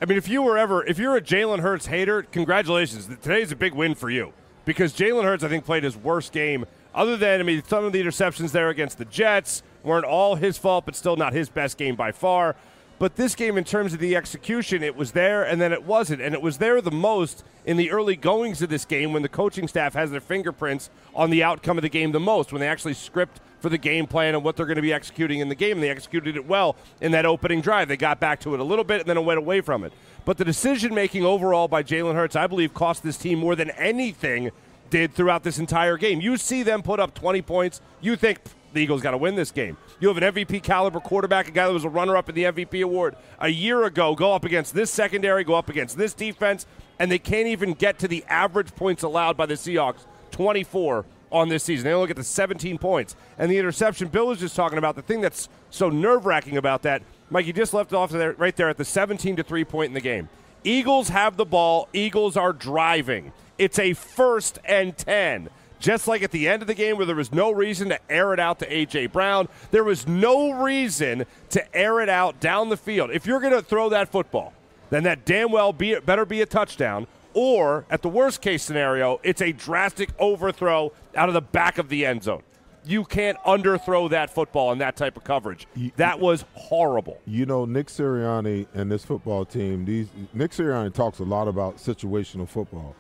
I mean, if you were ever, if you're a Jalen Hurts hater, congratulations. Today's a big win for you because Jalen Hurts, I think, played his worst game. Other than, I mean, some of the interceptions there against the Jets weren't all his fault, but still not his best game by far. But this game, in terms of the execution, it was there and then it wasn't. And it was there the most in the early goings of this game when the coaching staff has their fingerprints on the outcome of the game the most, when they actually script for the game plan and what they're going to be executing in the game. And they executed it well in that opening drive. They got back to it a little bit and then it went away from it. But the decision making overall by Jalen Hurts, I believe, cost this team more than anything did throughout this entire game. You see them put up 20 points, you think the Eagles got to win this game. You have an MVP caliber quarterback, a guy that was a runner up in the MVP award a year ago, go up against this secondary, go up against this defense, and they can't even get to the average points allowed by the Seahawks 24 on this season. They only get to 17 points. And the interception Bill was just talking about, the thing that's so nerve wracking about that, Mike, you just left off there, right there at the 17 to 3 point in the game. Eagles have the ball, Eagles are driving. It's a first and 10. Just like at the end of the game where there was no reason to air it out to A.J. Brown, there was no reason to air it out down the field. If you're going to throw that football, then that damn well be, better be a touchdown. Or, at the worst case scenario, it's a drastic overthrow out of the back of the end zone. you can't underthrow that football in that type of coverage. That was horrible. You know, Nick Sirianni and this football team, these Nick Sirianni talks a lot about situational football.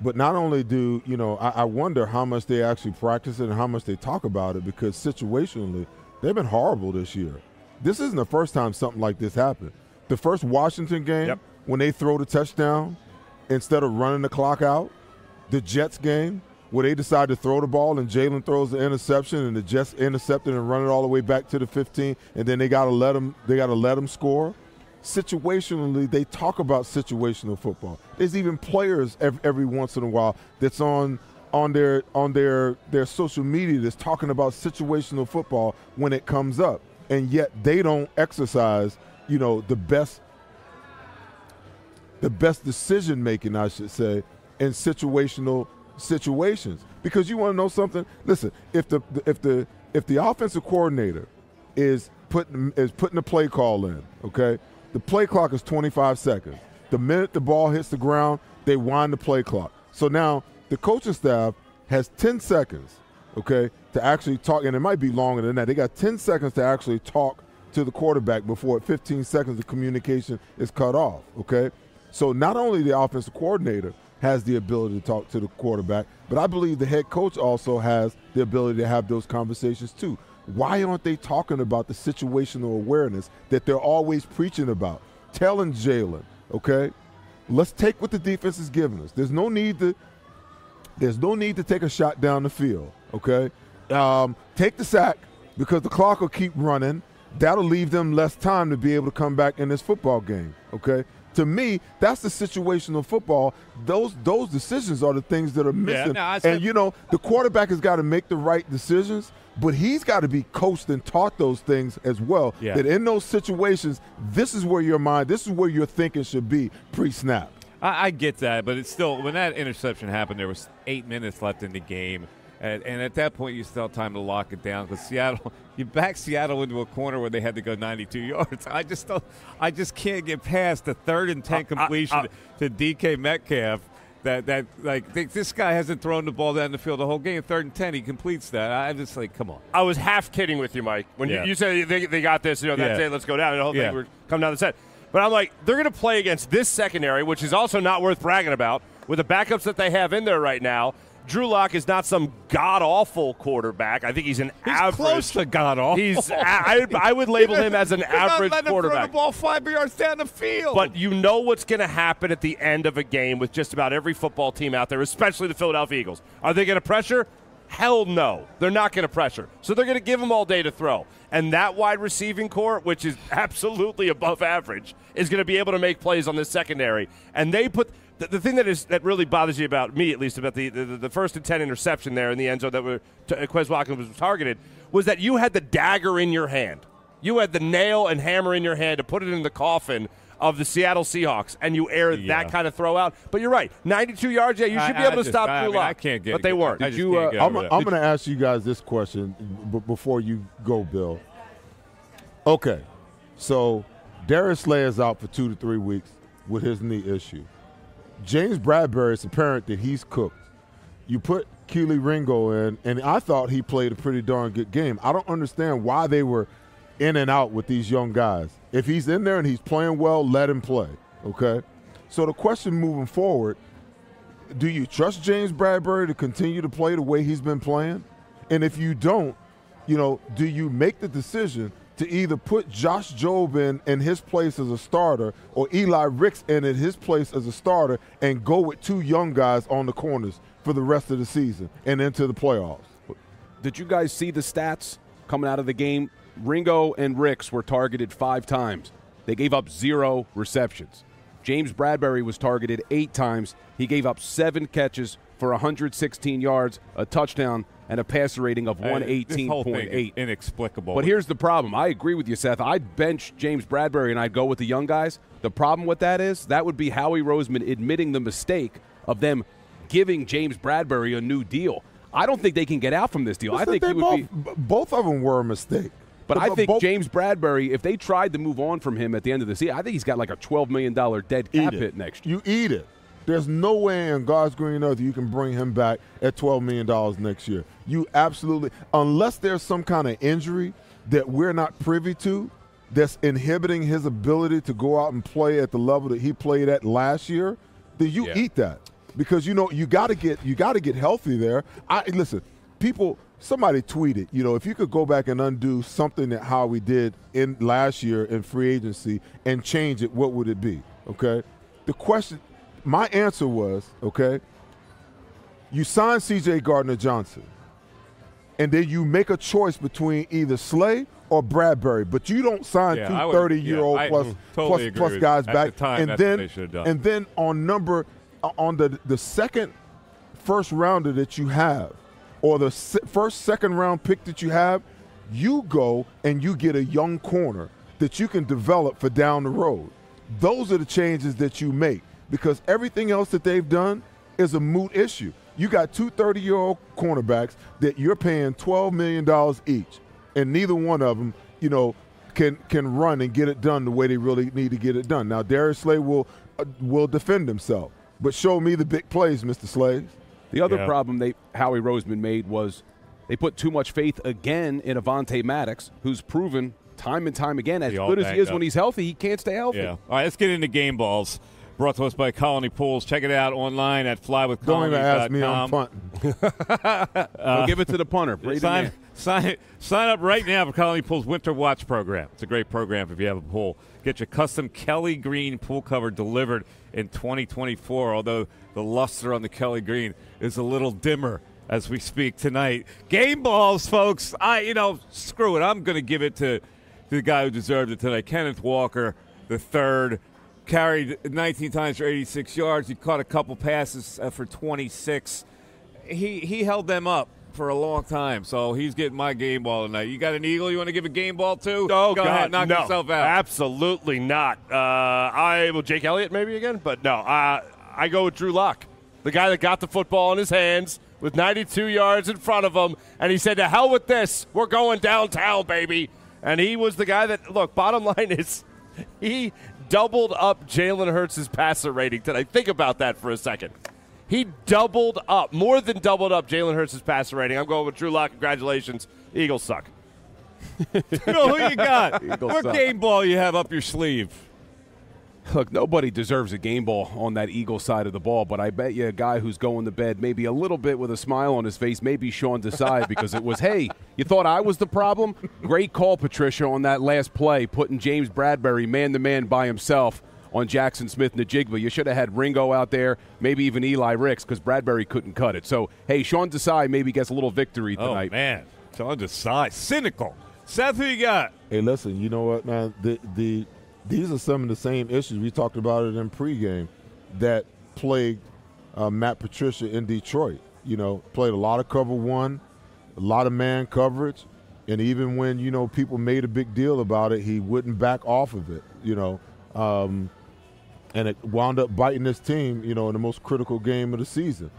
But not only do, you know, I, I wonder how much they actually practice it and how much they talk about it because situationally, they've been horrible this year. This isn't the first time something like this happened. The first Washington game, when they throw the touchdown instead of running the clock out, the Jets game, where they decide to throw the ball and Jalen throws the interception and the Jets intercept it and run it all the way back to the 15, and then they got to let them they got to let them score. Situationally, they talk about situational football. There's even players every, every once in a while that's on on their on their their social media that's talking about situational football when it comes up, and yet they don't exercise, you know, the best the best decision making, I should say, in situational situations. Because you want to know something? Listen, if the if the if the offensive coordinator is putting is putting the play call in, okay, the play clock is 25 seconds. The minute the ball hits the ground, they wind the play clock. So now the coaching staff has 10 seconds, okay, to actually talk, and it might be longer than that. They got 10 seconds to actually talk to the quarterback before 15 seconds the communication is cut off, okay? So not only the offensive coordinator has the ability to talk to the quarterback, but I believe the head coach also has the ability to have those conversations too. Why aren't they talking about the situational awareness that they're always preaching about? Telling Jalen, okay, let's take what the defense is giving us. There's no need to there's no need to take a shot down the field, okay? Um, take the sack because the clock will keep running. That'll leave them less time to be able to come back in this football game, okay? To me, that's the situational football. Those those decisions are the things that are missing. no, said- and you know, the quarterback has got to make the right decisions, but he's got to be coached and taught those things as well. Yeah. That in those situations, this is where your mind, this is where your thinking should be pre-snap. I, I get that, but it's still when that interception happened, there was eight minutes left in the game, and, and at that point, you still have time to lock it down because Seattle, you back Seattle into a corner where they had to go 92 yards. I just don't, I just can't get past the third and ten completion to DK Metcalf. That that like th- this guy hasn't thrown the ball down the field the whole game. Third and ten, he completes that. I'm just like, come on. I was half kidding with you, Mike. When Yeah. you, you said they, they got this, you know, that's Yeah. it, let's go down. And the whole Yeah. thing, we're coming down the set. But I'm like, they're going to play against this secondary, which is also not worth bragging about, with the backups that they have in there right now. Drew Lock is not some god awful quarterback. I think he's an average. close to god awful. He's. a- I, I would label him as an You're not average him throw quarterback. the ball five yards down the field. But you know what's going to happen at the end of a game with just about every football team out there, especially the Philadelphia Eagles. Are they going to pressure? Hell no. They're not going to pressure. So they're going to give them all day to throw. And that wide receiving core, which is absolutely above average, is going to be able to make plays on this secondary. And they put the, the thing that is that really bothers you about me, at least about the, the, the first and 10 interception there in the end zone that were t- Quez Watkins was targeted, was that you had the dagger in your hand. You had the nail and hammer in your hand to put it in the coffin of the Seattle Seahawks, and you air Yeah. that kind of throw out. But you're right, 92 yards. Yeah, you I- should be I able to just- stop I Drew mean, I can't get but they weren't. Did you? Uh, I'm, I'm going to ask you guys this question b- before you go, Bill. Okay, so Darius Slay is out for two to three weeks with his knee issue. James Bradberry, it's apparent that he's cooked. You put Kelee Ringo in, and I thought he played a pretty darn good game. I don't understand why they were in and out with these young guys. If he's in there and he's playing well, let him play. Okay. So the question moving forward do you trust James Bradberry to continue to play the way he's been playing? And if you don't, you know, do you make the decision to either put Josh Jobe in in his place as a starter or Eli Ricks in his place as a starter and go with two young guys on the corners for the rest of the season and into the playoffs? Did you guys see the stats coming out of the game? Ringo and Ricks were targeted five times. They gave up zero receptions. James Bradberry was targeted eight times. He gave up seven catches for 116 yards, a touchdown, and a passer rating of Uh, this whole thing is 118.8. inexplicable. But here's the problem. I agree with you, Seth. I'd bench James Bradberry and I'd go with the young guys. The problem with that is that would be Howie Roseman admitting the mistake of them giving James Bradberry a new deal. I don't think they can get out from this deal. I think they he would both, be. both of them were a mistake. But I think both- James Bradberry, if they tried to move on from him at the end of the season, I think he's got like a $12 million dead cap hit next year. You eat it. There's no way in God's green earth you can bring him back at $12 million next year. You absolutely, unless there's some kind of injury that we're not privy to that's inhibiting his ability to go out and play at the level that he played at last year, then you Yeah. eat that because you know you got to get you got to get healthy there. I listen, people. Somebody tweeted, you know, if you could go back and undo something that Howie did in last year in free agency and change it, what would it be? Okay, the question, my answer was, okay, you sign C.J. Gardner Johnson, and then you make a choice between either Slay or Bradberry, but you don't sign Yeah, two I would- 30 year old yeah, plus totally plus- plus guys back, the time, and then they should have done. and then on number uh, on the the second first rounder that you have, or the se- first second round pick that you have, you go and you get a young corner that you can develop for down the road. Those are the changes that you make because everything else that they've done is a moot issue. You got two 30 year old cornerbacks that you're paying $12 million each, and neither one of them, you know, can can run and get it done the way they really need to get it done. Now, Darius Slay will uh, will defend himself, but show me the big plays, Mr. Slays. The other Yeah. problem they Howie Roseman made was they put too much faith again in Avonte Maddox, who's proven time and time again, as good as he is up. when he's healthy, he can't stay healthy. Yeah. All right, let's get into game balls. Brought to us by Colony Pools. Check it out online at flywithcolony.com. Don't even ask me, I'm punting. Uh, well, give it to the punter. Sign, sign, sign up right now for Colony Pool's Winter Watch program. It's a great program if you have a pool. Get your custom Kelly Green pool cover delivered in 2024, although the luster on the Kelly Green is a little dimmer as we speak tonight. Game balls, folks. I, you know, screw it. I'm going to give it to, to the guy who deserved it tonight, Kenneth Walker, the third. Carried 19 times for 86 yards. He caught a couple passes uh, for 26 he he held them up for a long time, so he's getting my game ball tonight. You got an eagle you want to give a game ball to? Oh Go God, ahead, knock no, yourself out. Absolutely not. Uh, I will Jake Elliott maybe again, but no. Uh, I go with Drew Lock, the guy that got the football in his hands with 92 yards in front of him, and he said, "To hell with this. We're going downtown, baby." And he was the guy that look. Bottom line is, he doubled up Jalen Hurts' passer rating tonight. Think about that for a second. He doubled up, more than doubled up Jalen Hurts' passer rating. I'm going with Drew Lock. Congratulations. Eagles suck. you know who you got? Eagles what suck. game ball you have up your sleeve? Look, nobody deserves a game ball on that Eagle side of the ball, but I bet you a guy who's going to bed maybe a little bit with a smile on his face, maybe Sean Desai, because it was, hey, you thought I was the problem? Great call, Patricia, on that last play, putting James Bradberry man to man by himself on Jaxon Smith-Njigba. You should have had Ringo out there, maybe even Eli Ricks, because Bradbury couldn't cut it. So, hey, Sean Desai maybe gets a little victory oh, tonight. Oh man, Sean Desai, cynical. Seth, who you got? Hey, listen, you know what, man? The the these are some of the same issues we talked about it in pregame that plagued uh, Matt Patricia in Detroit. You know, played a lot of cover one, a lot of man coverage, and even when you know people made a big deal about it, he wouldn't back off of it. You know, um, and it wound up biting this team. You know, in the most critical game of the season.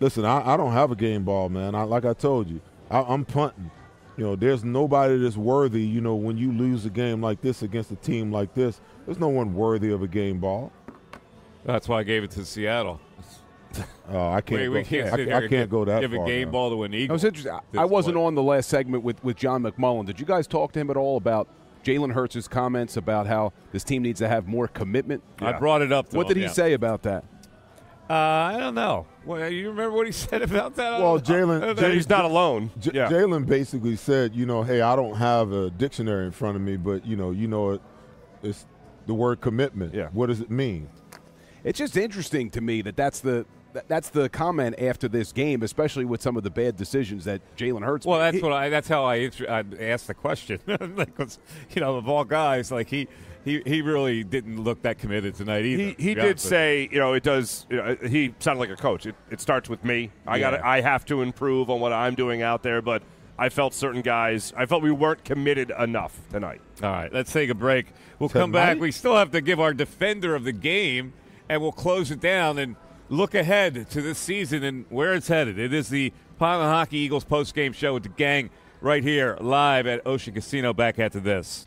Listen, I, I don't have a game ball, man. I, like I told you, I, I'm punting. You know, there's nobody that's worthy. You know, when you lose a game like this against a team like this, there's no one worthy of a game ball. That's why I gave it to Seattle. Uh, I can't. We, go, we can't I, I can't give, go that give far. a game now. ball to an That eagle. was interesting. This I wasn't point. on the last segment with, with John McMullen. Did you guys talk to him at all about Jalen Hurts' comments about how this team needs to have more commitment? I brought it up. To What him, did he yeah. say about that? Uh, I don't know. Well, you remember what he said about that? Well, don't know. I Jalen. Jalen- He's not alone. J- yeah. Jalen basically said, you know, hey, I don't have a dictionary in front of me, but you know, you know, it, it's the word commitment. Yeah. What does it mean? It's just interesting to me that that's the that's the comment after this game, especially with some of the bad decisions that Jalen Hurts. Well, made. that's what I. That's how I, intro- I asked the question. because you know, of all guys, like he, he, he really didn't look that committed tonight either. He, he did honest say, you know, it does. You know, he sounded like a coach. It, it starts with me. I got. Yeah. I have to improve on what I'm doing out there. But I felt certain guys. I felt we weren't committed enough tonight. All right, let's take a break. We'll come back. We still have to give our defender of the game, and we'll close it down and look ahead to this season and where it's headed. It is the Pond Lehocky Eagles post game show with the gang right here live at Ocean Casino. Back after this.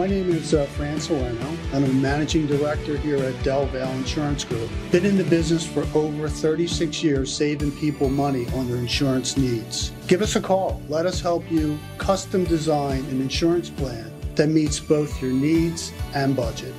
My name is uh, Fran Soleno. I'm a managing director here at Del Val Insurance Group. Been in the business for over 36 years, saving people money on their insurance needs. Give us a call. Let us help you custom design an insurance plan that meets both your needs and budget.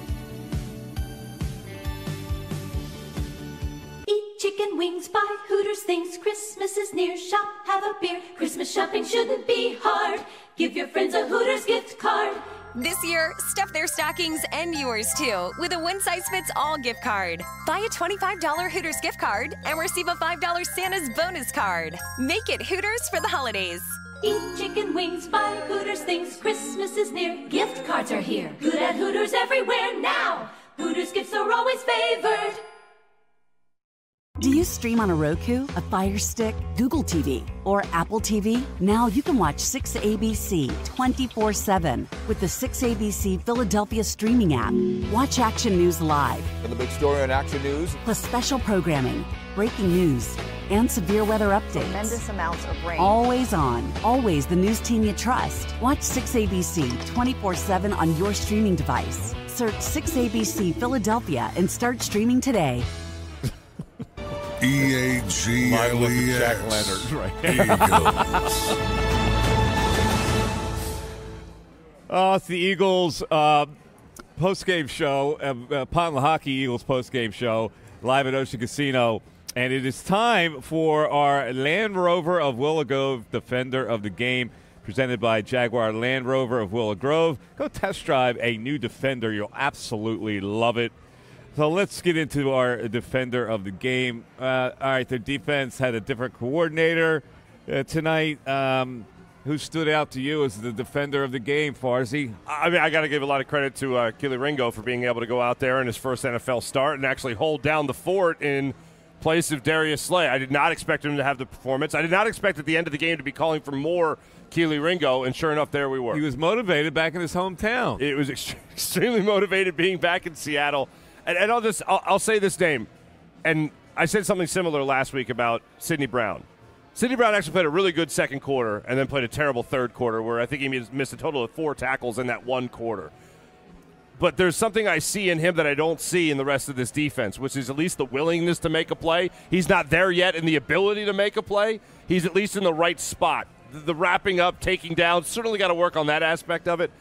Eat chicken wings, buy Hooters things. Christmas is near. Shop, have a beer. Christmas shopping shouldn't be hard. Give your friends a Hooters gift card. This year, stuff their stockings and yours too with a one size fits all gift card. Buy a $25 Hooters gift card and receive a $5 Santa's bonus card. Make it Hooters for the holidays. Eat chicken wings, buy Hooters things. Christmas is near. Gift cards are here. Good at Hooters everywhere now. Hooters gifts are always favored. Do you stream on a Roku, a Fire Stick, Google TV, or Apple TV? Now you can watch 6ABC 24 7 with the 6ABC Philadelphia streaming app. Watch Action News live, And the big story on Action News plus special programming, breaking news, and severe weather updates. Tremendous amounts of rain. Always on, always the news team you trust. Watch 6ABC 24 7 on your streaming device. Search 6ABC Philadelphia and start streaming today. E A G L E at Jack S. Leonard right Oh, it's the Eagles uh, post-game show, uh, uh, Pond Hockey Eagles post-game show, live at Ocean Casino. And it is time for our Land Rover of Willow Grove Defender of the Game, presented by Jaguar Land Rover of Willow Grove. Go test drive a new Defender. You'll absolutely love it. So let's get into our Defender of the Game. Uh, all right, the defense had a different coordinator uh, tonight. Um, who stood out to you as the defender of the game, Farzy? I mean, I got to give a lot of credit to uh, Kelee Ringo for being able to go out there in his first NFL start and actually hold down the fort in place of Darius Slay. I did not expect him to have the performance. I did not expect at the end of the game to be calling for more Kelee Ringo, and sure enough, there we were. He was motivated back in his hometown. It was ext- extremely motivated being back in Seattle. And, and I'll just I'll, I'll say this name, and I said something similar last week about Sydney Brown. Sydney Brown actually played a really good second quarter and then played a terrible third quarter where I think he missed a total of four tackles in that one quarter. But there's something I see in him that I don't see in the rest of this defense, which is at least the willingness to make a play. He's not there yet in the ability to make a play. He's at least in the right spot. The, the wrapping up, taking down, certainly got to work on that aspect of it.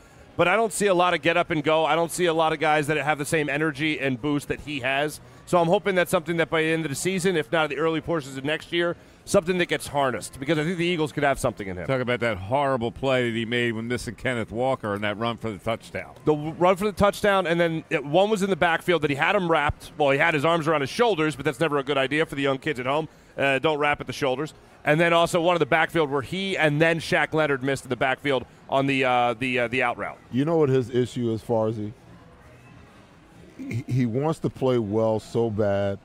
But I don't see a lot of get up and go. I don't see a lot of guys that have the same energy and boost that he has. So I'm hoping that's something that by the end of the season, if not the early portions of next year, something that gets harnessed because I think the Eagles could have something in him. Talk about that horrible play that he made when missing Kenneth Walker and that run for the touchdown. The run for the touchdown, and then it, one was in the backfield that he had him wrapped. Well, he had his arms around his shoulders, but that's never a good idea for the young kids at home. Uh, don't wrap at the shoulders. And then also one of the backfield where he and then Shaq Leonard missed in the backfield on the uh, the uh, the out route. You know what his issue is, Farzy? he, he wants to play well so bad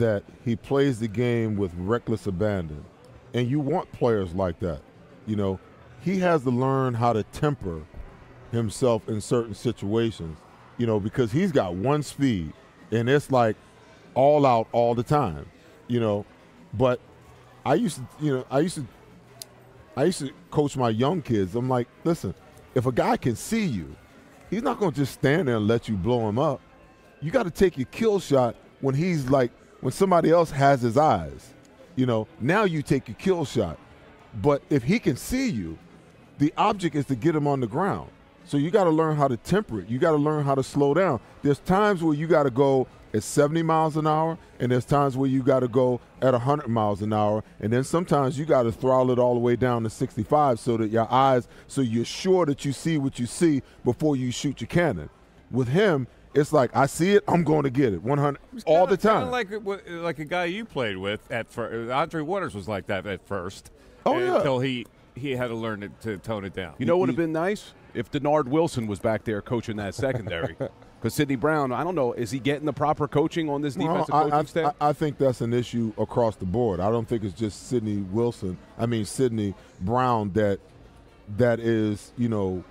that he plays the game with reckless abandon. And you want players like that. You know, he has to learn how to temper himself in certain situations, you know, because he's got one speed and it's like all out all the time, you know. But I used to, you know, I used to I used to coach my young kids. I'm like, listen, if a guy can see you, he's not going to just stand there and let you blow him up. You got to take your kill shot when he's like when somebody else has his eyes. You know, now you take your kill shot. But if he can see you, the object is to get him on the ground. So you got to learn how to temper it. You got to learn how to slow down. There's times where you got to go at 70 miles an hour, and there's times where you got to go at 100 miles an hour, and then sometimes you got to throttle it all the way down to 65 so that your eyes, so you're sure that you see what you see before you shoot your cannon. With him, it's like I see it, I'm going to get it 100 all the Kinda time. like like a guy you played with at first. Andre Waters was like that at first. Oh, yeah. until he he had to learn to, to tone it down. You know what would have been nice if Dennard Wilson was back there coaching that secondary. Because Sydney Brown, I don't know, is he getting the proper coaching on this Well, defensive I, coaching I- staff? I- I think that's an issue across the board. I don't think it's just Sidney Wilson. I mean Sydney Brown that that is you know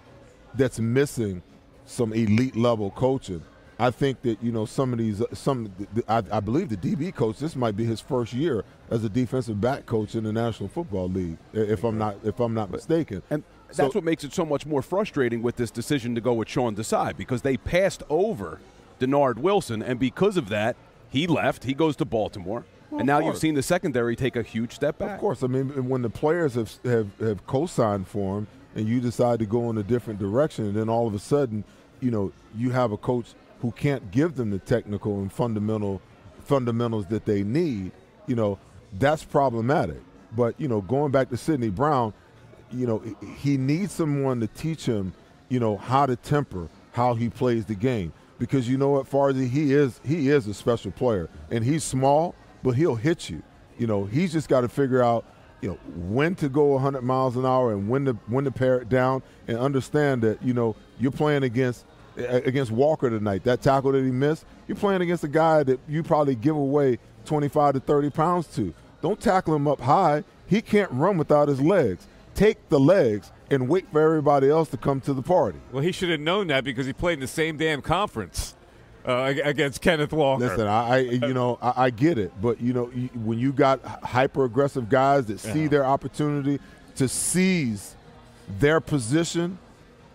that's missing some elite level coaching. I think that you know some of these some I, I believe the DB coach this might be his first year as a defensive back coach in the National Football League if I'm not if I'm not mistaken. And that's what makes it so much more frustrating with this decision to go with Sean Desai because they passed over Dennard Wilson, and because of that, he left. He goes to Baltimore, Well, and now you've seen the secondary take a huge step back. Of course, I mean when the players have have, have co-signed for him, and you decide to go in a different direction, and then all of a sudden, you know, you have a coach who can't give them the technical and fundamental fundamentals that they need. You know, that's problematic. But you know, going back to Sydney Brown, you know, he needs someone to teach him, you know, how to temper how he plays the game. Because you know what, Farzy, he is he is a special player, and he's small, but he'll hit you. You know, he's just got to figure out, you know, when to go 100 miles an hour and when to when to pare it down, and understand that you know you're playing against against Walker tonight. That tackle that he missed, you're playing against a guy that you probably give away 25 to 30 pounds to. Don't tackle him up high. He can't run without his legs. Take the legs and wait for everybody else to come to the party. Well, he should have known that because he played in the same damn conference uh, against Kenneth Walker. Listen, I, I you know I, I get it, but you know when you got hyper aggressive guys that see Yeah. their opportunity to seize their position,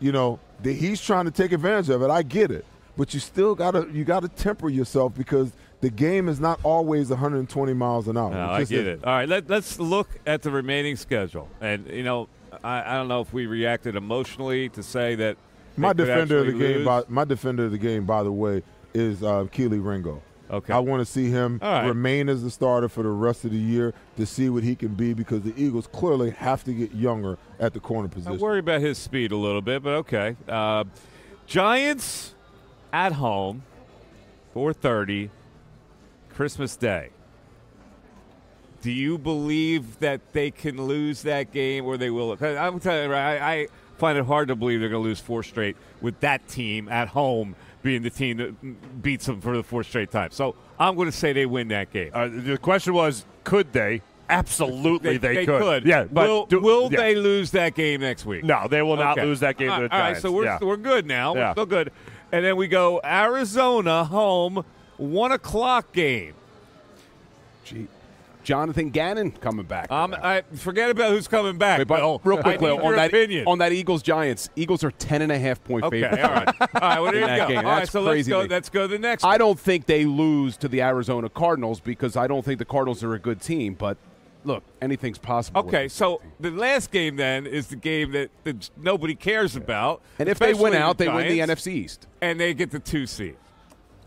you know he's trying to take advantage of it. I get it, but you still gotta you gotta temper yourself because the game is not always 120 miles an hour. No, I get isn't. it. All right, let, let's look at the remaining schedule. And, you know, I, I don't know if we reacted emotionally to say that. My defender of the actually game, by, my defender of the game, by the way, is uh, Kelee Ringo. Okay. I want to see him right. remain as the starter for the rest of the year to see what he can be because the Eagles clearly have to get younger at the corner position. I worry about his speed a little bit, but okay. Uh, Giants at home, 4:30, Christmas Day. Do you believe that they can lose that game, or they will? I'm telling you, I, I find it hard to believe they're going to lose four straight with that team at home being the team that beats them for the fourth straight time. So I'm going to say they win that game. Uh, the question was, could they? Absolutely, they, they could. could. Yeah, but will do- will yeah. they lose that game next week? No, they will not Okay. lose that game All to the all right, so we're Yeah. we're good now. Yeah. We're still good. And then we go Arizona home, one o'clock game. Gee, Jonathan Gannon coming back. Um, I forget about who's coming back. Wait, but real quickly on that opinion. on that Eagles Giants. Eagles are ten and a half point Okay, favorites. all right, all right. Well, there you go. game. All right, That's so let's go. Let's go to the next. I don't think they lose to the Arizona Cardinals because I don't think the Cardinals are a good team. But look, anything's possible. Okay, so the last game then is the game that, that nobody cares about. And if they win out, the they win the NFC East. and they get the two seed.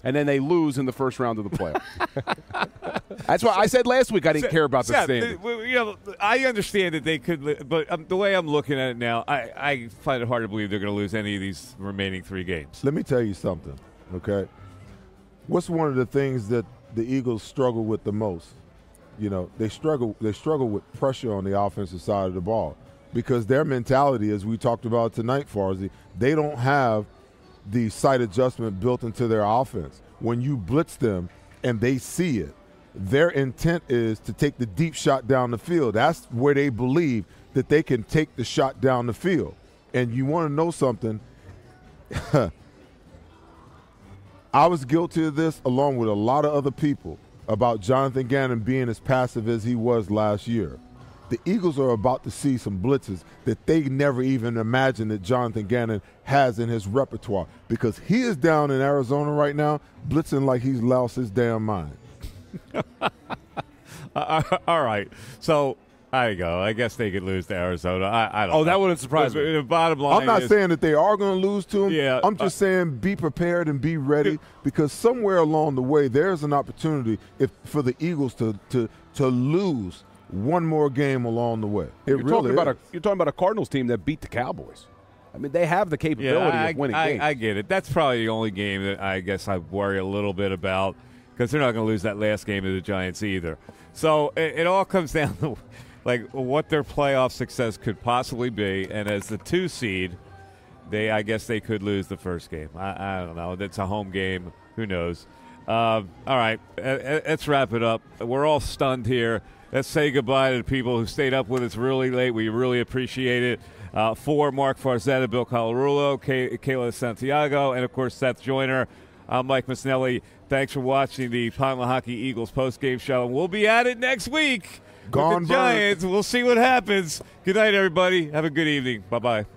And then they lose in the first round of the playoffs. That's why I said last week I didn't care about the Seth, standings. you know, I understand that they could, but um, the way I'm looking at it now, I, I find it hard to believe they're going to lose any of these remaining three games. Let me tell you something, okay? What's one of the things that the Eagles struggle with the most? You know, they struggle they struggle with pressure on the offensive side of the ball because their mentality, as we talked about tonight, Farzy, they don't have the sight adjustment built into their offense. When you blitz them and they see it, their intent is to take the deep shot down the field. That's where they believe that they can take the shot down the field. And you want to know something? I was guilty of this along with a lot of other people about Jonathan Gannon being as passive as he was last year. The Eagles are about to see some blitzes that they never even imagined that Jonathan Gannon has in his repertoire because he is down in Arizona right now blitzing like he's lost his damn mind. Uh, all right. So I go. I guess they could lose to Arizona. I, I don't. Oh, know. that wouldn't surprise But me. The bottom line. I'm not is, saying that they are going to lose to him. Yeah, I'm just saying be prepared and be ready because somewhere along the way there's an opportunity if for the Eagles to to to lose one more game along the way. It you're really talking about a you're talking about a Cardinals team that beat the Cowboys. I mean, they have the Yeah, capability I, of winning I, games. I get it. That's probably the only game that I guess I worry a little bit about because they're not going to lose that last game to the Giants either. So it, it all comes down to like what their playoff success could possibly be, and as the two seed, they I guess they could lose the first game. I, I don't know. It's a home game. Who knows? Um, all right, uh, uh, let's wrap it up. We're all stunned here. Let's say goodbye to the people who stayed up with us really late. We really appreciate it. Uh, for Marc Farzetta, Bill Colarulo, Kay- Kayla Santiago, and of course Seth Joyner. I'm Mike Missanelli. Thanks for watching the Pine Hockey Eagles postgame show. And we'll be at it next week Gone with the bird. Giants. We'll see what happens. Good night, everybody. Have a good evening. Bye bye.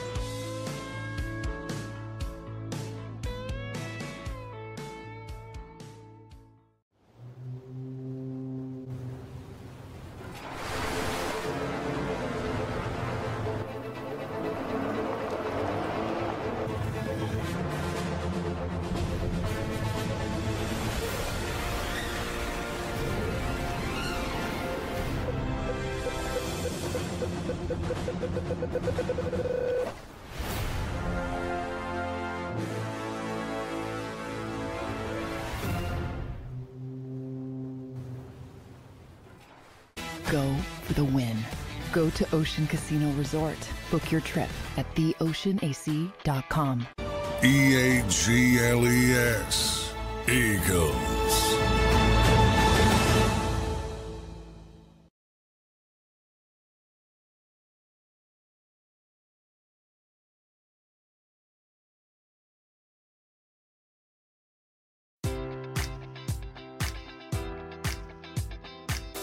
Ocean Casino Resort. Book your trip at theoceanac.com. E A G L E S. Eagles.